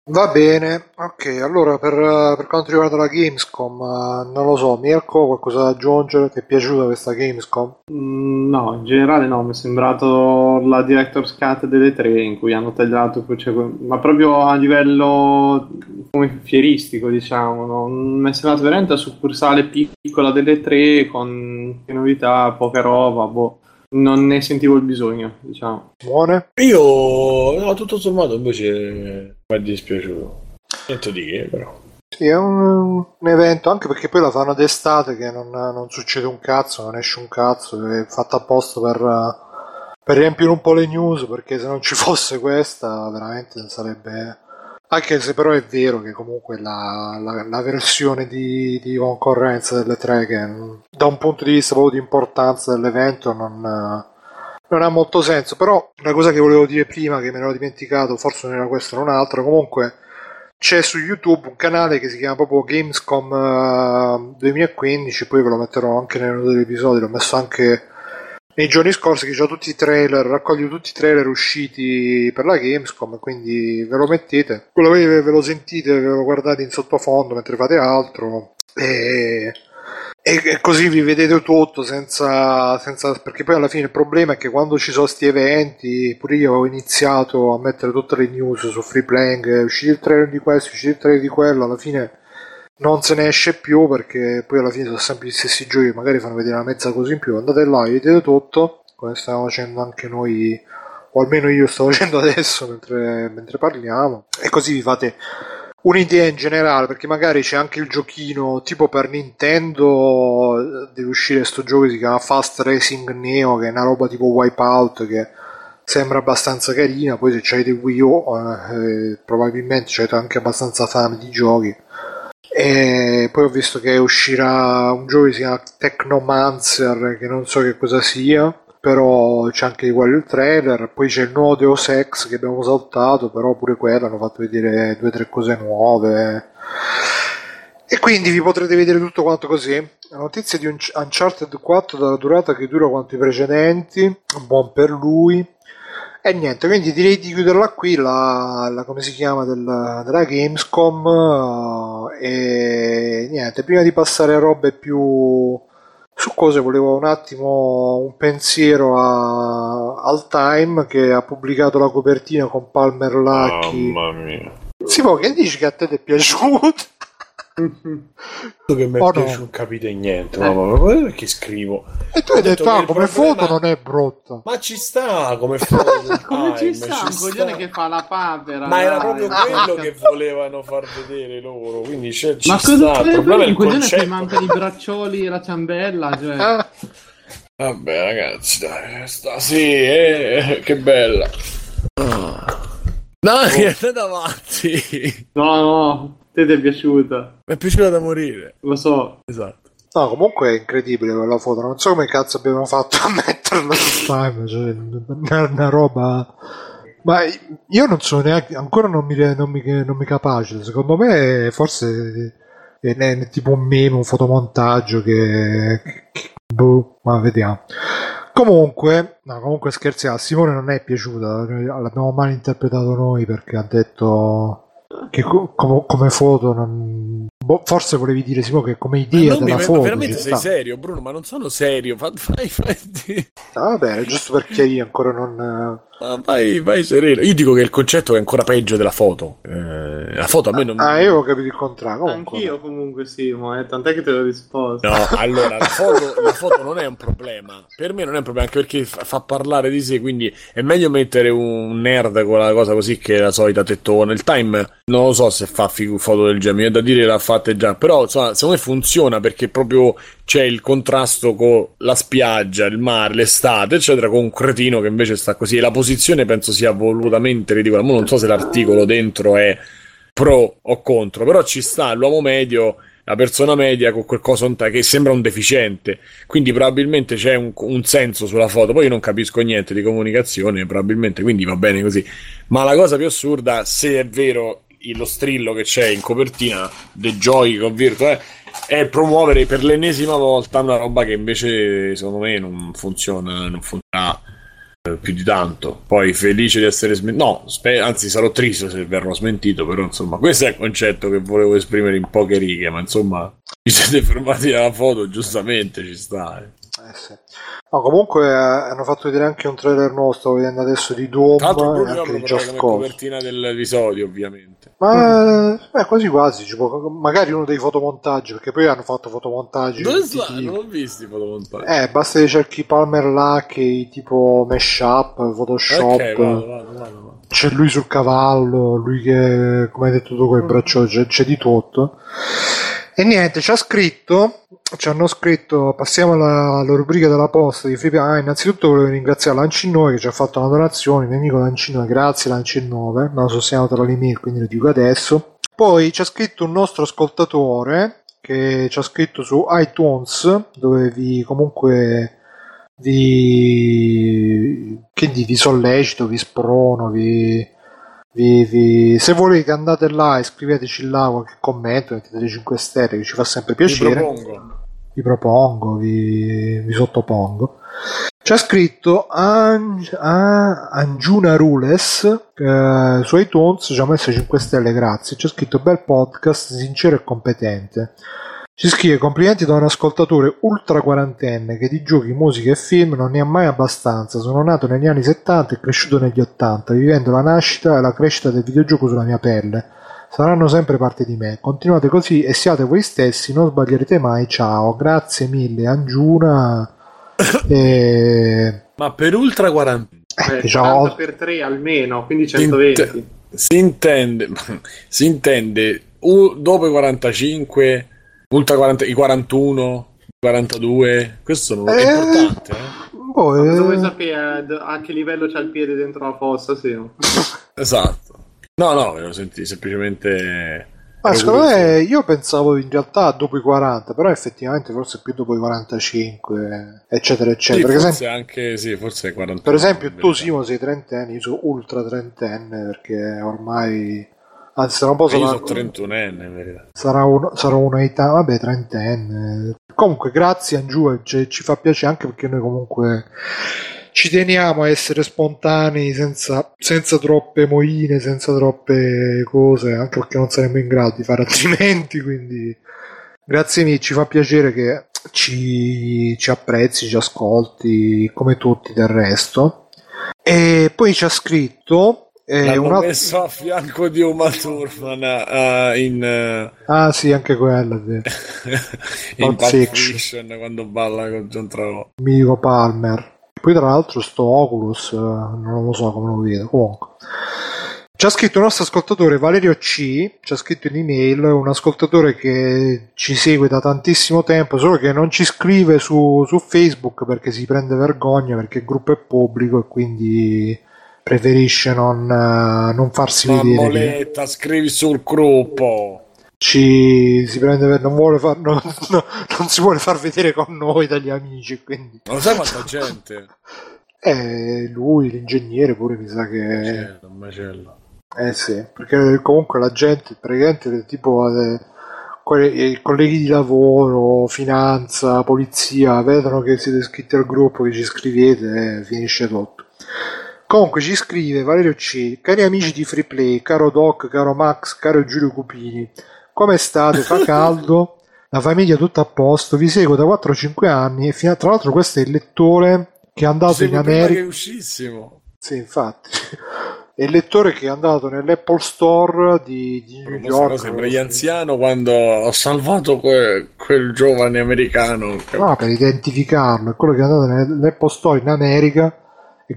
Va bene, ok, allora per, per quanto riguarda la Gamescom, eh, non lo so, Mirko, qualcosa da aggiungere? Ti è piaciuta questa Gamescom? Mm, No, in generale no, mi è sembrato la Director's Cut delle tre in cui hanno tagliato, cioè, ma proprio a livello come fieristico, diciamo, no? mi è sembrato veramente la succursale piccola delle tre con che novità, poca roba, boh. Non ne sentivo il bisogno, diciamo. Simone? Io, no, tutto sommato invece mi è dispiaciuto. Niente di che, però. Sì, è un, un evento, anche perché poi la fanno d'estate che non, non succede un cazzo, non esce un cazzo, è fatta apposta per, per riempire un po' le news, perché se non ci fosse questa veramente sarebbe... Anche se però è vero che comunque la, la- la versione di, di concorrenza delle tre, che mm, da un punto di vista proprio di importanza dell'evento non, eh, non ha molto senso, però la cosa che volevo dire prima, che me l'ero dimenticato, forse non era questa, non un'altra, comunque c'è su YouTube un canale che si chiama proprio Gamescom eh, 2015, poi ve lo metterò anche nel note dell'episodio, l'ho messo anche nei giorni scorsi che c'ho tutti i trailer, raccoglio tutti i trailer usciti per la Gamescom, quindi ve lo mettete, quello ve, ve lo sentite, ve lo guardate in sottofondo mentre fate altro. E, e- così vi vedete tutto senza, senza perché poi alla fine il problema è che quando ci sono sti eventi pure io ho iniziato a mettere tutte le news su free playing è uscito il trailer di questo, è uscito il trailer di quello alla fine non se ne esce più perché poi alla fine sono sempre gli stessi giochi magari fanno vedere una mezza cosa in più. Andate là vedete tutto come stiamo facendo anche noi o almeno io sto facendo adesso mentre, mentre parliamo. E così vi fate un'idea in generale perché magari c'è anche il giochino tipo per Nintendo deve uscire sto gioco che si chiama Fast Racing Neo che è una roba tipo Wipeout che sembra abbastanza carina. Poi se c'avete Wii U eh, eh, probabilmente c'avete anche abbastanza fame di giochi e poi ho visto che uscirà un gioco che si chiama Technomancer che non so che cosa sia però c'è anche quello il trailer. Poi c'è il nuovo Deus Ex che abbiamo saltato però pure quello hanno fatto vedere due o tre cose nuove. E quindi vi potrete vedere tutto quanto così. La notizia di Unch- Uncharted 4 dalla durata che dura quanto i precedenti buon per lui e niente, quindi direi di chiuderla qui, la, la- come si chiama, del- della Gamescom. eh, e niente, prima di passare a robe più su cose, volevo un attimo un pensiero a- al Time che ha pubblicato la copertina con Palmer Lucky. Mamma mia. Simo, che dici che a te ti è piaciuto? Che mi Oh, no. piace non capite niente, mia, guarda perché scrivo. E tu hai detto detto, ah, come problema- foto non è brutta. Ma ci sta come foto. Come ci Time, sta un ci coglione che fa la papera? Ma era dai. proprio quello che volevano far vedere loro, quindi c'è, ci Ma sta. cosa Il problema è un il coglione che manca i braccioli e la ciambella? Cioè... Ah, Vabbè, ragazzi, dai, sta sì, eh, che bella. No, niente davanti. No, no, te ti è piaciuta. Mi è piaciuta da morire. Lo so. Esatto. No, comunque è incredibile quella foto. Non so come cazzo abbiamo fatto a metterla sul time. Cioè, una, una roba. Ma io non so neanche. Ancora non mi, non mi, non mi capacito. Secondo me, forse è, è tipo un meme, un fotomontaggio che. che- boh, ma vediamo. Comunque, no, comunque scherziamo. A Simone non è piaciuta. L'abbiamo mal interpretato noi perché ha detto. Che co- come, come foto non... boh, forse volevi dire Simo che come idea non della mi, foto veramente sei sta. serio, Bruno? Ma non sono serio. Fa- Fai, fai, Ah, vabbè, giusto per chiarire ancora non... ma vai, vai sereno. Io dico che il concetto è ancora peggio della foto. Eh, la foto a me non. Ah, io ho capito il contrario. Comunque, Anch'io comunque Simo, eh, tant'è che te lo risposto. No, allora la foto, la foto non è un problema. Per me non è un problema, anche perché fa, fa parlare di sé. Quindi è meglio mettere un nerd con la cosa così che la solita tettona. Il time non lo so se fa figu- foto del genere. Da dire l'ha fatte già. Però insomma, secondo me funziona perché proprio c'è il contrasto con la spiaggia, il mare, l'estate, eccetera, con un cretino che invece sta così. E la posizione penso sia volutamente ridicola. Mo non so se l'articolo dentro è pro o contro, però ci sta l'uomo medio, la persona media con qualcosa che sembra un deficiente, quindi probabilmente c'è un, un senso sulla foto, poi io non capisco niente di comunicazione, probabilmente, quindi va bene così. Ma la cosa più assurda, se è vero lo strillo che c'è in copertina The Joy con Virtua, eh, è promuovere per l'ennesima volta una roba che invece secondo me non funziona, non funziona eh, più di tanto. Poi felice di essere smentito. No, spe- anzi, sarò triste se verrò smentito. Però, insomma, questo è il concetto che volevo esprimere in poche righe. Ma insomma, vi siete fermati alla foto, giustamente ci sta. eh. Eh, sì. No, comunque eh, hanno fatto vedere anche un trailer nuovo, stavo vedendo adesso di Doom e anche di Just Cause. copertina dell'episodio, ovviamente. Ma eh, quasi quasi, può- magari uno dei fotomontaggi, perché poi hanno fatto fotomontaggi. Sta? tipi. Non ho visto i fotomontaggi. Eh, basta che cerchi Palmer Lucky, tipo Meshup, Photoshop. ok, vado, vado, vado. vado. C'è lui sul cavallo, lui che, come hai detto tu, con il braccio, c'è, c'è di tutto. E niente, ci ha scritto, ci hanno scritto, passiamo alla, alla rubrica della posta di Free Ah, innanzitutto volevo ringraziare Lancinove che ci ha fatto una donazione, il mio amico Lancinove, grazie Lancinove, me la sono segnata l'email, quindi lo dico adesso. Poi ci ha scritto un nostro ascoltatore che ci ha scritto su iTunes, dove vi comunque vi, che di- vi sollecito, vi sprono, vi, vi- vi- se volete andate là e scriveteci là qualche commento, mettete 5 stelle che ci fa sempre Vi piacere propongo. Vi propongo, vi, vi sottopongo. Ha scritto An- A- Angiuna Rules eh, su iTunes, ci ha messo 5 stelle, grazie. Ha scritto bel podcast, sincero e competente. Ci scrive complimenti da un ascoltatore ultra quarantenne che di giochi, musica e film non ne ha mai abbastanza. Sono nato negli anni 70 e cresciuto negli 80, vivendo la nascita e la crescita del videogioco sulla mia pelle saranno sempre parte di me. Continuate così e siate voi stessi, non sbaglierete mai. Ciao, grazie mille, Angiuna. E... Ma per Ultra 40 eh, Eh, diciamo, 40 per 3 almeno, quindi 120. si intende, si intende u- dopo i 45, Ultra 40, i 41, i 42. Questo è Eh, importante. Eh? boh, eh, Dove sapere a, che livello c'ha il piede dentro la fossa, sì. Esatto. No, no, me lo senti semplicemente. ma secondo me io pensavo in realtà dopo i 40, però effettivamente forse più dopo i 45, eccetera, Sì, eccetera. per, forse esempio, anche sì, forse è 41. per esempio, tu. Simo sei trentenne, io sono ultra trentenne perché ormai, anzi, tra un po' Eh, Io sarà, sono 31enne, in verità. sarà, un, sarà una età, vabbè, trentenne. Comunque, grazie Angiù, ci, ci fa piacere anche perché noi comunque ci teniamo a essere spontanei senza, senza troppe moine, senza troppe cose, anche perché non saremmo in grado di fare altrimenti, quindi grazie mille, ci fa piacere che ci, ci apprezzi, ci ascolti, come tutti del resto. E poi ci ha scritto eh, L'hanno un altro... messo a fianco di Uma Thurman eh, in, eh, Ah sì, anche quella, sì. in Pulp Fiction. Quando balla con John Travolta. Mirico Palmer. Poi tra l'altro sto Oculus, eh, non lo so come lo vedo, comunque. Ci ha scritto il nostro ascoltatore Valerio C, ci ha scritto in email, un ascoltatore che ci segue da tantissimo tempo, solo che non ci scrive su, su Facebook perché si prende vergogna, perché il gruppo è pubblico e quindi preferisce non, eh, non farsi vedere. che- Mammoletta, scrivi sul gruppo. Ci si prende ver- non vuole far, non, no, non si vuole far vedere con noi dagli amici, quindi Non sai quanta gente? Eh, lui, l'ingegnere pure mi sa che... C'è un macello. Eh sì, perché comunque la gente, praticamente tipo eh, i colleghi di lavoro, finanza, polizia, vedono che siete iscritti al gruppo, che ci scrivete e finisce tutto. Comunque ci scrive Valerio C. Cari amici di Freeplay, caro Doc, caro Max, caro Giulio Cupini, come state? Fa caldo? La famiglia tutta a posto? Vi seguo da 4-5 anni e fino a, tra l'altro questo è il lettore che è andato in America. che uscissimo. Sì, infatti. È il lettore che è andato nell'Apple Store di, di New York. sembra gli anziano quando ho salvato que- quel giovane americano. No, per identificarlo, è quello che è andato nell'Apple Store in America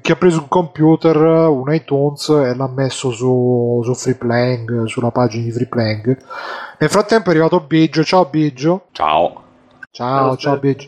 che ha preso un computer, un iTunes e l'ha messo su, su Freeplaying, sulla pagina di Freeplaying. Nel frattempo è arrivato Biggio, ciao Biggio. Ciao. Ciao, ciao Biggio.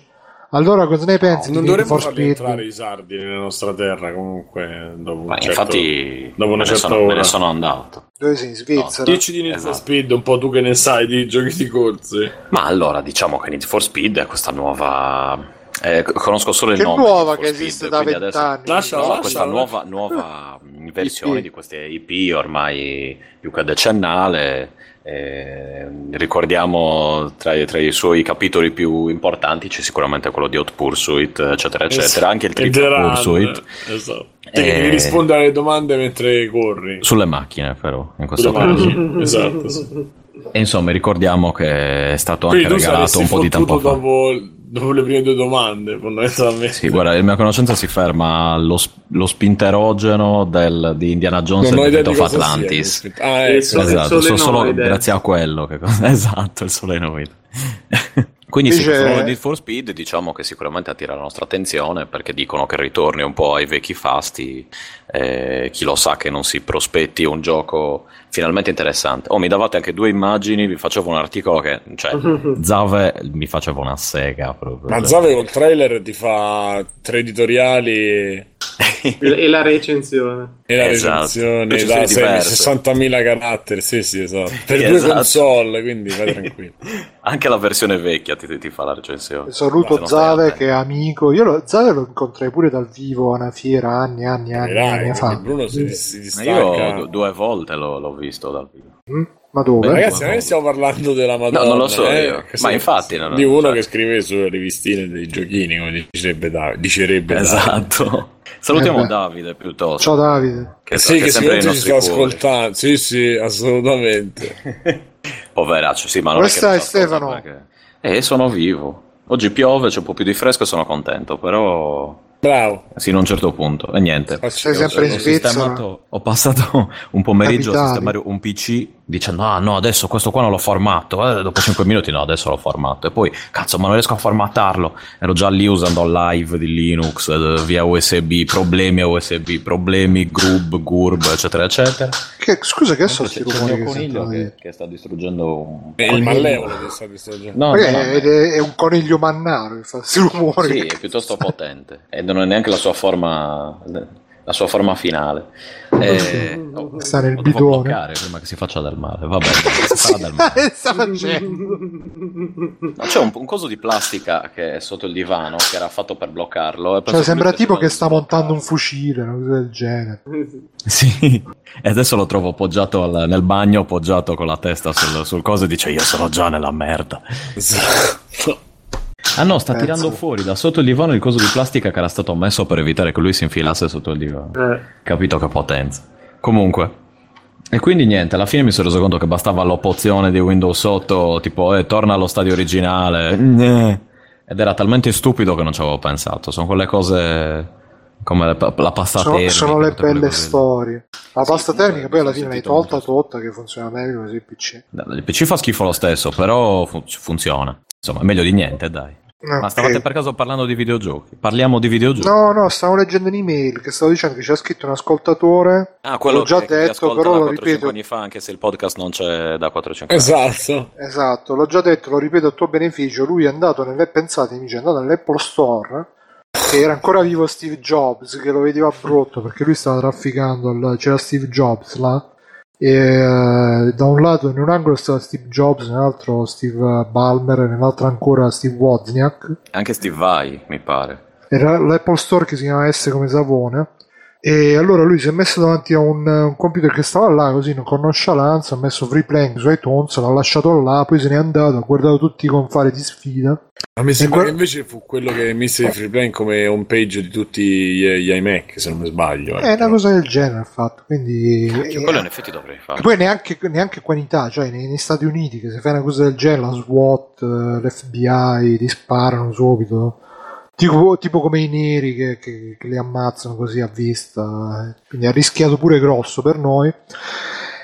Allora cosa ne pensi Non di Need dovremmo for farli entrare i sardi nella nostra terra comunque dopo un Ma certo- infatti dopo una me, ne certa sono, me ora. ne sono andato. Dove sei? In Svizzera? Dici di Need for Esatto. Speed un po' tu che ne sai di giochi di corse. Ma allora diciamo che Need for Speed è questa nuova... eh, conosco solo il Che nome. nuova che Speed, esiste da adesso- vent'anni. Lasciala, No, questa nuova, nuova versione IP. di queste IP ormai più che decennale. eh, ricordiamo tra, i- tra i suoi capitoli più importanti c'è sicuramente quello di Hot Pursuit, eccetera, eccetera. Anche il E Triple Pursuit Esatto. Te che Eh, devi rispondere alle domande mentre corri. sulle macchine, però, in questo Sulle caso. macchine. esatto. sì. E insomma, ricordiamo che è stato Quindi anche regalato un po' di tempo fa. dopo, dopo le prime due domande, fondamentalmente. Sì, guarda, la mia conoscenza si ferma allo sp- lo spinterogeno del- di Indiana Jones Non e Death of sia Atlantis. questo. Ah, ecco. il esatto, so- solo grazie a quello. Che cosa- esatto, il solenoide. Quindi sì, Dice- questo nuovo Need for Speed diciamo che sicuramente attira la nostra attenzione perché dicono che ritorni un po' ai vecchi fasti. eh, chi lo sa che non si prospetti un gioco finalmente interessante. Oh, mi davate anche due immagini, vi facevo un articolo che, cioè, Zave mi faceva una sega proprio. Ma cioè. Zave col trailer ti fa tre editoriali E la recensione. e la Esatto. recensione da sei- diverse. 60.000 caratteri. Sì, sì, esatto. Per Sì, due esatto. console, quindi vai tranquillo. Anche la versione vecchia ti, ti fa la recensione. Saluto stai Zave che è amico. Io lo, Zave lo incontrai pure dal vivo a una fiera anni, anni, anni, Dai, anni fa. Bruno si, si Ma distacca. Io du- due volte l'ho, l'ho visto dal vivo. Mm? Ma dove? Beh, Ragazzi, non che stiamo parlando della Madonna. non lo so eh, Ma infatti, no, no, di uno cioè- che scrive sulle rivistine dei giochini, come dicerebbe Davide. Dicerebbe Davide. Esatto. Salutiamo Eh. Davide piuttosto. Ciao Davide. Che, Sì, che che sicuramente ci sta ascoltando. Sì, sì, assolutamente. Poveraccio, sì, ma non Come è che non stai, Stefano? perché- Eh, sono vivo. Oggi piove, c'è un po' più di fresco e sono contento, però Bravo. sino a un certo punto. E niente. Sei sempre in Ho Svizzera? sistemato- ho passato un pomeriggio a Capitali. sistemare un PC dicendo ah no adesso questo qua non l'ho formato eh, dopo 5 minuti no adesso l'ho formato e poi cazzo ma non riesco a formattarlo ero già lì usando live di Linux eh, via USB problemi a USB problemi grub gurb eccetera eccetera Che, scusa, che sono C'è rumori mio che coniglio che, lì? che sta distruggendo un È il malleolo che sta distruggendo. no, no, è- è un coniglio mannaro che fa questi rumori. Sì, è piuttosto potente e non è neanche la sua forma, la sua forma finale. Eh, oh, Sta nel lo devo bidone. bloccare prima che si faccia del male. Vabbè, si del male. Sta facendo? No, c'è un, un coso di plastica che è sotto il divano che era fatto per bloccarlo. Cioè, sembra tipo che sta montando un fucile, una cosa del genere. Sì, e adesso lo trovo appoggiato al- nel bagno, appoggiato con la testa sul, sul coso e dice io sono già nella merda. Ah no, sta Cazzo. tirando fuori da sotto il divano il coso di plastica che era stato messo per evitare che lui si infilasse sotto il divano. Eh, Capito che potenza. Comunque. E quindi niente, alla fine mi sono reso conto che bastava l'opzione di Windows 8, tipo, eh, torna allo stadio originale. Gne. Ed era talmente stupido che non ci avevo pensato. Sono quelle cose come le pa- la pasta Sono, termica, sono le belle storie. La Sì, pasta comunque, termica poi alla fine l'hai tolta molto- tutta che funziona meglio così il PC. Il PC fa schifo lo stesso, però fu- funziona. Insomma, è meglio di niente, dai. Ma Ok. stavate per caso parlando di videogiochi? Parliamo di videogiochi. No, no, stavo leggendo un'email che stavo dicendo che ci ha scritto un ascoltatore. Ah, quello L'ho già che, che detto, ascolta però da lo 4-5 ripeto. anni fa, anche se il podcast non c'è da 4-5 anni. Esatto. Esatto, l'ho già detto, lo ripeto a tuo beneficio. Lui è andato nelle pensatemi, è andato nell'Apple Store. Che era ancora vivo Steve Jobs, che lo vedeva brutto perché lui stava trafficando. al- c'era Steve Jobs là. E eh, da un lato in un angolo stava Steve Jobs, nell'altro Steve Ballmer, e nell'altro ancora Steve Wozniak. Anche Steve Vai, mi pare. Era l'Apple Store che si chiama S come Savone. E allora lui si è messo davanti a un, un computer che stava là così con nonchalance, ha messo free playing su iTunes, l'ha lasciato là, poi se n'è andato, ha guardato tutti con fare di sfida. Ma mi sembra che invece fu quello che mise i free playing come home page di tutti gli, gli iMac, se non mi sbaglio. È una cosa del genere ha fatto, quindi... Io quello in effetti dovrei E fare. poi neanche, neanche qua in Italia, cioè nei- negli Stati Uniti, che se fai una cosa del genere, la SWAT, eh, l'FBI ti sparano subito. Tipo, tipo come i neri che, che- che li ammazzano così a vista. eh. Quindi ha rischiato pure grosso per noi.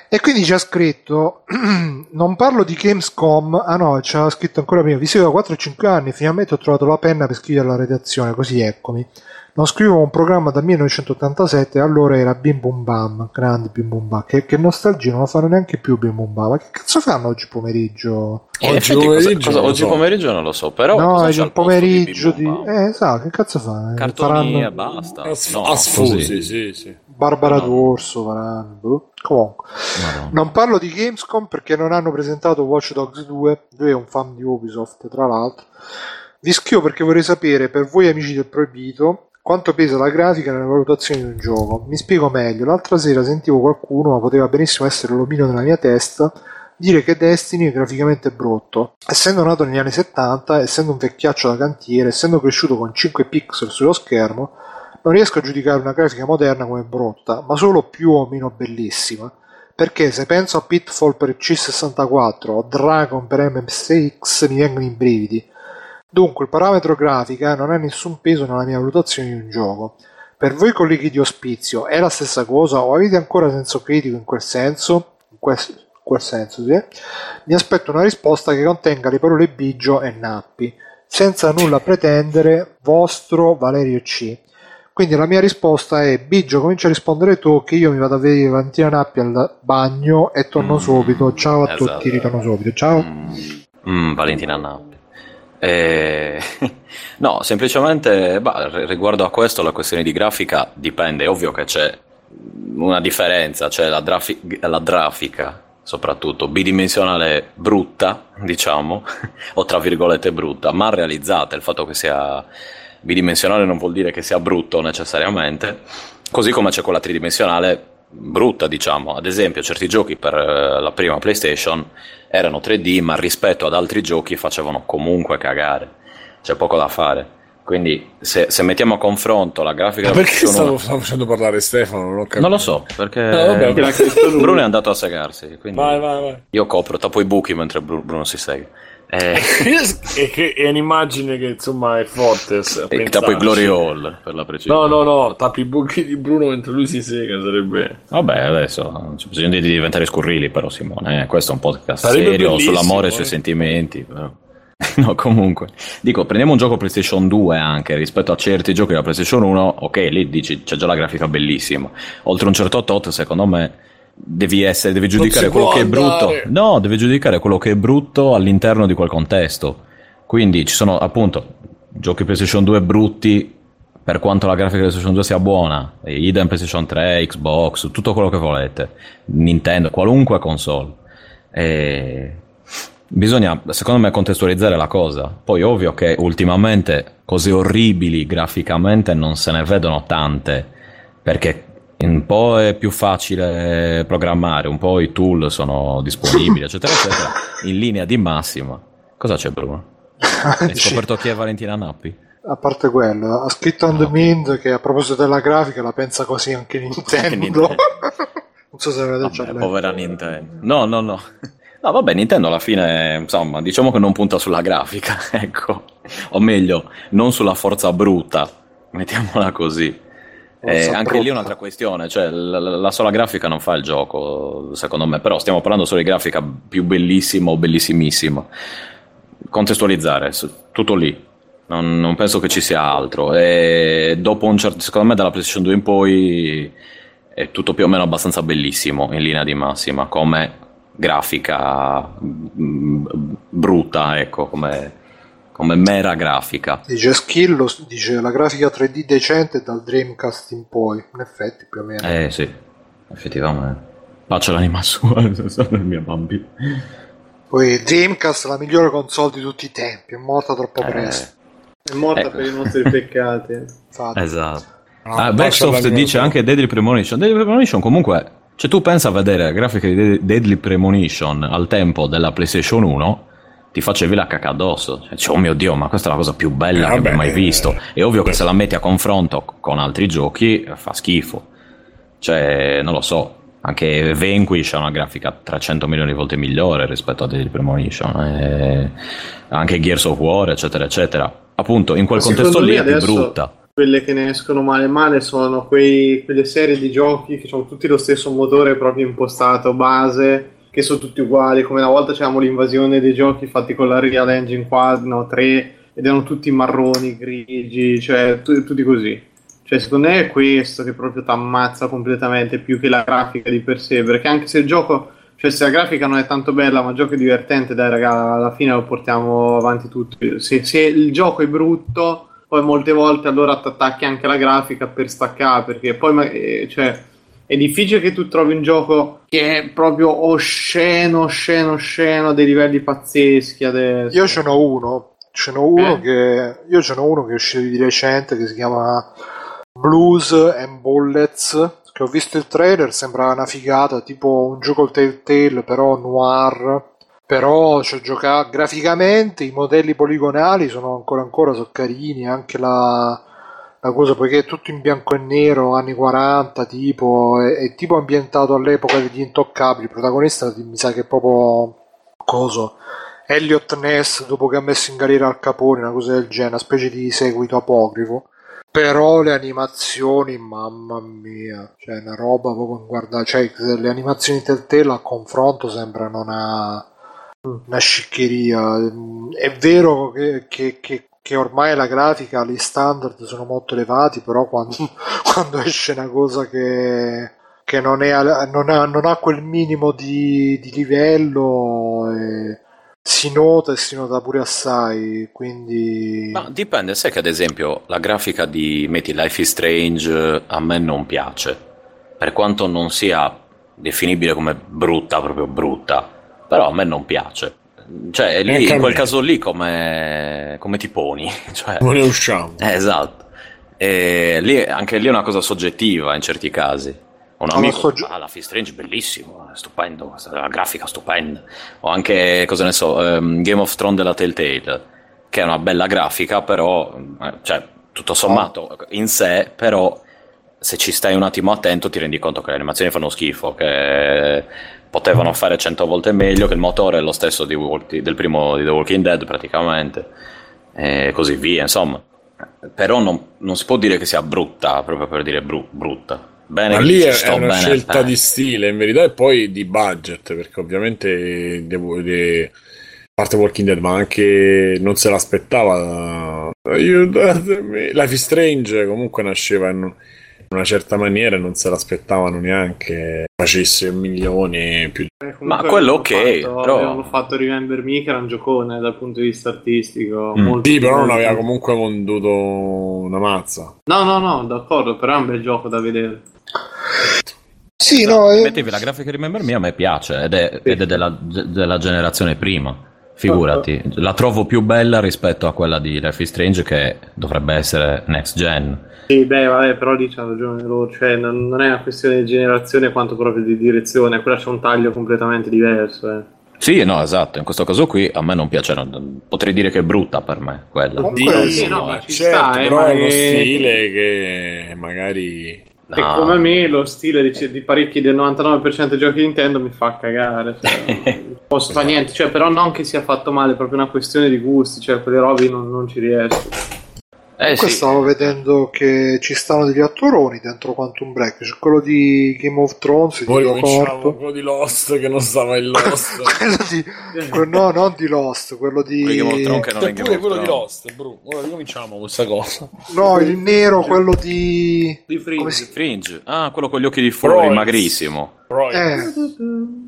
E quindi ci ha scritto: Non parlo di Gamescom. Ah no, ci ha scritto ancora prima. Vi seguo da 4-5 anni. Finalmente ho trovato la penna per scrivere alla redazione. Così eccomi. Non scrivevo un programma dal 1987, allora era Bim Bum Bam, grande Bim Bum Bam, che, che nostalgia, non lo fanno neanche più Bim Bum Bam, ma che cazzo fanno oggi pomeriggio? In Oggi cosa- pomeriggio cosa- lo oggi so. pomeriggio non lo so, però no, cosa il di pomeriggio Bim di... Bum Bam? Eh, esatto, che cazzo fa? Eh, Cartoni faranno e basta. As- No, asfusi, così. sì, sì. Barbara No. D'Orso, faranno, boh. Comunque. Madonna. Non parlo di Gamescom perché non hanno presentato Watch Dogs 2, lui è un fan di Ubisoft tra l'altro. Vi scrivo perché vorrei sapere, per voi amici del proibito, quanto pesa la grafica nelle valutazioni di un gioco. Mi spiego meglio, l'altra sera sentivo qualcuno, ma poteva benissimo essere l'omino nella mia testa, dire che Destiny è graficamente brutto. Essendo nato negli anni 70, essendo un vecchiaccio da cantiere, essendo cresciuto con 5 pixel sullo schermo, non riesco a giudicare una grafica moderna come brutta, ma solo più o meno bellissima. Perché se penso a Pitfall per C64 o Dragon per MSX mi vengono i brividi. Dunque il parametro grafica non ha nessun peso nella mia valutazione di un gioco. Per voi colleghi di ospizio è la stessa cosa o avete ancora senso critico in quel senso? In quel, in quel senso, sì. Mi aspetto una risposta che contenga le parole bigio e nappi, senza nulla pretendere, vostro Valerio C. Quindi la mia risposta è Biggio comincia a rispondere tu che io mi vado a vedere Valentina Nappi al bagno e torno Mm, subito. Ciao a esatto. tutti, ritorno subito. Ciao. Mm, mm, Valentina Nappi. Eh, no, semplicemente bah, ri- riguardo a questo la questione di grafica dipende, è ovvio che c'è una differenza, c'è la, grafi- la grafica soprattutto bidimensionale brutta, diciamo, o tra virgolette brutta, ma realizzata, il fatto che sia bidimensionale non vuol dire che sia brutto necessariamente, così come c'è quella tridimensionale brutta, diciamo. Ad esempio, certi giochi per eh, la prima PlayStation erano 3D, ma rispetto ad altri giochi facevano comunque cagare. C'è poco da fare. Quindi, se, se mettiamo a confronto la grafica Ma perché stavo, 1 stavo facendo parlare Stefano? Non non lo so, perché Ah, vabbè. Bruno è andato a segarsi. Quindi Vai, vai, vai. Io copro, tappo i buchi mentre Bru- Bruno si sega. Eh, è, che è un'immagine che insomma è forte. e tappo i Glory Hall per la precisione. No, no, no, tappi i buchi di Bruno mentre lui si sega, sarebbe... Vabbè, adesso non c'è bisogno di diventare scurrili, però, Simone. eh, questo è un podcast Sarebbe serio sull'amore e eh. sui sentimenti. Però. no, comunque, dico, prendiamo un gioco PlayStation 2 anche rispetto a certi giochi della PlayStation 1. Ok, lì dici c'è già la grafica bellissima. Oltre un certo tot, secondo me, devi, essere, devi giudicare quello che è brutto. No, devi giudicare quello che è brutto all'interno di quel contesto. Quindi ci sono appunto giochi PlayStation 2 brutti per quanto la grafica di PlayStation 2 sia buona, idem PlayStation 3, Xbox, tutto quello che volete, Nintendo, qualunque console. E bisogna, secondo me, contestualizzare la cosa. Poi, ovvio che ultimamente cose orribili graficamente non se ne vedono tante, perché un po' è più facile programmare, un po' i tool sono disponibili, eccetera, eccetera, in linea di massima. Cosa c'è, Bruno? Hai scoperto chi è Valentina Nappi? A parte quello, ha scritto on the Mind che a proposito della grafica la pensa così anche Nintendo. Nintendo. non so se avete già letto. povera Nintendo. No, no, no. No, vabbè, Nintendo alla fine, insomma, diciamo che non punta sulla grafica, ecco. O meglio, non sulla forza brutta, mettiamola così. Eh, anche lì è un'altra questione, cioè la, la- la sola grafica non fa il gioco, secondo me, però stiamo parlando solo di grafica più bellissima o bellissimissima. Contestualizzare, tutto lì. Non, non penso che ci sia altro. E dopo un certo, secondo me, dalla PlayStation 2 in poi è tutto più o meno abbastanza bellissimo in linea di massima, come grafica mm, brutta, ecco, come, come mera grafica. Dice Schillo, dice la grafica 3D decente dal Dreamcast in poi. In effetti, più o meno. Eh sì, effettivamente. Pace l'anima sua, sono il mio bambino. Poi Dreamcast è la migliore console di tutti i tempi, è morta troppo Eh, presto. È morta Ecco. per i nostri peccati. Infatti. esatto. Ah, Backsoft dice anche Deadly Premonition. Deadly Premonition comunque, cioè tu pensa a vedere grafiche di Deadly Premonition al tempo della PlayStation 1, ti facevi la cacca addosso. Cioè, oh mio Dio, ma questa è la cosa più bella eh, che abbia mai visto. È ovvio che se la metti a confronto con altri giochi fa schifo. Cioè, non lo so, anche Vanquish ha una grafica 300 milioni di volte migliore rispetto a Deadly Premonition. E anche Gears of War, eccetera, eccetera. Appunto, in quel contesto lì è più brutta quelle che ne escono male male sono quei, quelle serie di giochi che hanno tutti lo stesso motore proprio impostato base che sono tutti uguali come una volta c'avevamo l'invasione dei giochi fatti con la Real Engine 4 no, 3 ed erano tutti marroni, grigi cioè t- tutti così. Cioè secondo me è questo che proprio ti ammazza completamente più che la grafica di per sé perché anche se il gioco cioè se la grafica non è tanto bella ma il gioco è divertente dai raga alla fine lo portiamo avanti tutti. Se, se il gioco è brutto poi molte volte allora ti attacchi anche la grafica per staccare perché poi eh, cioè, è difficile che tu trovi un gioco che è proprio osceno, osceno, osceno, dei livelli pazzeschi adesso. Io ce n'ho uno, ce n'ho uno eh? che io ce n'ho uno che è uscito di recente che si chiama Blues and Bullets che ho visto il trailer, sembra una figata, tipo un gioco Telltale però noir però cioè, gioca- graficamente i modelli poligonali sono ancora ancora sono carini anche la, la, cosa poiché è tutto in bianco e nero anni 40 tipo è, è tipo ambientato all'epoca degli intoccabili. Il protagonista mi sa che è proprio coso. Elliot Ness dopo che ha messo in galera Al Capone una cosa del genere una specie di seguito apocrifo. Però le animazioni mamma mia cioè una roba proprio guarda cioè le animazioni Telltale a confronto sembrano una una sciccheria. È vero che, che, che, che, ormai la grafica, gli standard sono molto elevati, però quando, quando esce una cosa che, che non, è, non, ha, non, ha, quel minimo di, di livello... Eh, si nota e si nota pure assai, quindi... Ma dipende, sai che ad esempio la grafica di metti Life is Strange a me non piace, per quanto non sia definibile come brutta, proprio brutta, però a me non piace. Cioè, lì, in quel caso lì come, come ti poni? Cioè, non ne usciamo. Eh, esatto. E lì, anche lì è una cosa soggettiva in certi casi. Un amico, so... ah, la Fist Strange bellissimo, stupendo, la grafica stupenda. O anche, cosa ne so, um, Game of Thrones della Telltale, che è una bella grafica, però, eh, cioè, tutto sommato, oh. in sé, però se ci stai un attimo attento ti rendi conto che le animazioni fanno schifo, che potevano fare cento volte meglio, che il motore è lo stesso di, del primo di The Walking Dead praticamente, e così via, insomma. Però non, non si può dire che sia brutta, proprio per dire bru- brutta. Bene, Ma lì è, una bene, scelta eh. di stile in verità e poi di budget, perché ovviamente devo, de, parte Walking Dead, ma anche non se l'aspettava. Aiutatemi. Life is Strange comunque nasceva in in una certa maniera non se l'aspettavano neanche facesse milioni più eh, ma quello ok fatto, però avevano fatto Remember Me che era un giocone dal punto di vista artistico mm. sì però non aveva comunque venduto una mazza no no no d'accordo però è un bel gioco da vedere sì, no, io... Mettevi la grafica di Remember Me a me piace ed è, sì. ed è della, della generazione prima figurati, la trovo più bella rispetto a quella di Life is Strange che dovrebbe essere next gen. Sì, beh, vabbè, però lì c'ha ragione loro, cioè non, non, è una questione di generazione quanto proprio di direzione, quella c'è un taglio completamente diverso. Eh. Sì, no, esatto, in questo caso qui a me non piace, potrei dire che è brutta per me quella. Oddio, sì, no, ci certo, sta, eh, però è uno stile che magari No. E come me lo stile di, di, parecchi del 99% dei giochi di Nintendo mi fa cagare. Cioè, non posso fare niente, cioè, però non che sia fatto male, è proprio una questione di gusti, cioè quelle robe non, non ci riesco. Eh, sì. stavo vedendo che ci stanno degli attoroni dentro Quantum Break. C'è quello di Game of Thrones. Poi cominciamo quello di Lost che non stava in Lost. quello di, no, non di Lost, quello di Game of Thrones che non è Game of quello di Lost, bro. Ora ricominciamo questa cosa. No, il nero, quello di di Fringe. Si... Fringe. Ah, quello con gli occhi di fuori, magrissimo. Eh,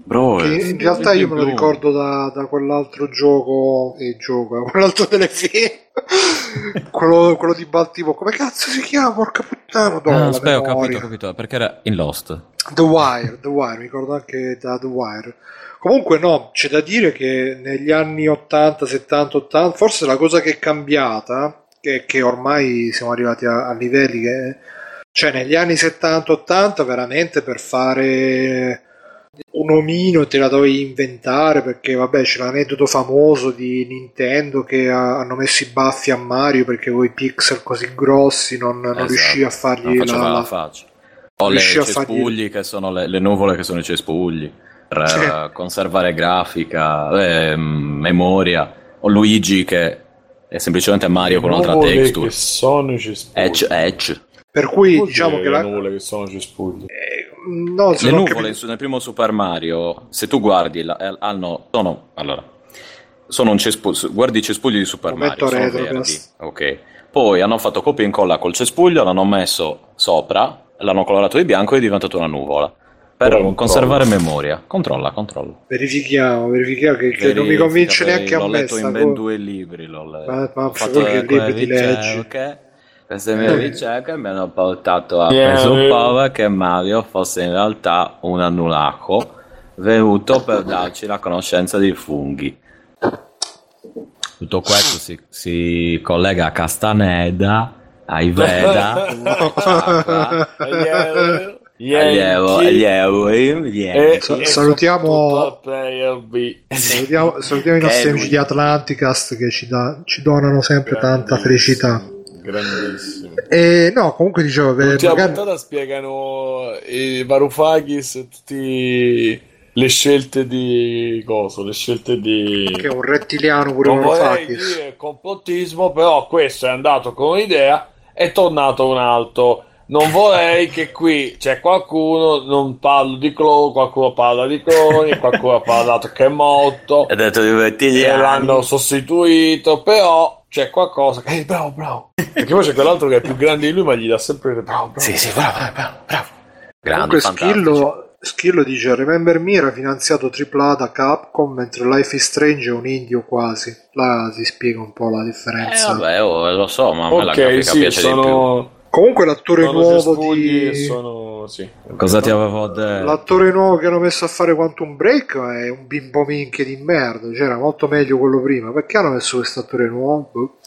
Bro, in realtà io me lo ricordo da, da quell'altro gioco e gioco, quell'altro telefilm. Quello, quello, di Baltimore. Come cazzo si chiama porca puttana? Ah, aspetta ho capito, ho capito perché era in Lost. The Wire The Wire mi ricordo anche da The Wire. Comunque no c'è da dire che negli anni 80 70 80 forse la cosa che è cambiata che, che ormai siamo arrivati a, a livelli che Cioè, negli anni 70-80, veramente per fare un omino te la dovevi inventare perché vabbè c'è l'aneddoto famoso di Nintendo che ha, hanno messo i baffi a Mario perché con i pixel così grossi non, non Esatto. riuscì a fargli Non la, la faccia. O le a fargli- cespugli che sono le, le nuvole che sono i cespugli per Sì. eh, conservare grafica, eh, memoria. O Luigi che è semplicemente Mario con un'altra texture. che sono i cespugli. Edge, edge. Per cui Vuol diciamo che la, le nuvole che sono cespugli. eh, no, Le nuvole su- nel primo Super Mario, se tu guardi, la- eh, hanno, sono, allora, sono un cespuglio, guardi i cespugli di Super Momento Mario, sono Retrocast. verdi, ok. Poi hanno fatto copia e incolla col cespuglio, l'hanno messo sopra, l'hanno colorato di bianco e è diventato una nuvola. Per Ora controllo. conservare memoria. Controlla, controlla. verifichiamo, verifichiamo che, che non mi Verifica, convince neanche a l'ho me letto sta in ben due libri. L'ho letto. Ma- ma Ho fatto che alcune libri ti leggi? ricerche. Queste mie ricerche mi hanno portato a Yeah. presupporre che Mario fosse in realtà un annulaco venuto per darci la conoscenza dei funghi. Tutto questo si, si collega a Castaneda, ai Veda, agli Elohim, agli Elohim. Sa- salutiamo-. Salutiamo, i nostri amici di Atlanticast che ci, da- ci donano sempre tanta felicità. Grandissimo. E no, comunque dicevo, eh, L'ultima magari- puntata spiegano i Varoufakis e tutti le scelte di coso, le scelte di che è un rettiliano pure non vorrei Varoufakis. dire complottismo, però questo è andato con un'idea, è tornato un altro. Non vorrei che qui c'è qualcuno, non parlo di cloni, qualcuno parla di cloni, qualcuno ha parlato che è morto Ha detto di e l'hanno sostituito, però c'è qualcosa che... Ehi, bravo, bravo. Perché poi c'è quell'altro che è più grande di lui, ma gli dà sempre... Bravo, bravo. Sì, sì, bravo, bravo, bravo. Grandi, Comunque. Schillo, Schillo dice Remember Me era finanziato AAA da Capcom mentre Life is Strange è un indio quasi. Là si spiega un po' la Eh, differenza. vabbè, oh, lo so, ma a me la grafica sì, piace di più. Comunque l'attore sono nuovo di... sono... Sì. Cosa ti avevo detto? L'attore nuovo che hanno messo a fare Quantum Break è un bimbo minchia di merda, cioè era molto meglio quello prima. Perché hanno messo questo attore nuovo? Boh.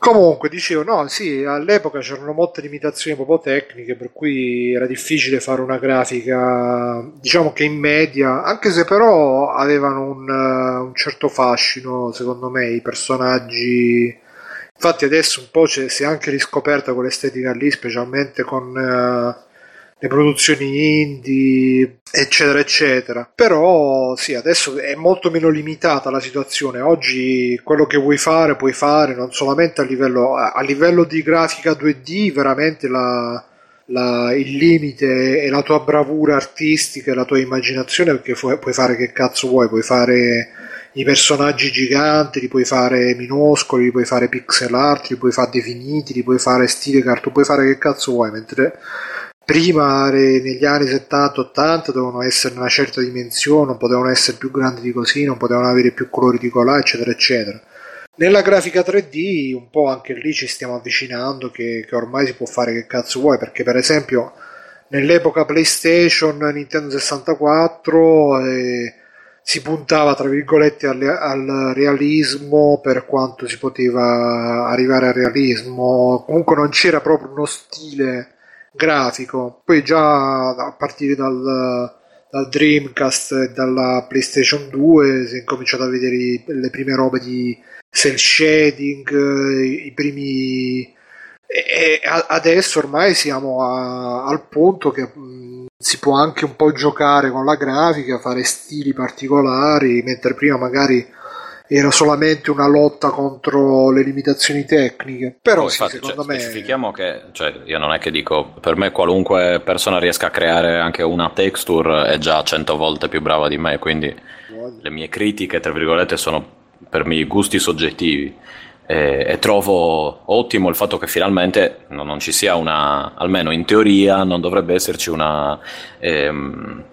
Comunque, dicevo, no, sì, all'epoca c'erano molte limitazioni proprio tecniche, per cui era difficile fare una grafica, diciamo che in media, anche se però avevano un, eh, un certo fascino, secondo me, i personaggi. Infatti adesso un po' si è anche riscoperta quell'estetica lì, specialmente con eh, le produzioni indie, eccetera, eccetera. Però sì, adesso è molto meno limitata la situazione. Oggi quello che vuoi fare, puoi fare non solamente a livello, a a livello di grafica 2D, veramente la, la- il limite è la tua bravura artistica e la tua immaginazione, perché fu- puoi fare che cazzo vuoi, puoi fare i personaggi giganti, li puoi fare minuscoli, li puoi fare pixel art, li puoi fare definiti, li puoi fare stile cartoon, puoi fare che cazzo vuoi, mentre prima negli anni 70-80 dovevano essere una certa dimensione, non potevano essere più grandi di così, non potevano avere più colori di colà, eccetera, eccetera. Nella grafica 3D un po' anche lì ci stiamo avvicinando che, che ormai si può fare che cazzo vuoi, perché per esempio nell'epoca PlayStation, Nintendo 64 eh, si puntava tra virgolette al, al realismo per quanto si poteva arrivare al realismo, comunque non c'era proprio uno stile grafico. Poi già a partire dal, dal Dreamcast e dalla PlayStation 2 si è incominciato a vedere i- le prime robe di cel shading, i, i primi... E, e adesso ormai siamo a- al punto che mh, si può anche un po' giocare con la grafica, fare stili particolari, mentre prima magari era solamente una lotta contro le limitazioni tecniche. Però Poi, sì, infatti, secondo cioè, me... specifichiamo che cioè, io non è che dico per me qualunque persona riesca a creare anche una texture è già cento volte più brava di me, quindi le mie critiche, tra virgolette, sono per miei gusti soggettivi. E, e trovo ottimo il fatto che finalmente non, non ci sia una, almeno in teoria, non dovrebbe esserci una ehm,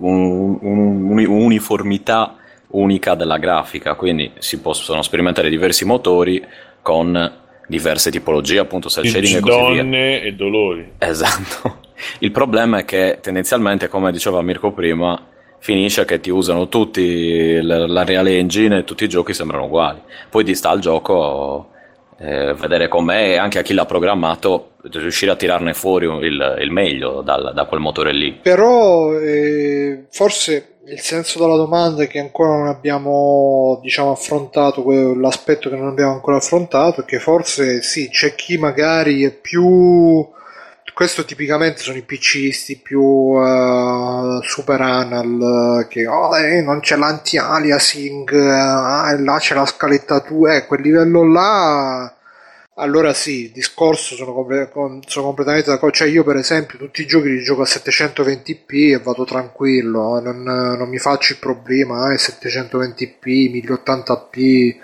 un- un- un'uniformità unica della grafica, quindi si possono sperimentare diversi motori con diverse tipologie, appunto cel shading e così via. donne e dolori. Esatto. Il problema è che tendenzialmente, come diceva Mirko prima, finisce che ti usano tutti la Real Engine e tutti i giochi sembrano uguali. Poi ti sta il gioco eh, vedere com'è e anche a chi l'ha programmato riuscire a tirarne fuori il, il meglio dal, da quel motore lì. Però eh, forse il senso della domanda è che ancora non abbiamo diciamo, affrontato l'aspetto che non abbiamo ancora affrontato è che forse sì, c'è chi magari è più questo tipicamente sono i PCisti più uh, super anal che oh, eh, non c'è l'anti-aliasing, uh, là c'è la scalettatura, eh, quel livello là allora sì, il discorso sono, comple- sono completamente d'accordo. Cioè, io per esempio, tutti i giochi li gioco a 720p e vado tranquillo, eh, non, non, mi faccio il problema, eh, 720p, 1080p,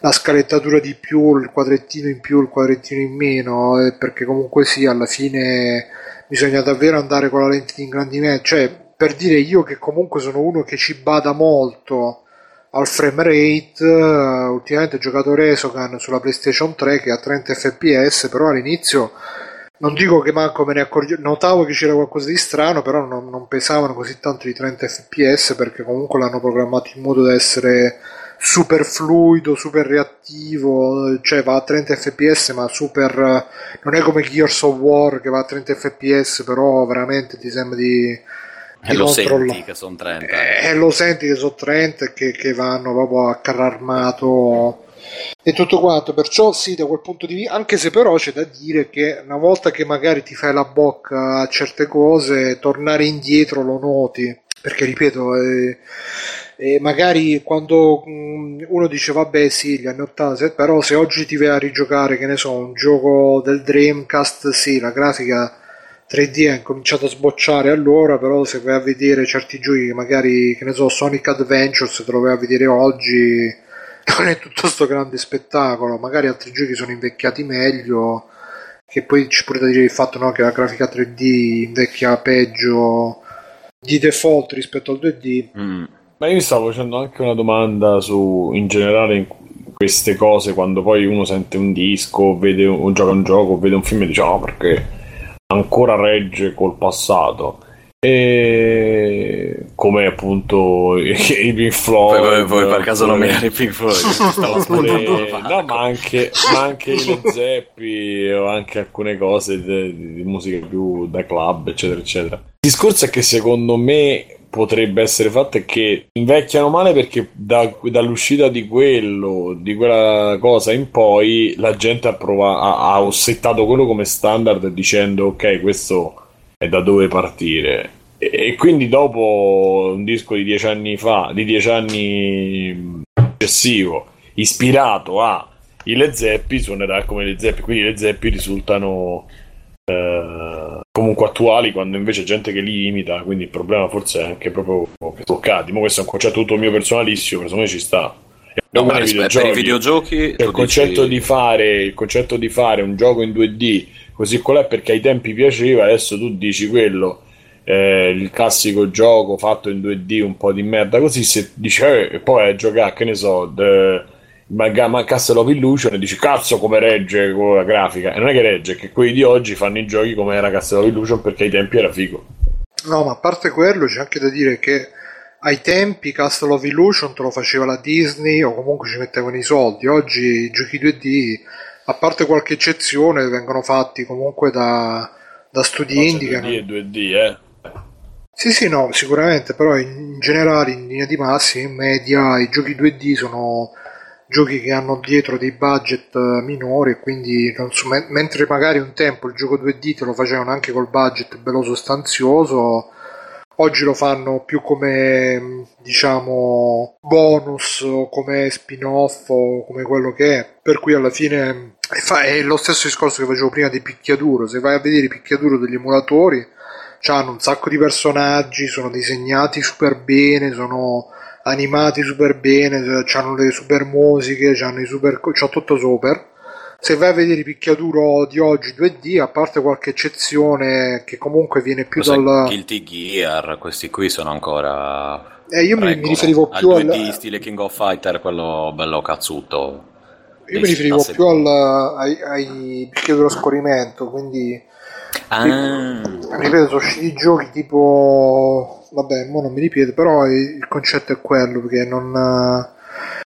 la scalettatura di più, il quadrettino in più, il quadrettino in meno, eh, perché comunque sì, alla fine bisogna davvero andare con la lente di ingrandimento. Cioè, per dire io che comunque sono uno che ci bada molto al frame rate. Uh, ultimamente ho giocato Resogan sulla PlayStation 3 che ha 30 fps, però all'inizio non dico che manco me ne accorgevo, notavo che c'era qualcosa di strano, però non, non, pesavano così tanto di 30 fps perché comunque l'hanno programmato in modo da essere super fluido, super reattivo, cioè va a 30 fps ma super... non è come Gears of War che va a 30 fps, però veramente ti sembra di e lo senti che sono 30. E eh, lo senti che sono 30 e che, che vanno proprio a carro armato e tutto quanto. Perciò sì, da quel punto di vista, anche se però c'è da dire che una volta che magari ti fai la bocca a certe cose, tornare indietro lo noti. Perché ripeto, eh, eh, magari quando mm, uno dice vabbè sì, gli anni 80, però se oggi ti vai a rigiocare, che ne so, un gioco del Dreamcast, sì, la grafica 3D ha incominciato a sbocciare allora, però se vai a vedere certi giochi magari, che ne so, Sonic Adventures te lo vai a vedere oggi, non è tutto questo grande spettacolo, magari altri giochi sono invecchiati meglio, che poi ci pure da dire il fatto no, che la grafica 3D invecchia peggio di default rispetto al 2D. Mm. Ma io mi stavo facendo anche una domanda su, in generale, in queste cose, quando poi uno sente un disco, vede un, gioca un gioco, vede un film e dice, oh, perché ancora regge col passato. E come appunto i Pink Floyd poi, poi, per caso nominare i Pink Floyd no ma anche, ma anche i Zeppelin o anche alcune cose di, di musica più da club eccetera eccetera. Il discorso è che secondo me potrebbe essere fatto è che invecchiano male perché da, dall'uscita di quello, di quella cosa in poi, la gente ha, prova, ha, ha ossettato quello come standard dicendo ok, questo è da dove partire. E, e quindi dopo un disco di dieci anni fa, di dieci anni successivo, ispirato a i Led Zeppelin, suonerà come le Zeppelin, quindi le Zeppelin risultano eh, comunque attuali quando invece gente che li imita quindi il problema forse è anche proprio che toccati. Ma questo è un concetto tutto mio personalissimo secondo me ci sta. No, ma per i videogiochi cioè, il, concetto dici... fare, il, concetto di fare, un gioco in 2D così qual è perché ai tempi piaceva adesso tu dici quello. Eh, il classico gioco fatto in 2D un po' di merda così se dici eh, poi a giocare che ne so the, ma Castle of Illusion e dici cazzo come regge con la grafica. E non è che regge, è che quelli di oggi fanno i giochi come era Castle of Illusion perché ai tempi era figo. No ma a parte quello c'è anche da dire che ai tempi Castle of Illusion te lo faceva la Disney o comunque ci mettevano i soldi. Oggi i giochi 2D a parte qualche eccezione vengono fatti comunque da, da studi no, indie 2D e 2D eh. Sì, sì, no, sicuramente, però in generale, in linea di massima, in media, i giochi 2D sono giochi che hanno dietro dei budget eh, minori e quindi so, mentre magari un tempo il gioco 2D te lo facevano anche col budget bello sostanzioso oggi lo fanno più come diciamo bonus o come spin-off o come quello che è. Per cui alla fine è lo stesso discorso che facevo prima di picchiaduro. Se vai a vedere i picchiaduro degli emulatori hanno un sacco di personaggi sono disegnati super bene sono animati super bene, hanno le super musiche, hanno i super, c'ha tutto super. Se vai a vedere i picchiaduro di oggi 2D, a parte qualche eccezione che comunque viene più dal... Guilty Gear, questi qui sono ancora... Eh, io mi, mi, riferivo più al 2D al... stile King of Fighter, quello bello cazzuto. Io mi riferivo più al, ai, ai picchiaduro a scorrimento, quindi... Ah. Ripeto, sono usciti giochi tipo vabbè, mo non mi ripeto, però il concetto è quello, perché non...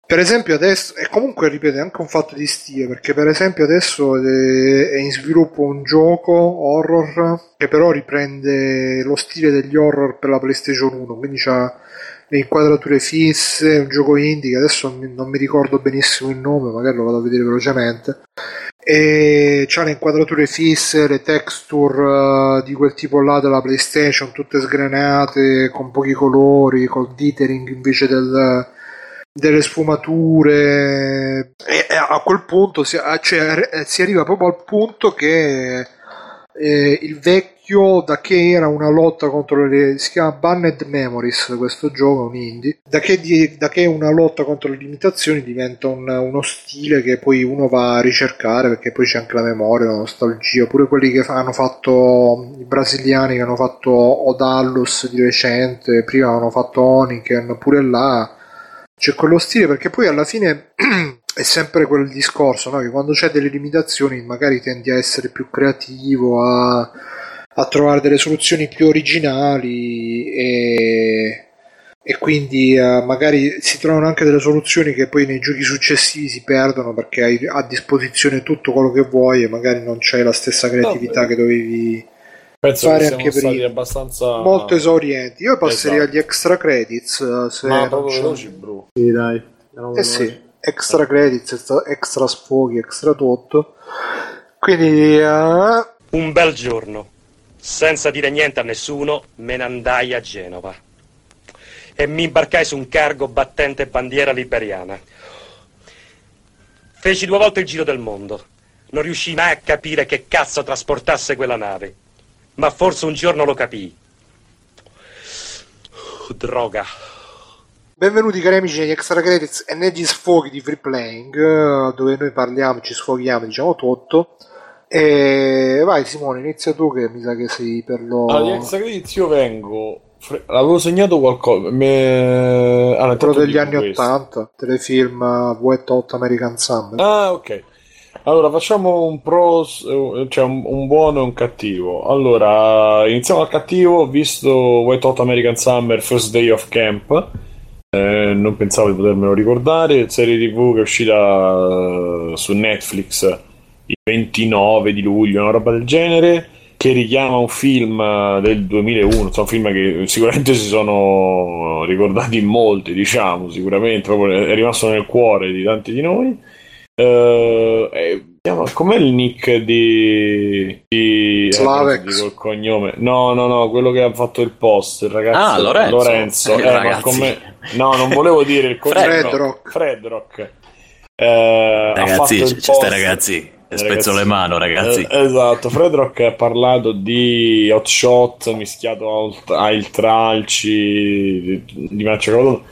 per esempio adesso, e comunque ripeto, è anche un fatto di stile, perché per esempio adesso è in sviluppo un gioco horror che però riprende lo stile degli horror per la PlayStation 1, quindi c'ha le inquadrature fisse, un gioco indie che adesso non mi ricordo benissimo il nome, magari lo vado a vedere velocemente. E c'ha le inquadrature fisse, le texture uh, di quel tipo là della PlayStation, tutte sgranate, con pochi colori, col dithering invece del, delle sfumature. E a quel punto si, cioè, si arriva proprio al punto che eh, il vecchio da che era una lotta contro le si chiama Banned Memories questo gioco un indie. Da che, di, da che una lotta contro le limitazioni diventa un, uno stile che poi uno va a ricercare perché poi c'è anche la memoria la nostalgia. Pure quelli che hanno fatto i brasiliani che hanno fatto Odallus di recente prima hanno fatto Oniken pure là. C'è quello stile perché poi alla fine è sempre quel discorso no? che quando c'è delle limitazioni magari tendi a essere più creativo a, a trovare delle soluzioni più originali e, e quindi uh, magari si trovano anche delle soluzioni che poi nei giochi successivi si perdono perché hai a disposizione tutto quello che vuoi e magari non c'hai la stessa creatività no, che dovevi Penso fare che anche prima abbastanza molto esaurienti io passerei Esatto. agli extra credits uh, se Ma non proprio c'è- veloci, bro. Sì, dai. Eh sì extra credits extra- sfoghi extra tutto quindi uh, Un bel giorno, senza dire niente a nessuno, me ne andai a Genova e mi imbarcai su un cargo battente bandiera liberiana. Feci due volte il giro del mondo. Non riuscii mai a capire che cazzo trasportasse quella nave, ma forse un giorno lo capii. Droga. Benvenuti cari amici negli extra credits e negli sfoghi di free playing eh, dove noi parliamo, ci sfoghiamo, diciamo tutto. E vai Simone, inizia tu che mi sa che sei per lo... Agli extra credits io vengo. fre- Avevo segnato qualcosa. Me... Allora, quello degli anni questo. 80, telefilm Wet Hot American Summer. Ah, ok. Allora, facciamo un pros, eh, cioè un, un buono e un cattivo. Allora, iniziamo dal cattivo. Ho visto White Hot American Summer First Day of Camp. Eh, non pensavo di potermelo ricordare. Serie TV che è uscita eh, su Netflix il 29 di luglio, una roba del genere. Che richiama un film eh, del 2001. Insomma, un film che sicuramente si sono ricordati in molti, diciamo. Sicuramente proprio è rimasto nel cuore di tanti di noi. Chiama- com'è il nick di, di Slavex. eh, cognome? No, no, no, quello che ha fatto il post, il ragazzo Ah, Lorenzo. Eh, eh, ragazzi. come- No, non volevo dire il cognome. Fred no, Rock. Fred Rock. Eh, Ragazzi, ci stai ragazzi. Spezzo Ragazzi. le mano, ragazzi. Eh, esatto, Fred Rock ha parlato di hot shot mischiato a il tralci di, di Maccio Cavallo.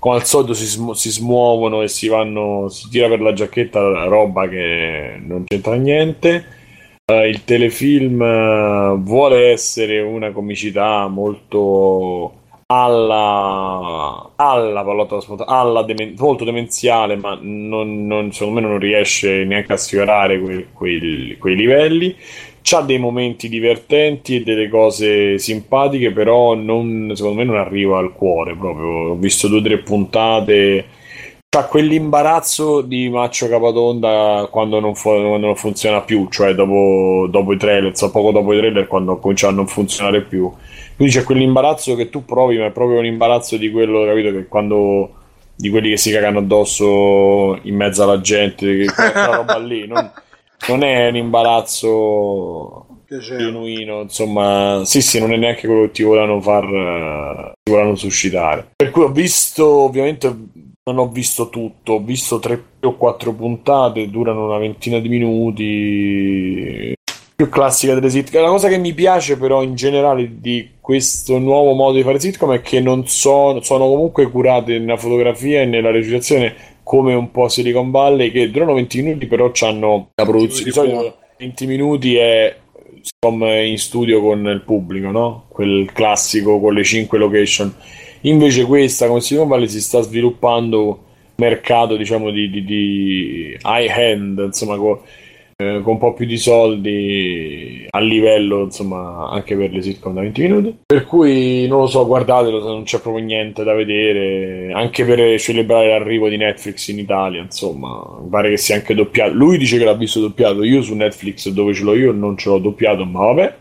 Come al solito si, smu- si smuovono e si vanno, si tira per la giacchetta roba che non c'entra niente. Eh, il telefilm eh, vuole essere una comicità molto alla, alla pallotta alla demen- molto demenziale, ma non, non- secondo me non riesce neanche a sfiorare quei, quei- quei livelli. C'ha dei momenti divertenti e delle cose simpatiche, però non- secondo me non arriva al cuore proprio. Ho visto due o tre puntate. C'ha quell'imbarazzo di Maccio Capatonda quando non, fu- quando non funziona più, cioè dopo, dopo i trailer, so poco dopo i trailer, quando comincia a non funzionare più. Quindi c'è quell'imbarazzo che tu provi, ma è proprio un imbarazzo di quello, capito? Che quando di quelli che si cagano addosso in mezzo alla gente, che quella roba lì, non, non è un imbarazzo genuino, insomma, sì, sì, non è neanche quello che ti volevano far, ti volevano suscitare. Per cui ho visto, ovviamente, non ho visto tutto, ho visto tre o quattro puntate, durano una ventina di minuti. Più classica delle sitcom. La cosa che mi piace, però, in generale di questo nuovo modo di fare sitcom è che non sono, sono comunque curate nella fotografia e nella recitazione come un po' Silicon Valley, che durano 20 minuti, però hanno la produzione. Di solito 20 minuti è in studio con il pubblico, no? Quel classico con le 5 location. Invece questa, come Silicon Valley, si sta sviluppando mercato, diciamo, di, di, di high-end, insomma, co- eh, con un po' più di soldi a livello, insomma, anche per le sitcom da 20 minuti. Per cui non lo so, guardatelo se non c'è proprio niente da vedere, anche per celebrare l'arrivo di Netflix in Italia, insomma, mi pare che sia anche doppiato. Lui dice che l'ha visto doppiato, io su Netflix dove ce l'ho io non ce l'ho doppiato, ma vabbè.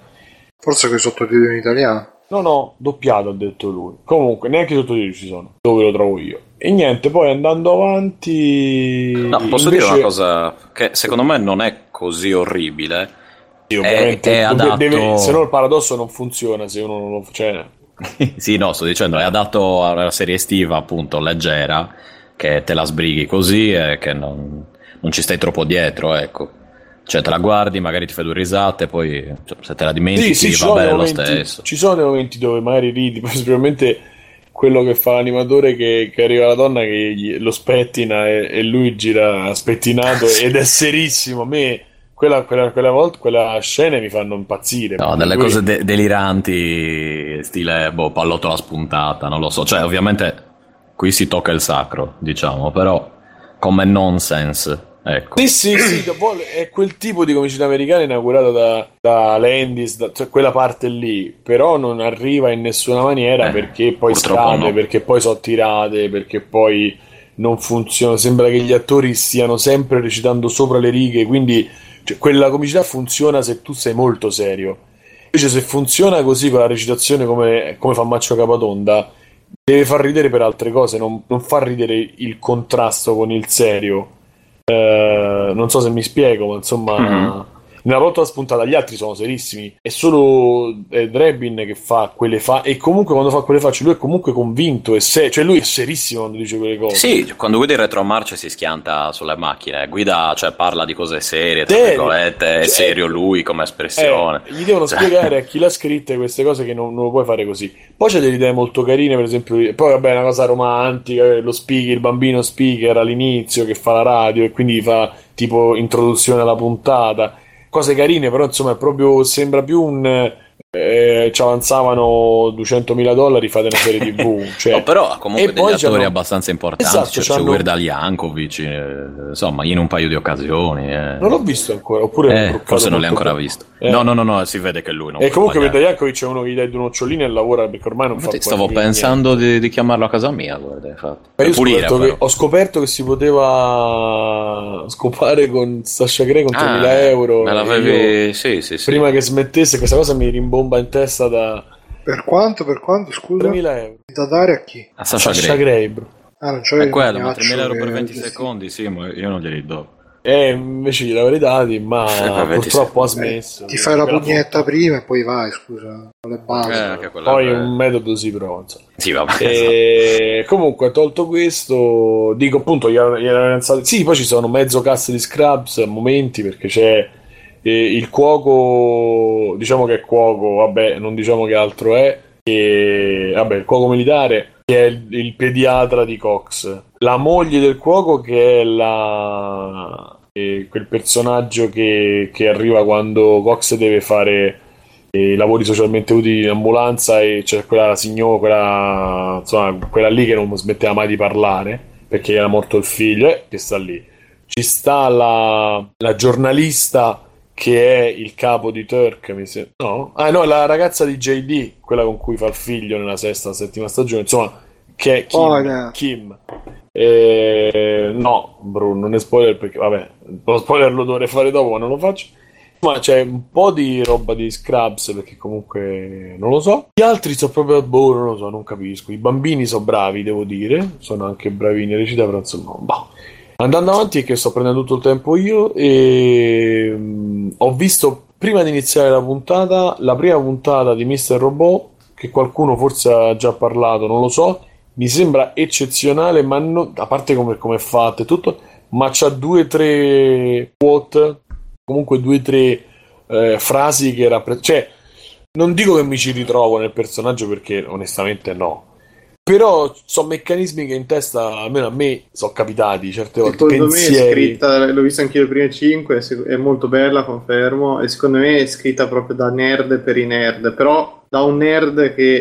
Forse con i sottotitoli in italiano. No, no, doppiato ha detto lui. Comunque, neanche i sottotitoli ci sono, dove lo trovo io. E niente, poi andando avanti... No, posso invece- dire una cosa che secondo me non è così orribile. Sì, ovviamente, è deve- adatto- deve- se no il paradosso non funziona se uno non lo cioè, sì, no, sto dicendo, è adatto a una serie estiva, appunto, leggera, che te la sbrighi così e che non, non ci stai troppo dietro, ecco. Cioè, te la guardi, magari ti fai due risate, poi cioè, se te la dimentichi Sì, sì, va bene dei lo momenti, stesso. ci sono dei momenti dove magari ridi, poi sicuramente quello che fa l'animatore che, che arriva la donna che gli- lo spettina e, e lui gira spettinato ed è serissimo. A me quella, quella, quella volta, quella scena mi fanno impazzire. No, delle Lui- cose de- deliranti, stile boh, pallottola spuntata, non lo so. Cioè, ovviamente qui si tocca il sacro, diciamo, però come nonsense, ecco. Sì, sì, sì, è quel tipo di comicità americana inaugurato da, da Landis, da- cioè quella parte lì, però non arriva in nessuna maniera Eh, perché poi scade, no. perché poi sono tirate, perché poi non funziona, sembra che gli attori stiano sempre recitando sopra le righe, quindi cioè, quella comicità funziona se tu sei molto serio. Invece se funziona così con la recitazione come, come fa Maccio Capatonda, deve far ridere per altre cose, non, non fa ridere il contrasto con il serio. Eh, non so se mi spiego, ma insomma, Mhm. Nella volta spuntata gli altri sono serissimi. È solo eh, Drebin che fa quelle fa e comunque quando fa quelle facce lui è comunque convinto e se- cioè lui è serissimo quando dice quelle cose. Sì, quando guida in retromarcia si schianta sulle macchine, guida, cioè parla di cose serie, tra virgolette, è serio lui come espressione. Eh, gli devono Cioè, spiegare a chi l'ha scritta queste cose che non, non lo puoi fare così. Poi c'è delle idee molto carine, per esempio, poi vabbè, una cosa romantica, eh, lo speaker, il bambino speaker all'inizio che fa la radio e quindi fa tipo introduzione alla puntata. Cose carine, però insomma proprio sembra più un eh, ci avanzavano 200.000 dollari, fate una serie TV. Cioè, No, però comunque e Degli attori c'hanno- abbastanza importanti, Esatto, c'è, c'è c'hanno- Weird Al Yankovic, eh, insomma, in un paio di occasioni. eh. Non l'ho visto ancora, oppure Eh, forse non l'hai ancora bene. visto. Eh. No, no, no, no, si vede che lui non E comunque sbagliare. per Jankovic è uno che gli dai due nocciolini e lavora perché ormai non Infatti, fa stavo pensando di, di chiamarlo a casa mia, guarda, infatti. Ho scoperto, che, ho scoperto che si poteva scopare con Sasha Grey con 3.000 ah, euro. Me e l'avevi... io, Sì, sì, sì. Prima che smettesse, questa cosa mi rimbomba in testa da Per quanto, per quanto, scusa? 3.000 euro. Da dare a chi? A Sasha Sasha Grey. Grey, bro. Ah, non c'avevi È quello, il ma pagliaccio 3.000 euro per che- 20 che- secondi, sì, ma io non glieli do. E invece glieli avrei dati, ma 20 purtroppo ha secondi. smesso. Ti fai la pugnetta prima e poi vai, scusa, con le Eh, basi. anche quella- Poi un metodo si prova. Sì, vabbè. E comunque, tolto questo, dico appunto, gli erano gli erano Sì, poi ci sono mezzo cast di Scrubs a momenti perché c'è eh, il cuoco, diciamo che è cuoco, vabbè, non diciamo che altro è. E, vabbè, il cuoco militare che è il, il pediatra di Cox, la moglie del cuoco che è la. eh, quel personaggio che, che arriva quando Cox deve fare i lavori socialmente utili in ambulanza e c'è quella signora, quella, insomma, quella lì che non smetteva mai di parlare perché era morto il figlio, eh, che sta lì. Ci sta la, la giornalista che è il capo di Turk, mi sembra. No? Ah, no, la ragazza di JD, quella con cui fa il figlio nella sesta, settima stagione, insomma, che è Kim. Oh, eh. Kim. Eh, no, Bruno, non è spoiler perché, vabbè, lo spoiler lo dovrei fare dopo, ma non lo faccio. Ma c'è un po' di roba di Scrubs perché comunque non lo so. Gli altri sono proprio boh, non lo so, non capisco. I bambini sono bravi, devo dire, sono anche bravini a recitare, però insomma, boh. Andando avanti, che sto prendendo tutto il tempo io, e mm, ho visto prima di iniziare la puntata la prima puntata di Mr. Robot, che qualcuno forse ha già parlato, non lo so. Mi sembra eccezionale, ma non- a parte come, come è fatta e tutto, ma c'ha due o tre quote, comunque due o tre eh, frasi che rappresentano. Cioè, non dico che mi ci ritrovo nel personaggio perché onestamente no. Però sono meccanismi che in testa, almeno a me, sono capitati certe volte. Secondo me è pensieri. scritta, l'ho vista anche le prime 5, è molto bella, confermo, e secondo me è scritta proprio da nerd per i nerd, però da un nerd che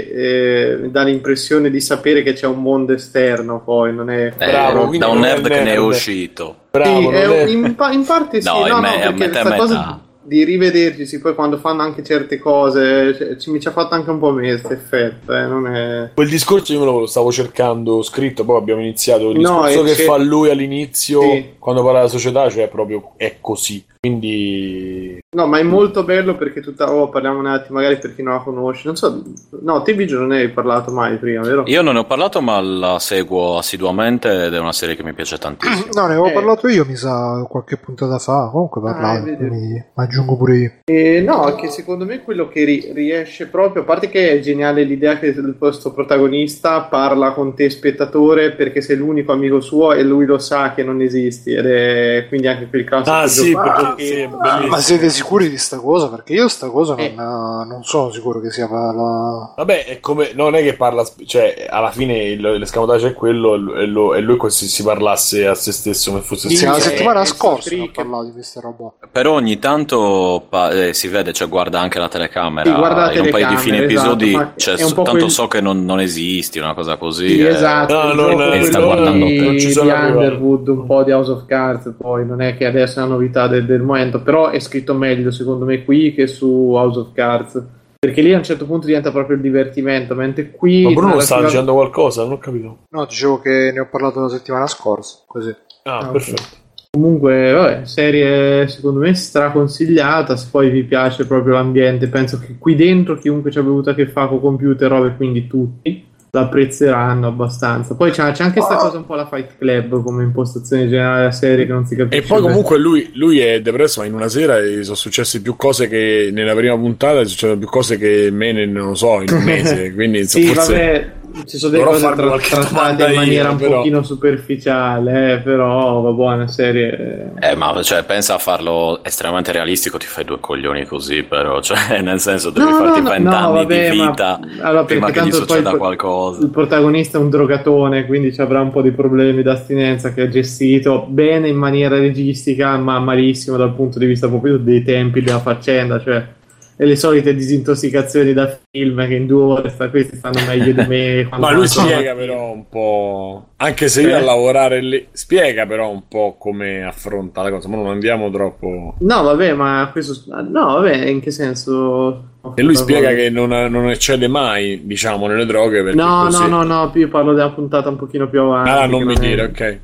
eh, dà l'impressione di sapere che c'è un mondo esterno, poi non è... Eh, Bravo, da un è nerd che ne è nerd. uscito. Bravo, Sì, è- è- in, pa- in parte sì, No, no, no, me- a perché questa cosa. Di rivederci, poi quando fanno anche certe cose, cioè, ci, mi ci ha fatto anche un po' me questo effetto, eh, non è... Quel discorso io me lo stavo cercando scritto, poi abbiamo iniziato. Il No, discorso e che c'è- fa lui all'inizio, Sì. quando parla della società, cioè proprio è così. Quindi No, ma è molto bello perché tutta... Oh, parliamo un attimo, magari per chi non la conosce, non so... No, te Biggio non ne hai parlato mai prima, vero? Io non ne ho parlato, ma la seguo assiduamente ed è una serie che mi piace tantissimo. No, ne avevo Eh. parlato io, mi sa, qualche puntata fa. Comunque parlavo, Ah, vedi. quindi aggiungo pure io. Eh, no, che secondo me quello che ri- riesce proprio, a parte che è geniale l'idea che il questo protagonista parla con te spettatore perché sei l'unico amico suo e lui lo sa che non esisti ed è quindi anche quel classico Ah, sì, gioco- perché- sì, è. Ma siete sicuri di sta cosa? Perché io sta cosa non, Eh. non sono sicuro che sia la... Vabbè, è come, non è che parla, cioè, alla fine il- l'escamotage è quello e lo- e, e lui quasi si parlasse a se stesso come fosse Sì, la è- settimana è scorsa ho parlato di queste roba. Però ogni tanto pa- eh, si vede, cioè guarda anche la telecamera. Sì, guarda la in un paio di fine episodi, esatto, cioè, è tanto quel- so che non, non esisti, una cosa così. Sì, eh. esatto, No, no, no, quello sta guardando di, Non ci di sono arrivato. Underwood, un po' di House of Cards, poi non è che adesso è una novità del, del momento, però è scritto meglio secondo me qui che su House of Cards, perché lì a un certo punto diventa proprio il divertimento, mentre qui... Ma Bruno sta narrativa- dicendo qualcosa, non ho capito. No, dicevo che ne ho parlato la settimana scorsa, così. Ah, Ah, perfetto. Comunque, vabbè, serie secondo me straconsigliata. Se poi vi piace proprio l'ambiente, penso che qui dentro chiunque ci abbia avuto a che fare con computer, robe, quindi tutti l'apprezzeranno abbastanza. Poi c'è, c'è anche questa cosa un po' la Fight Club come impostazione generale della serie che non si capisce. E poi bene. comunque lui, lui è depresso, ma in una sera gli sono successe più cose che nella prima puntata, succedono più cose che me ne non lo so in un mese. Quindi insomma, Sì, forse vabbè, ci sono delle dovrò cose trattate in maniera io, un però. pochino superficiale, eh, però va buona serie. Eh, ma cioè, pensa a farlo estremamente realistico, ti fai due coglioni così, però, cioè, nel senso, devi No, farti no, no, 20 no, anni vabbè, di ma- vita allora, prima che gli tanto poi succeda il- qualcosa. Il protagonista è un drogatone, quindi ci avrà un po' di problemi d'astinenza che ha gestito bene in maniera registica, ma malissimo dal punto di vista proprio dei tempi della faccenda, cioè e le solite disintossicazioni da film che in due ore sta, questi stanno meglio di me. Ma lui spiega però un po'. Anche se io Eh. a lavorare lì. Spiega però un po' come affronta la cosa. Ma non andiamo troppo. No, vabbè, ma questo... No, vabbè, in che senso... E lui spiega che non, non eccede mai, diciamo, nelle droghe. Perché No, così... no, no, no, io parlo della puntata un pochino più avanti. Ah, non mi è- dire, ok. sì,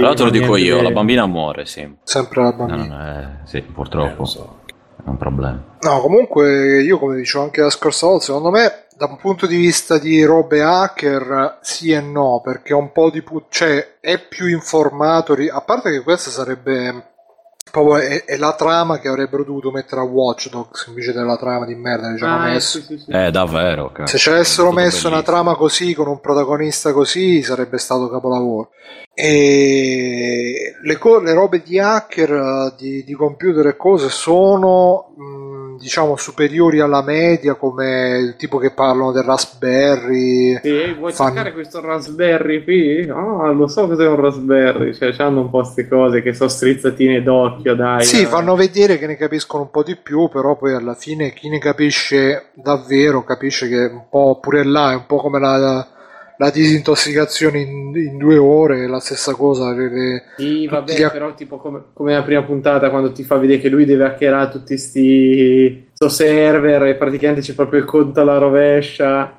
Tra l'altro lo non dico io, la bambina muore, sì. Sempre la No, bambina. non è... Sì, Eh, purtroppo. lo so. È un problema. No, comunque io come dicevo anche la scorsa volta, secondo me da un punto di vista di robe hacker sì e no, perché un po' di pu- cioè è più informato, a parte che questa sarebbe proprio è, è la trama che avrebbero dovuto mettere a Watch Dogs invece della trama di merda che ci hanno Ah, messo. sì, sì, sì. Eh, davvero. cazzo. Se ci avessero messo una bellissimo. trama così, con un protagonista così, sarebbe stato capolavoro. E le, co- le robe di hacker, eh, di, di computer e cose sono, mh, diciamo, superiori alla media, come il tipo che parlano del Raspberry. Sì, vuoi Fanno- cercare questo Raspberry qui? Ah, lo so cos'è un Raspberry. Cioè, hanno un po' queste cose che sono strizzatine d'occhio, dai. Sì, eh. fanno vedere che ne capiscono un po' di più, però poi alla fine chi ne capisce davvero capisce che un po' pure là è un po' come la, la disintossicazione in, in due ore, è la stessa cosa. le- le- Sì, vabbè, gli però tipo come, come la prima puntata quando ti fa vedere che lui deve hackerare tutti sti sto server e praticamente c'è proprio il conto alla rovescia.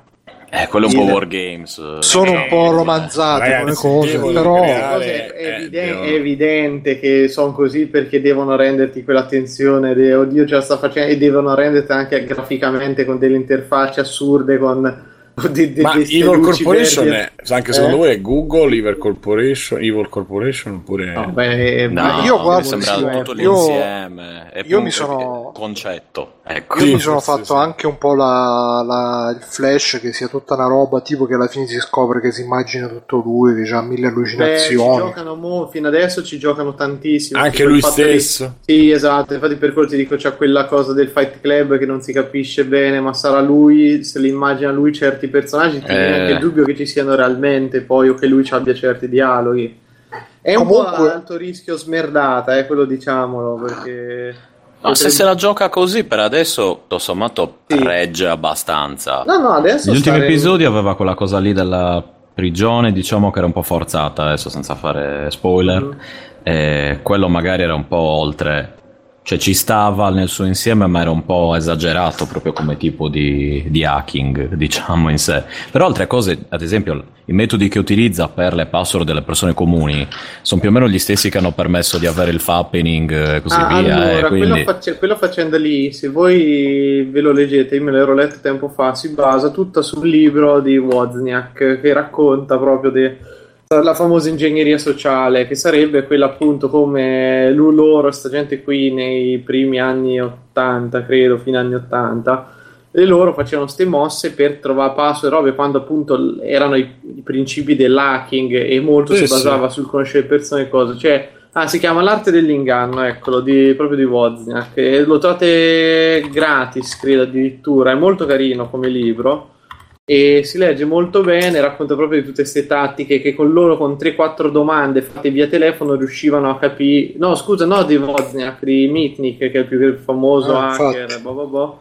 Eh, quello è un po' Il- Wargames. eh. sono un po' Eh, romanzate ragazzi, come cose, però creare- è, eh, eviden- devo- è evidente che sono così perché devono renderti quell'attenzione di oddio ce la sta facendo e devono renderti anche graficamente con delle interfacce assurde con de- de- Ma ste Evil Corporation è, anche secondo Eh? voi è Google, Evil Corporation, Evil Corporation oppure... No, beh, No, ma- io mi guardo, sembra sì, tutto io- l'insieme. Io più mi sono- concetto. Ecco. io Sì, mi sono sì, fatto sì. anche un po' la, la- il flash che sia tutta una roba tipo che alla fine si scopre che si immagina tutto lui, che ha mille beh, ci allucinazioni. giocano mo- fino adesso ci giocano tantissimo. Anche lui fatto di- stesso. Sì, esatto, infatti per quello ti dico c'è quella cosa del Fight Club che non si capisce bene, ma sarà lui, se li immagina lui certi personaggi, ti viene Eh. anche il dubbio che ci siano realmente poi o che lui ci abbia certi dialoghi. È un po' Comunque- alto rischio smerdata, eh, quello diciamolo, perché No, se se la gioca così per adesso, tutto sommato, Sì. regge abbastanza. No, no, adesso Negli ultimi stare- episodi aveva quella cosa lì della prigione, diciamo che era un po' forzata, adesso senza fare spoiler. Mhm. E quello magari era un po' oltre, cioè ci stava nel suo insieme, ma era un po' esagerato proprio come tipo di, di hacking, diciamo in sé. Però altre cose, ad esempio, i metodi che utilizza per le password delle persone comuni sono più o meno gli stessi che hanno permesso di avere il fappening e così Ah, via. allora, eh, quindi... quella, face- quella faccenda lì, se voi ve lo leggete, io me l'ero letto tempo fa, si basa tutta sul libro di Wozniak che racconta proprio di la famosa ingegneria sociale, che sarebbe quella appunto come loro, sta gente qui nei primi anni 80, credo, fine anni 80, e loro facevano queste mosse per trovare password e robe quando appunto erano i, i principi dell'hacking e molto Sì, si sì. basava sul conoscere persone e cose, cioè Ah, si chiama L'arte dell'inganno, eccolo, di, proprio di Wozniak. E lo trovate gratis, credo addirittura. È molto carino come libro. E si legge molto bene, racconta proprio di tutte queste tattiche che con loro, con 3-4 domande fatte via telefono, riuscivano a capire. No, scusa, no, di Wozniak, di Mitnick, che è il più famoso Ah, hacker, boh, boh, boh.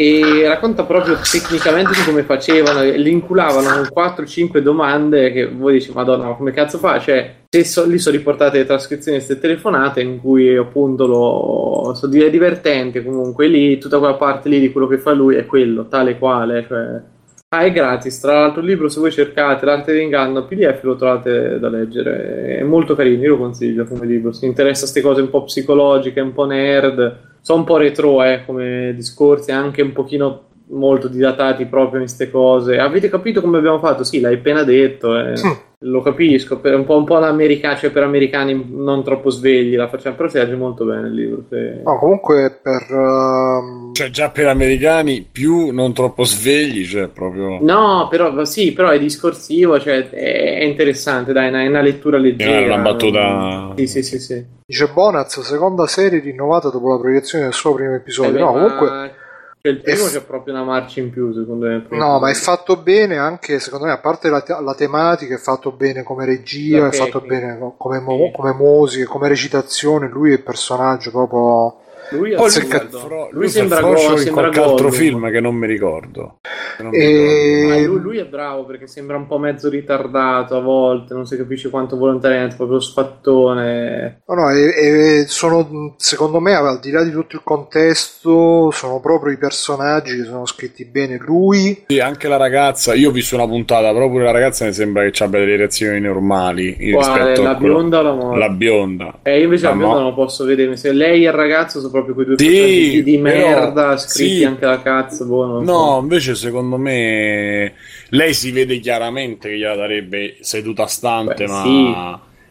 E racconta proprio tecnicamente di come facevano, e li inculavano con 4-5 domande che voi dici, Madonna, ma come cazzo fa? Cioè, se so- lì sono riportate le trascrizioni di queste telefonate in cui appunto lo so, è divertente comunque lì, tutta quella parte lì di quello che fa lui è quello, tale quale, cioè. Ah, è gratis, tra l'altro il libro se voi cercate l'arte dell'inganno PDF lo trovate da leggere, è molto carino, io lo consiglio come libro, si interessa a queste cose un po' psicologiche, un po' nerd, sono un po' retro eh, come discorsi, anche un pochino molto didatati proprio in queste cose. Avete capito come abbiamo fatto? Sì, l'hai appena detto, eh. Lo capisco, per un po', un po' l'americano, cioè per americani non troppo svegli la facciamo, però si legge molto bene il libro. se- No, comunque per... ehm, Cioè, già per americani più non troppo svegli, cioè proprio. No, però sì, però è discorsivo, cioè è interessante, dai, è una lettura leggera. È una battuta- Sì, sì, sì, sì. dice Bonaz, seconda serie rinnovata dopo la proiezione del suo primo episodio. Eh, beh, no, ma- comunque... cioè, il primo è- c'è proprio una marcia in più, secondo me. No, ma è fatto bene anche, secondo me, a parte la, te- la tematica, è fatto bene come regia, La è fatto bene co- come, mo- come musica, come recitazione, lui è il personaggio proprio... Lui, Poi assurdo. fro- lui lui sembra, froscio go- in sembra qualche altro Gollum. film che non mi ricordo. Non mi E- Ma ricordo. lui, lui è bravo perché sembra un po' mezzo ritardato a volte, non si capisce quanto volontariamente, proprio sfattone. No, no, e- e sono, secondo me, al di là di tutto il contesto, sono proprio i personaggi che sono scritti bene. Lui, Sì, anche la ragazza, io ho visto una puntata, però pure la ragazza mi sembra che abbia delle reazioni normali Quale, rispetto la a quello- bionda o la morte? La bionda. Eh, io invece La la bionda mo- non lo posso vedere. Se lei e il ragazzo sono proprio quei due Sì, di merda, scritti sì. anche da cazzo. Boh, non so. No, invece secondo me lei si vede chiaramente che gliela darebbe seduta stante, Beh, ma, sì.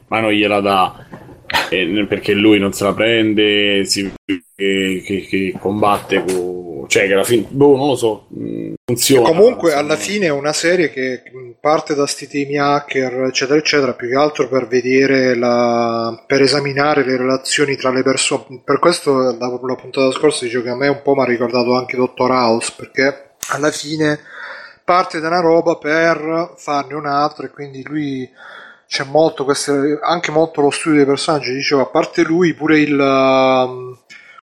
ma non gliela dà. Eh, perché lui non se la prende, si che, che- che combatte con... cioè che alla fine, boh, non lo so, mh, funziona. comunque, insomma. alla fine è una serie che mh, parte da sti temi hacker, eccetera, eccetera, più che altro per vedere la... per esaminare le relazioni tra le persone. Per questo la, la puntata scorsa dicevo che a me un po' mi ha ricordato anche Dottor House, perché alla fine parte da una roba per farne un'altra e quindi lui c'è molto queste, anche molto lo studio dei personaggi dicevo a parte lui pure il um,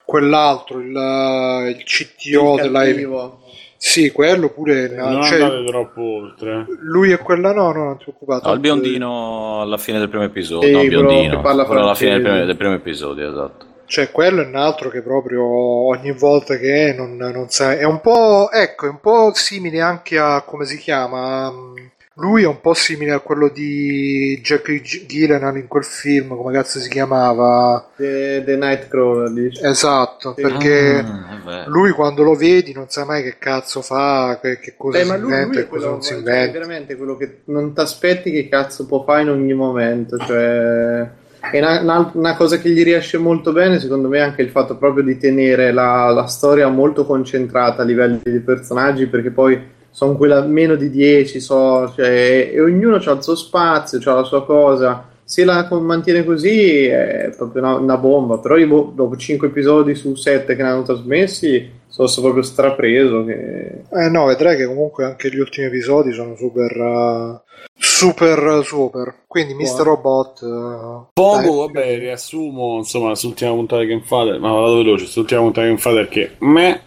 quell'altro il, uh, il CTO Il della cattivo. sì quello pure Non cioè, andate troppo oltre. lui e quella no no non ti preoccupare No, il biondino alla fine del primo episodio. Sì, no, biondino. parla alla fine del primo, del primo episodio, esatto. cioè quello è un altro che proprio ogni volta che è non, non sa è un po' ecco è un po' simile anche a come si chiama um, lui è un po' simile a quello di Jack G- Gyllenhaal in quel film come cazzo si chiamava The, The Nightcrawler, dici. esatto Sì. perché Ah, lui quando lo vedi non sai mai che cazzo fa che, che cosa Beh, si ma lui, inventa lui e è cosa non si cioè, inventa veramente quello che non ti aspetti che cazzo può fare in ogni momento. Cioè, è una, una- cosa che gli riesce molto bene, secondo me, è anche il fatto proprio di tenere la, la storia molto concentrata a livelli di personaggi, perché poi sono quella meno di 10, so, cioè, e ognuno ha il suo spazio, ha la sua cosa. se la mantiene così è proprio una, una bomba. Però io, dopo 5 episodi su 7 che ne hanno trasmessi, sono proprio strapreso. Che... Eh no, vedrai che comunque anche gli ultimi episodi sono super. Uh, super super. Quindi Mr. Robot. Uh, Poco, vabbè, riassumo insomma sull'ultima puntata che fate. Ma vado veloce, sull'ultima puntata che fate perché me.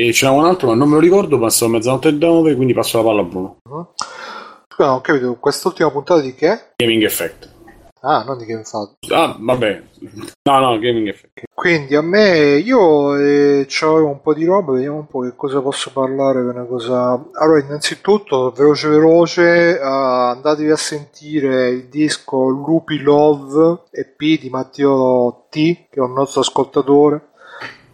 E c'era un altro, ma non me lo ricordo, passo a mezzanotte e nove, quindi passo la palla a Bruno. Uh-huh. Scusa, non ho capito, quest'ultima puntata di che? Gaming Effect. Ah, non di Game Fat. Ah, vabbè. No, no, Gaming Effect. Quindi a me, io eh, c'avevo un po' di roba, vediamo un po' che cosa posso parlare per una cosa... Allora, innanzitutto, veloce veloce, uh, andatevi a sentire il disco Lupi Love EP di Matteo T, che è un nostro ascoltatore.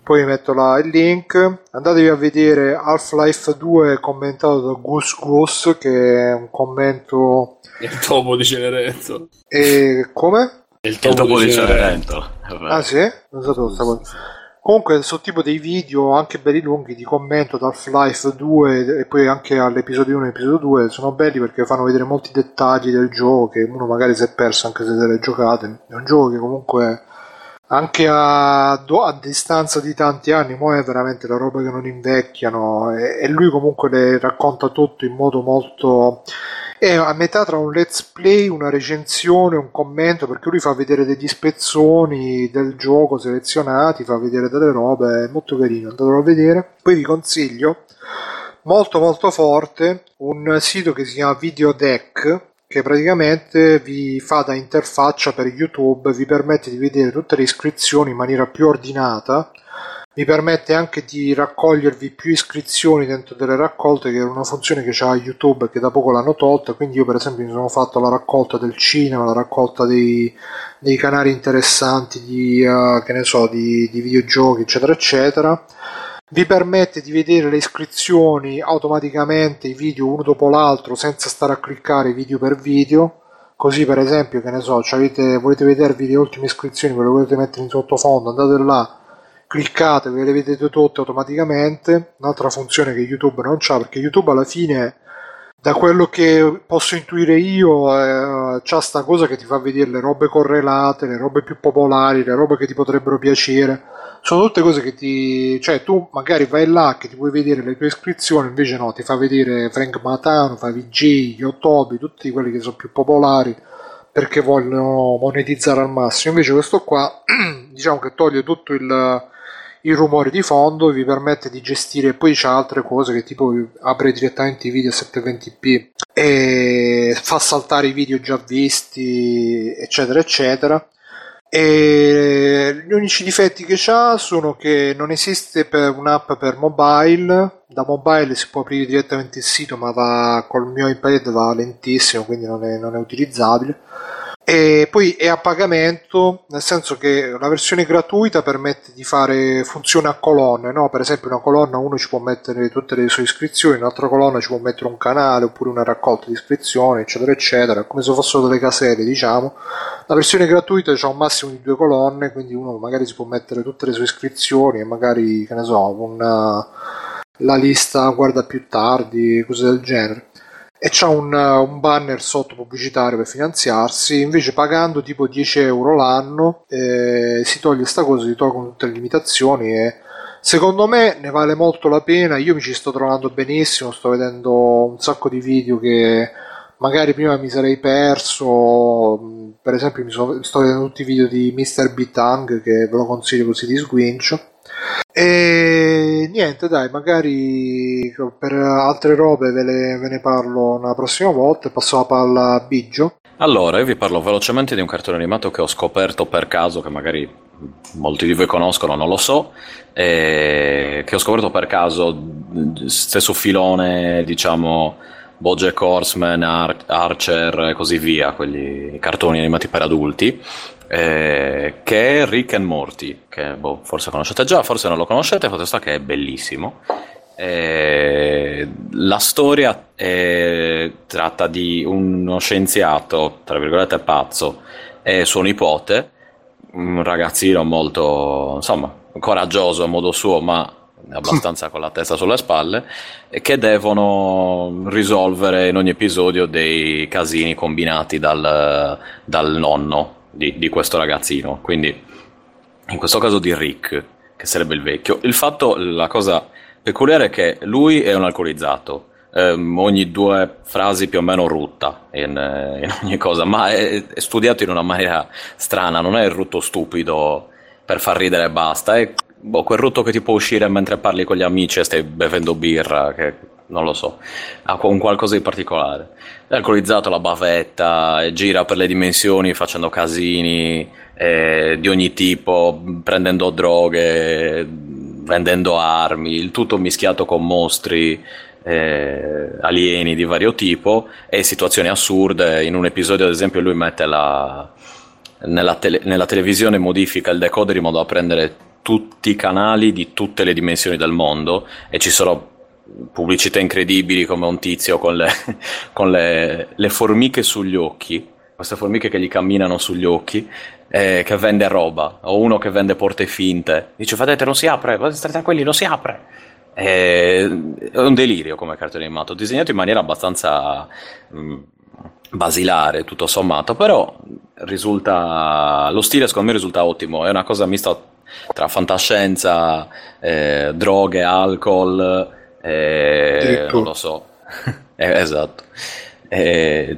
Poi vi metto là il link. Andatevi a vedere Half-Life 2 commentato da Goose Goose, che è un commento il topo di Cenerentola. E come? Il topo, il topo di Cenerentola. Ah sì? Non sapevo questa cosa. Comunque sono tipo dei video anche belli lunghi di commento da Half-Life 2 e poi anche all'episodio 1 e all'episodio 2 sono belli perché fanno vedere molti dettagli del gioco che uno magari si è perso anche se se le giocate. È un gioco che comunque anche a, a distanza di tanti anni mo è veramente la roba che non invecchiano e, e lui comunque le racconta tutto in modo molto è a metà tra un let's play, una recensione, un commento, perché lui fa vedere degli spezzoni del gioco selezionati, fa vedere delle robe, è molto carino, andatelo a vedere. Poi vi consiglio, molto molto forte, un sito che si chiama Videodeck, che praticamente vi fa da interfaccia per YouTube, vi permette di vedere tutte le iscrizioni in maniera più ordinata mi permette anche di raccogliervi più iscrizioni dentro delle raccolte che è una funzione che c'ha YouTube che da poco l'hanno tolta. Quindi io per esempio mi sono fatto la raccolta del cinema la raccolta dei, dei canali interessanti di, uh, so, di, di videogiochi eccetera eccetera vi permette di vedere le iscrizioni automaticamente i video uno dopo l'altro senza stare a cliccare video per video così per esempio che ne so avete, volete vedervi le ultime iscrizioni ve le volete mettere in sottofondo andate là cliccate, ve le vedete tutte automaticamente. Un'altra funzione che YouTube non ha, perché YouTube alla fine, da quello che posso intuire io, eh, c'ha sta cosa che ti fa vedere le robe correlate, le robe più popolari, le robe che ti potrebbero piacere. Sono tutte cose che ti. cioè, tu magari vai là che ti puoi vedere le tue iscrizioni, invece no, ti fa vedere Frank Matano, fa VG, Yotobi, tutti quelli che sono più popolari perché vogliono monetizzare al massimo. Invece questo qua, diciamo che toglie tutto il il rumore di fondo vi permette di gestire poi c'è altre cose che tipo apre direttamente i video a 720p e fa saltare i video già visti eccetera eccetera. E gli unici difetti che ha sono che non esiste per un'app per mobile. Da mobile si può aprire direttamente il sito ma va col mio iPad va lentissimo quindi non è, non è utilizzabile e poi è a pagamento, nel senso che la versione gratuita permette di fare funzione a colonne, no? per esempio una colonna uno ci può mettere tutte le sue iscrizioni, un'altra colonna ci può mettere un canale oppure una raccolta di iscrizioni, eccetera, eccetera, come se fossero delle caselle, diciamo. La versione gratuita ha un massimo di due colonne, quindi uno magari si può mettere tutte le sue iscrizioni e magari, che ne so, una, la lista guarda più tardi, cose del genere e c'ha un, un, banner sotto pubblicitario per finanziarsi invece pagando tipo 10 euro l'anno eh, si toglie sta cosa si tolgono tutte le limitazioni e secondo me ne vale molto la pena io mi ci sto trovando benissimo sto vedendo un sacco di video che magari prima mi sarei perso per esempio mi so, sto vedendo tutti i video di Mr. Bitang che ve lo consiglio così di sguincio e niente, dai, magari per altre robe ve, le, ve ne parlo una prossima volta. Passo la palla a Biggio. Allora, io vi parlo velocemente di un cartone animato che ho scoperto per caso, che magari molti di voi conoscono, non lo so, che ho scoperto per caso, stesso filone, diciamo, Bojack Horseman, Ar- Archer e così via, quelli cartoni animati per adulti eh, che è Rick and Morty, che boh, forse conoscete già, forse non lo conoscete, fatto sta che è bellissimo. Eh, la storia è, tratta di uno scienziato, tra virgolette pazzo, e suo nipote, un ragazzino molto, insomma, coraggioso a modo suo, ma abbastanza con la testa sulle spalle, che devono risolvere in ogni episodio dei casini combinati dal, dal nonno di, di questo ragazzino. Quindi, in questo caso di Rick, che sarebbe il vecchio. Il fatto, la cosa peculiare è che lui è un alcolizzato. ehm, ogni due frasi più o meno rutta in, eh, in ogni cosa, ma è, è studiato in una maniera strana, non è il rutto stupido per far ridere e basta, è boh, quel rutto che ti può uscire mentre parli con gli amici e stai bevendo birra, che non lo so, ha un qualcosa di particolare. È alcolizzato, la bavetta, gira per le dimensioni facendo casini eh, di ogni tipo, prendendo droghe, vendendo armi, il tutto mischiato con mostri eh, alieni di vario tipo e situazioni assurde. In un episodio, ad esempio, lui mette la, nella, tele- nella televisione, modifica il decoder in modo da prendere tutti i canali di tutte le dimensioni del mondo e ci sono pubblicità incredibili come un tizio con le, con le, le formiche sugli occhi, queste formiche che gli camminano sugli occhi, eh, che vende roba, o uno che vende porte finte, dice vedete non si apre, state tranquilli, non si apre. È un delirio come cartone animato, disegnato in maniera abbastanza mh, basilare, tutto sommato, però risulta, lo stile secondo me risulta ottimo, è una cosa mista tra fantascienza, eh, droghe, alcol, eh, non lo so, Eh, esatto. Eh,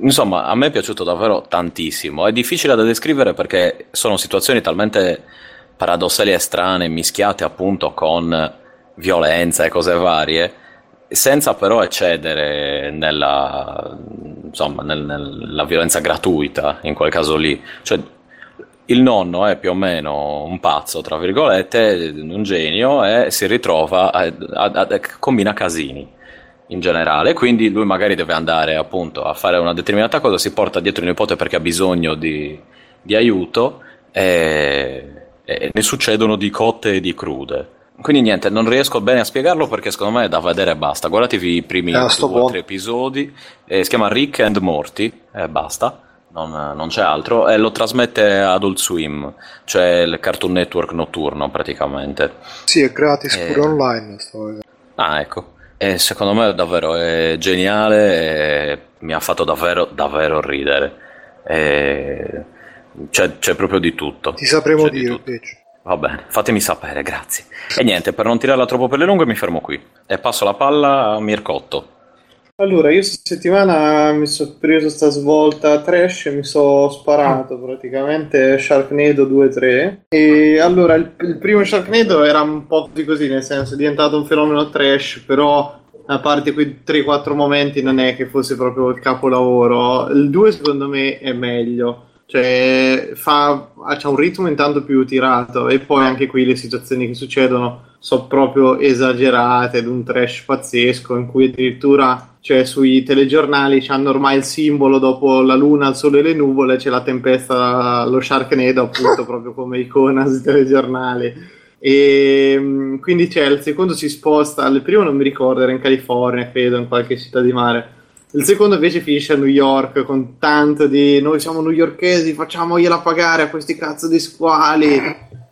insomma, a me è piaciuto davvero tantissimo. È difficile da descrivere perché sono situazioni talmente paradossali e strane, mischiate appunto con violenza e cose varie, senza però eccedere nella, insomma, nel- nella violenza gratuita, in quel caso lì. Cioè, il nonno è più o meno un pazzo, tra virgolette, un genio e si ritrova a, a- a- combina casini in generale, quindi lui magari deve andare appunto a fare una determinata cosa, si porta dietro il nipote perché ha bisogno di, di aiuto e, e ne succedono di cotte e di crude. Quindi niente, non riesco bene a spiegarlo perché secondo me è da vedere e basta. Guardatevi i primi sto due tre episodi, eh, si chiama Rick and Morty e basta. Non, non c'è altro e lo trasmette Adult Swim, cioè il Cartoon Network notturno praticamente. Sì, è gratis Eh. pure online. sto. Ah, ecco. E secondo me davvero è geniale e mi ha fatto davvero, davvero ridere. E C'è, c'è proprio di tutto. Ti sapremo C'è di dire invece. Va bene, fatemi sapere, grazie. E niente, per non tirarla troppo per le lunghe mi fermo qui e passo la palla a Mircotto. Allora, io questa settimana mi sono preso sta svolta trash e mi sono sparato praticamente Sharknado 2-3. E allora, il, il primo Sharknado era un po' di così, nel senso è diventato un fenomeno trash, però a parte quei 3-4 momenti non è che fosse proprio il capolavoro. Il 2 secondo me è meglio. Cioè, fa, c'ha un ritmo intanto più tirato e poi anche qui le situazioni che succedono sono proprio esagerate, ed un trash pazzesco in cui addirittura cioè, sui telegiornali hanno ormai il simbolo dopo la luna, il sole e le nuvole, c'è la tempesta, lo Sharknado appunto proprio come icona sui telegiornali. E mm, quindi c'è il secondo si sposta, il primo non mi ricordo, era in California, credo, in qualche città di mare. Il secondo invece finisce a New York con tanto di noi siamo newyorkesi, facciamogliela pagare a questi cazzo di squali.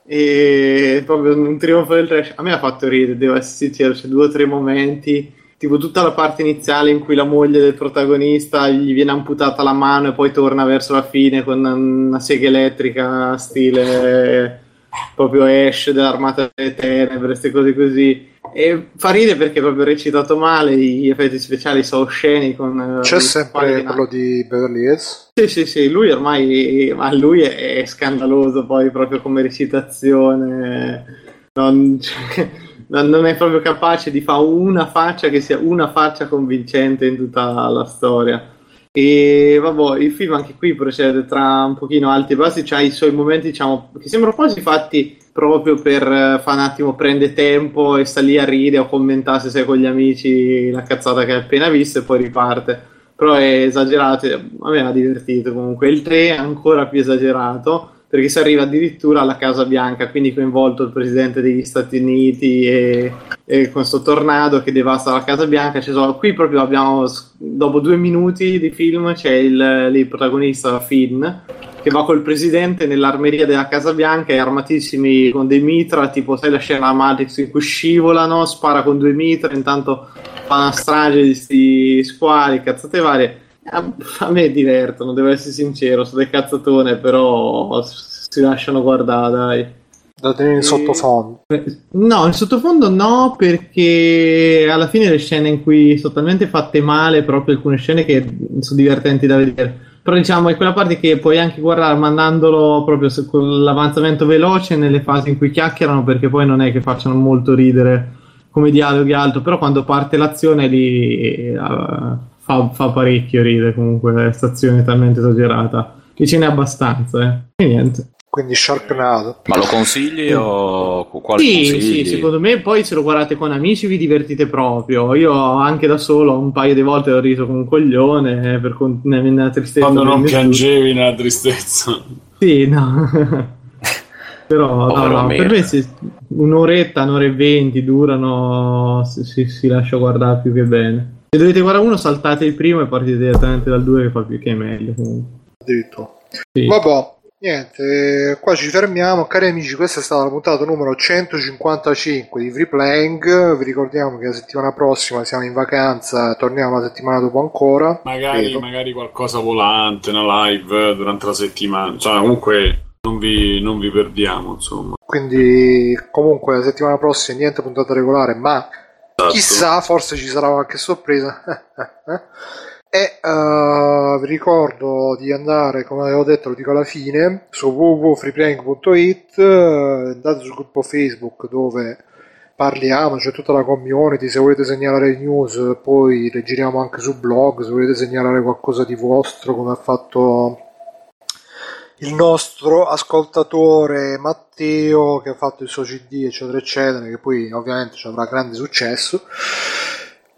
E proprio un trionfo del trash. A me ha fatto ridere, devo essere sincero, c'è due o tre momenti. Tipo tutta la parte iniziale in cui la moglie del protagonista gli viene amputata la mano e poi torna verso la fine con una sega elettrica stile proprio Ash dell'Armata delle Tenebre, queste cose così. E fa ridere perché proprio recitato male, gli effetti speciali sono osceni con... eh, C'è sempre quello di Beverly Hills. sì, sì, sì, lui ormai, ma lui è, è scandaloso poi proprio come recitazione, non, cioè, non- è proprio capace di fare una faccia che sia una faccia convincente in tutta la storia. E vabbè, il film anche qui procede tra un pochino alti e bassi, c'ha i suoi momenti, diciamo, che sembrano quasi fatti proprio per eh, fare un attimo, prende tempo e sta lì a ridere o commentare se sei con gli amici la cazzata che hai appena visto e poi riparte però è esagerato, a me ha divertito comunque. Il 3 è ancora più esagerato, perché si arriva addirittura alla Casa Bianca, quindi coinvolto il presidente degli Stati Uniti e, e questo tornado che devasta la Casa Bianca. Sono, qui proprio abbiamo, dopo due minuti di film, c'è il, il protagonista Finn che va col presidente nell'armeria della Casa Bianca e armatissimi con dei mitra, tipo sai la scena Matrix in cui scivolano, spara con due mitra, intanto fa una strage di sti squali, cazzate varie. A me divertono, devo essere sincero, sono dei cazzatone, però si lasciano guardare, dai. Da tenere in sottofondo. No, in sottofondo no, perché alla fine le scene in cui sono talmente fatte male, proprio alcune scene che sono divertenti da vedere però diciamo è quella parte che puoi anche guardare mandandolo proprio con l'avanzamento veloce nelle fasi in cui chiacchierano perché poi non è che facciano molto ridere come dialoghi alto però quando parte l'azione lì uh, fa, fa, parecchio ridere comunque è stazione talmente esagerata che ce n'è abbastanza eh. e niente quindi Sharknado. Ma lo consigli o quale sì, consigli? Sì, secondo me poi se lo guardate con amici vi divertite proprio. Io anche da solo un paio di volte ho riso come un coglione per con- nella tristezza. Quando non piangevi nella tristezza. Sì, no. Però no, no, per me sì, un'oretta, un'ora e venti durano, si, si, si, lascia guardare più che bene. Se dovete guardare uno, saltate il primo e partite direttamente dal 2 che fa più che meglio. Comunque. Addirittura. Sì. Vabbè, Niente, qua ci fermiamo. Cari amici, questa è stata la puntata numero 155 di Free Playing. Vi ricordiamo che la settimana prossima siamo in vacanza, torniamo la settimana dopo ancora. Magari, magari qualcosa volante, una live durante la settimana. Cioè, comunque non vi, non vi perdiamo, insomma. Quindi, comunque, la settimana prossima niente puntata regolare, ma. Chissà, forse ci sarà qualche sorpresa. E uh, vi ricordo di andare, come avevo detto, lo dico alla fine, su www.freeplaying.it, andate sul gruppo Facebook dove parliamo, c'è tutta la community, se volete segnalare news poi le giriamo anche su blog, se volete segnalare qualcosa di vostro come ha fatto il nostro ascoltatore Matteo che ha fatto il suo CD eccetera eccetera che poi ovviamente ci avrà grande successo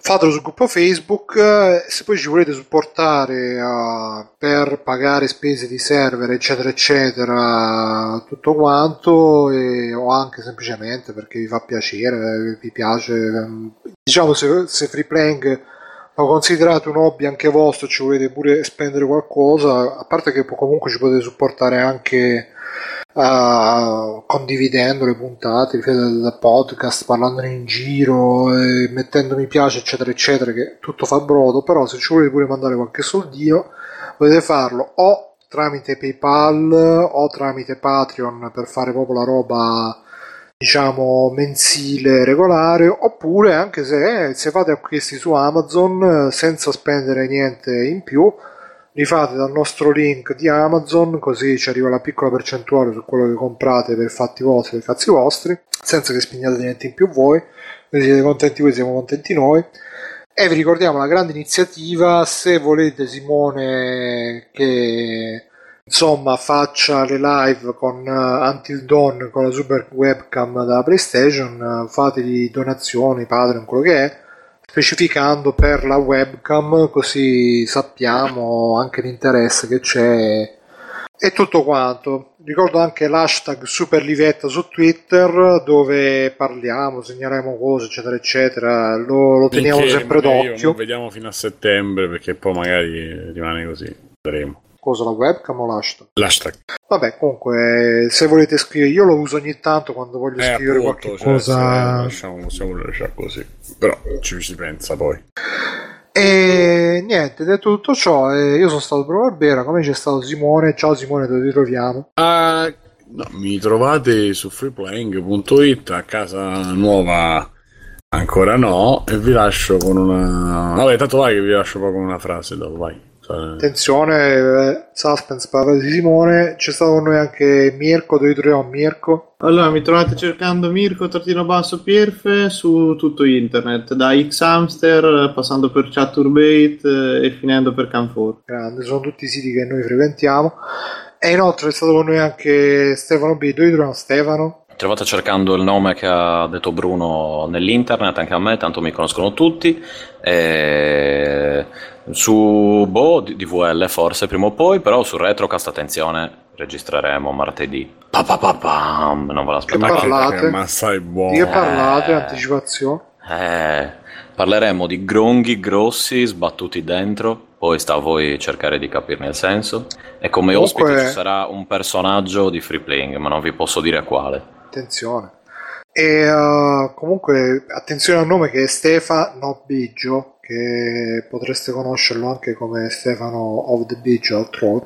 fatelo sul gruppo Facebook. Eh, se poi ci volete supportare uh, per pagare spese di server, eccetera, eccetera, tutto quanto, e, o anche semplicemente perché vi fa piacere, vi piace, ehm, diciamo se, se free lo considerate un hobby anche vostro, ci volete pure spendere qualcosa, a parte che comunque ci potete supportare anche uh, condividendo le puntate del podcast, parlandone in giro, mettendo mi piace, eccetera, eccetera, che tutto fa brodo, però se ci volete pure mandare qualche soldino, potete farlo o tramite PayPal o tramite Patreon per fare proprio la roba diciamo mensile regolare oppure anche se, se fate acquisti su Amazon senza spendere niente in più li fate dal nostro link di Amazon, così ci arriva la piccola percentuale su quello che comprate per fatti vostri, per cazzi vostri, senza che spignate niente in più voi, quindi siete contenti voi, siamo contenti noi. E vi ricordiamo la grande iniziativa, se volete Simone che insomma faccia le live con uh, Until Dawn con la super webcam da PlayStation, uh, fategli donazioni, Patreon, quello che è specificando per la webcam così sappiamo anche l'interesse che c'è e tutto quanto. Ricordo anche l'hashtag Superlivetta su Twitter dove parliamo, segnaliamo cose, eccetera, eccetera. Lo, lo teniamo sempre d'occhio. Lo vediamo fino a settembre perché poi magari rimane così. Vedremo. Cosa la webcam o l'hashtag? L'hashtag. Vabbè, comunque, se volete scrivere, io lo uso ogni tanto quando voglio eh, scrivere appunto, qualche cioè, cosa. Lasciamo, possiamo lasciare così, però ci si pensa poi. E niente, detto tutto ciò, eh, io sono stato Pro Barbera, come c'è stato Simone? Ciao Simone, dove ti troviamo? Uh, no, mi trovate su freeplaying.it a casa nuova. Ancora no, e vi lascio con una. Vabbè, tanto vai che vi lascio poi con una frase dopo, vai. Attenzione, eh, suspense parla di Simone. C'è stato con noi anche Mirko. Dove troviamo Mirko? Allora, mi trovate cercando Mirko Trattino Basso Pierfe su tutto internet, da Xhamster passando per Chaturbate eh, e finendo per Canfor. Grande, sono tutti i siti che noi frequentiamo. E inoltre è stato con noi anche Stefano B. Dove troviamo Stefano? Trovate cercando il nome che ha detto Bruno nell'internet, anche a me, tanto mi conoscono tutti. E su boh, DVL forse prima o poi, però su Retrocast attenzione, registreremo martedì. Pa, pa, pa, pam. Non ve Che l'aspettate. parlate? Ma sai buono. Di che parlate? Anticipazione? Eh, parleremo di gronghi grossi sbattuti dentro, poi sta a voi cercare di capirne il senso. E come Comunque- ospite ci sarà un personaggio di free playing, ma non vi posso dire quale. Attenzione. E eh, comunque attenzione al nome che è Stefano Biggio, che potreste conoscerlo anche come Stefano of the Biggio al troll.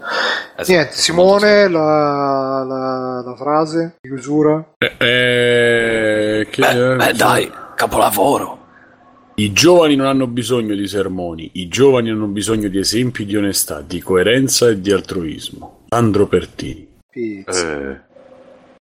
Esatto, Niente, Simone, la, la- la frase di chiusura. Eh, eh, che- Beh, beh, dai, capolavoro. I giovani non hanno bisogno di sermoni, i giovani hanno bisogno di esempi di onestà, di coerenza e di altruismo. Sandro Pertini, Pizza. Eh,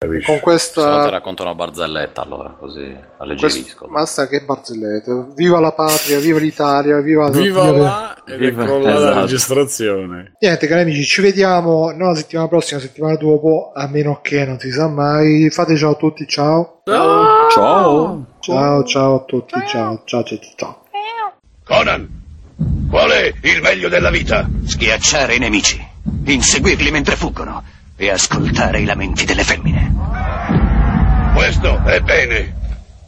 capisci? Con se no ti questa... racconto una barzelletta allora, così quest- alleggerisco. Basta che barzellette. Viva la patria, viva l'Italia, viva... Viva là ed è Viva- crollata la esatto. registrazione. Niente cari amici, ci vediamo non la settimana prossima, la settimana dopo, a meno che non si sa mai. Fate ciao a tutti, ciao. Ciao! Ciao, ciao a tutti, ciao, ciao, ciao, ciao. Conan, qual è il meglio della vita? Schiacciare i nemici, inseguirli mentre fuggono e ascoltare i lamenti delle femmine. Questo è bene.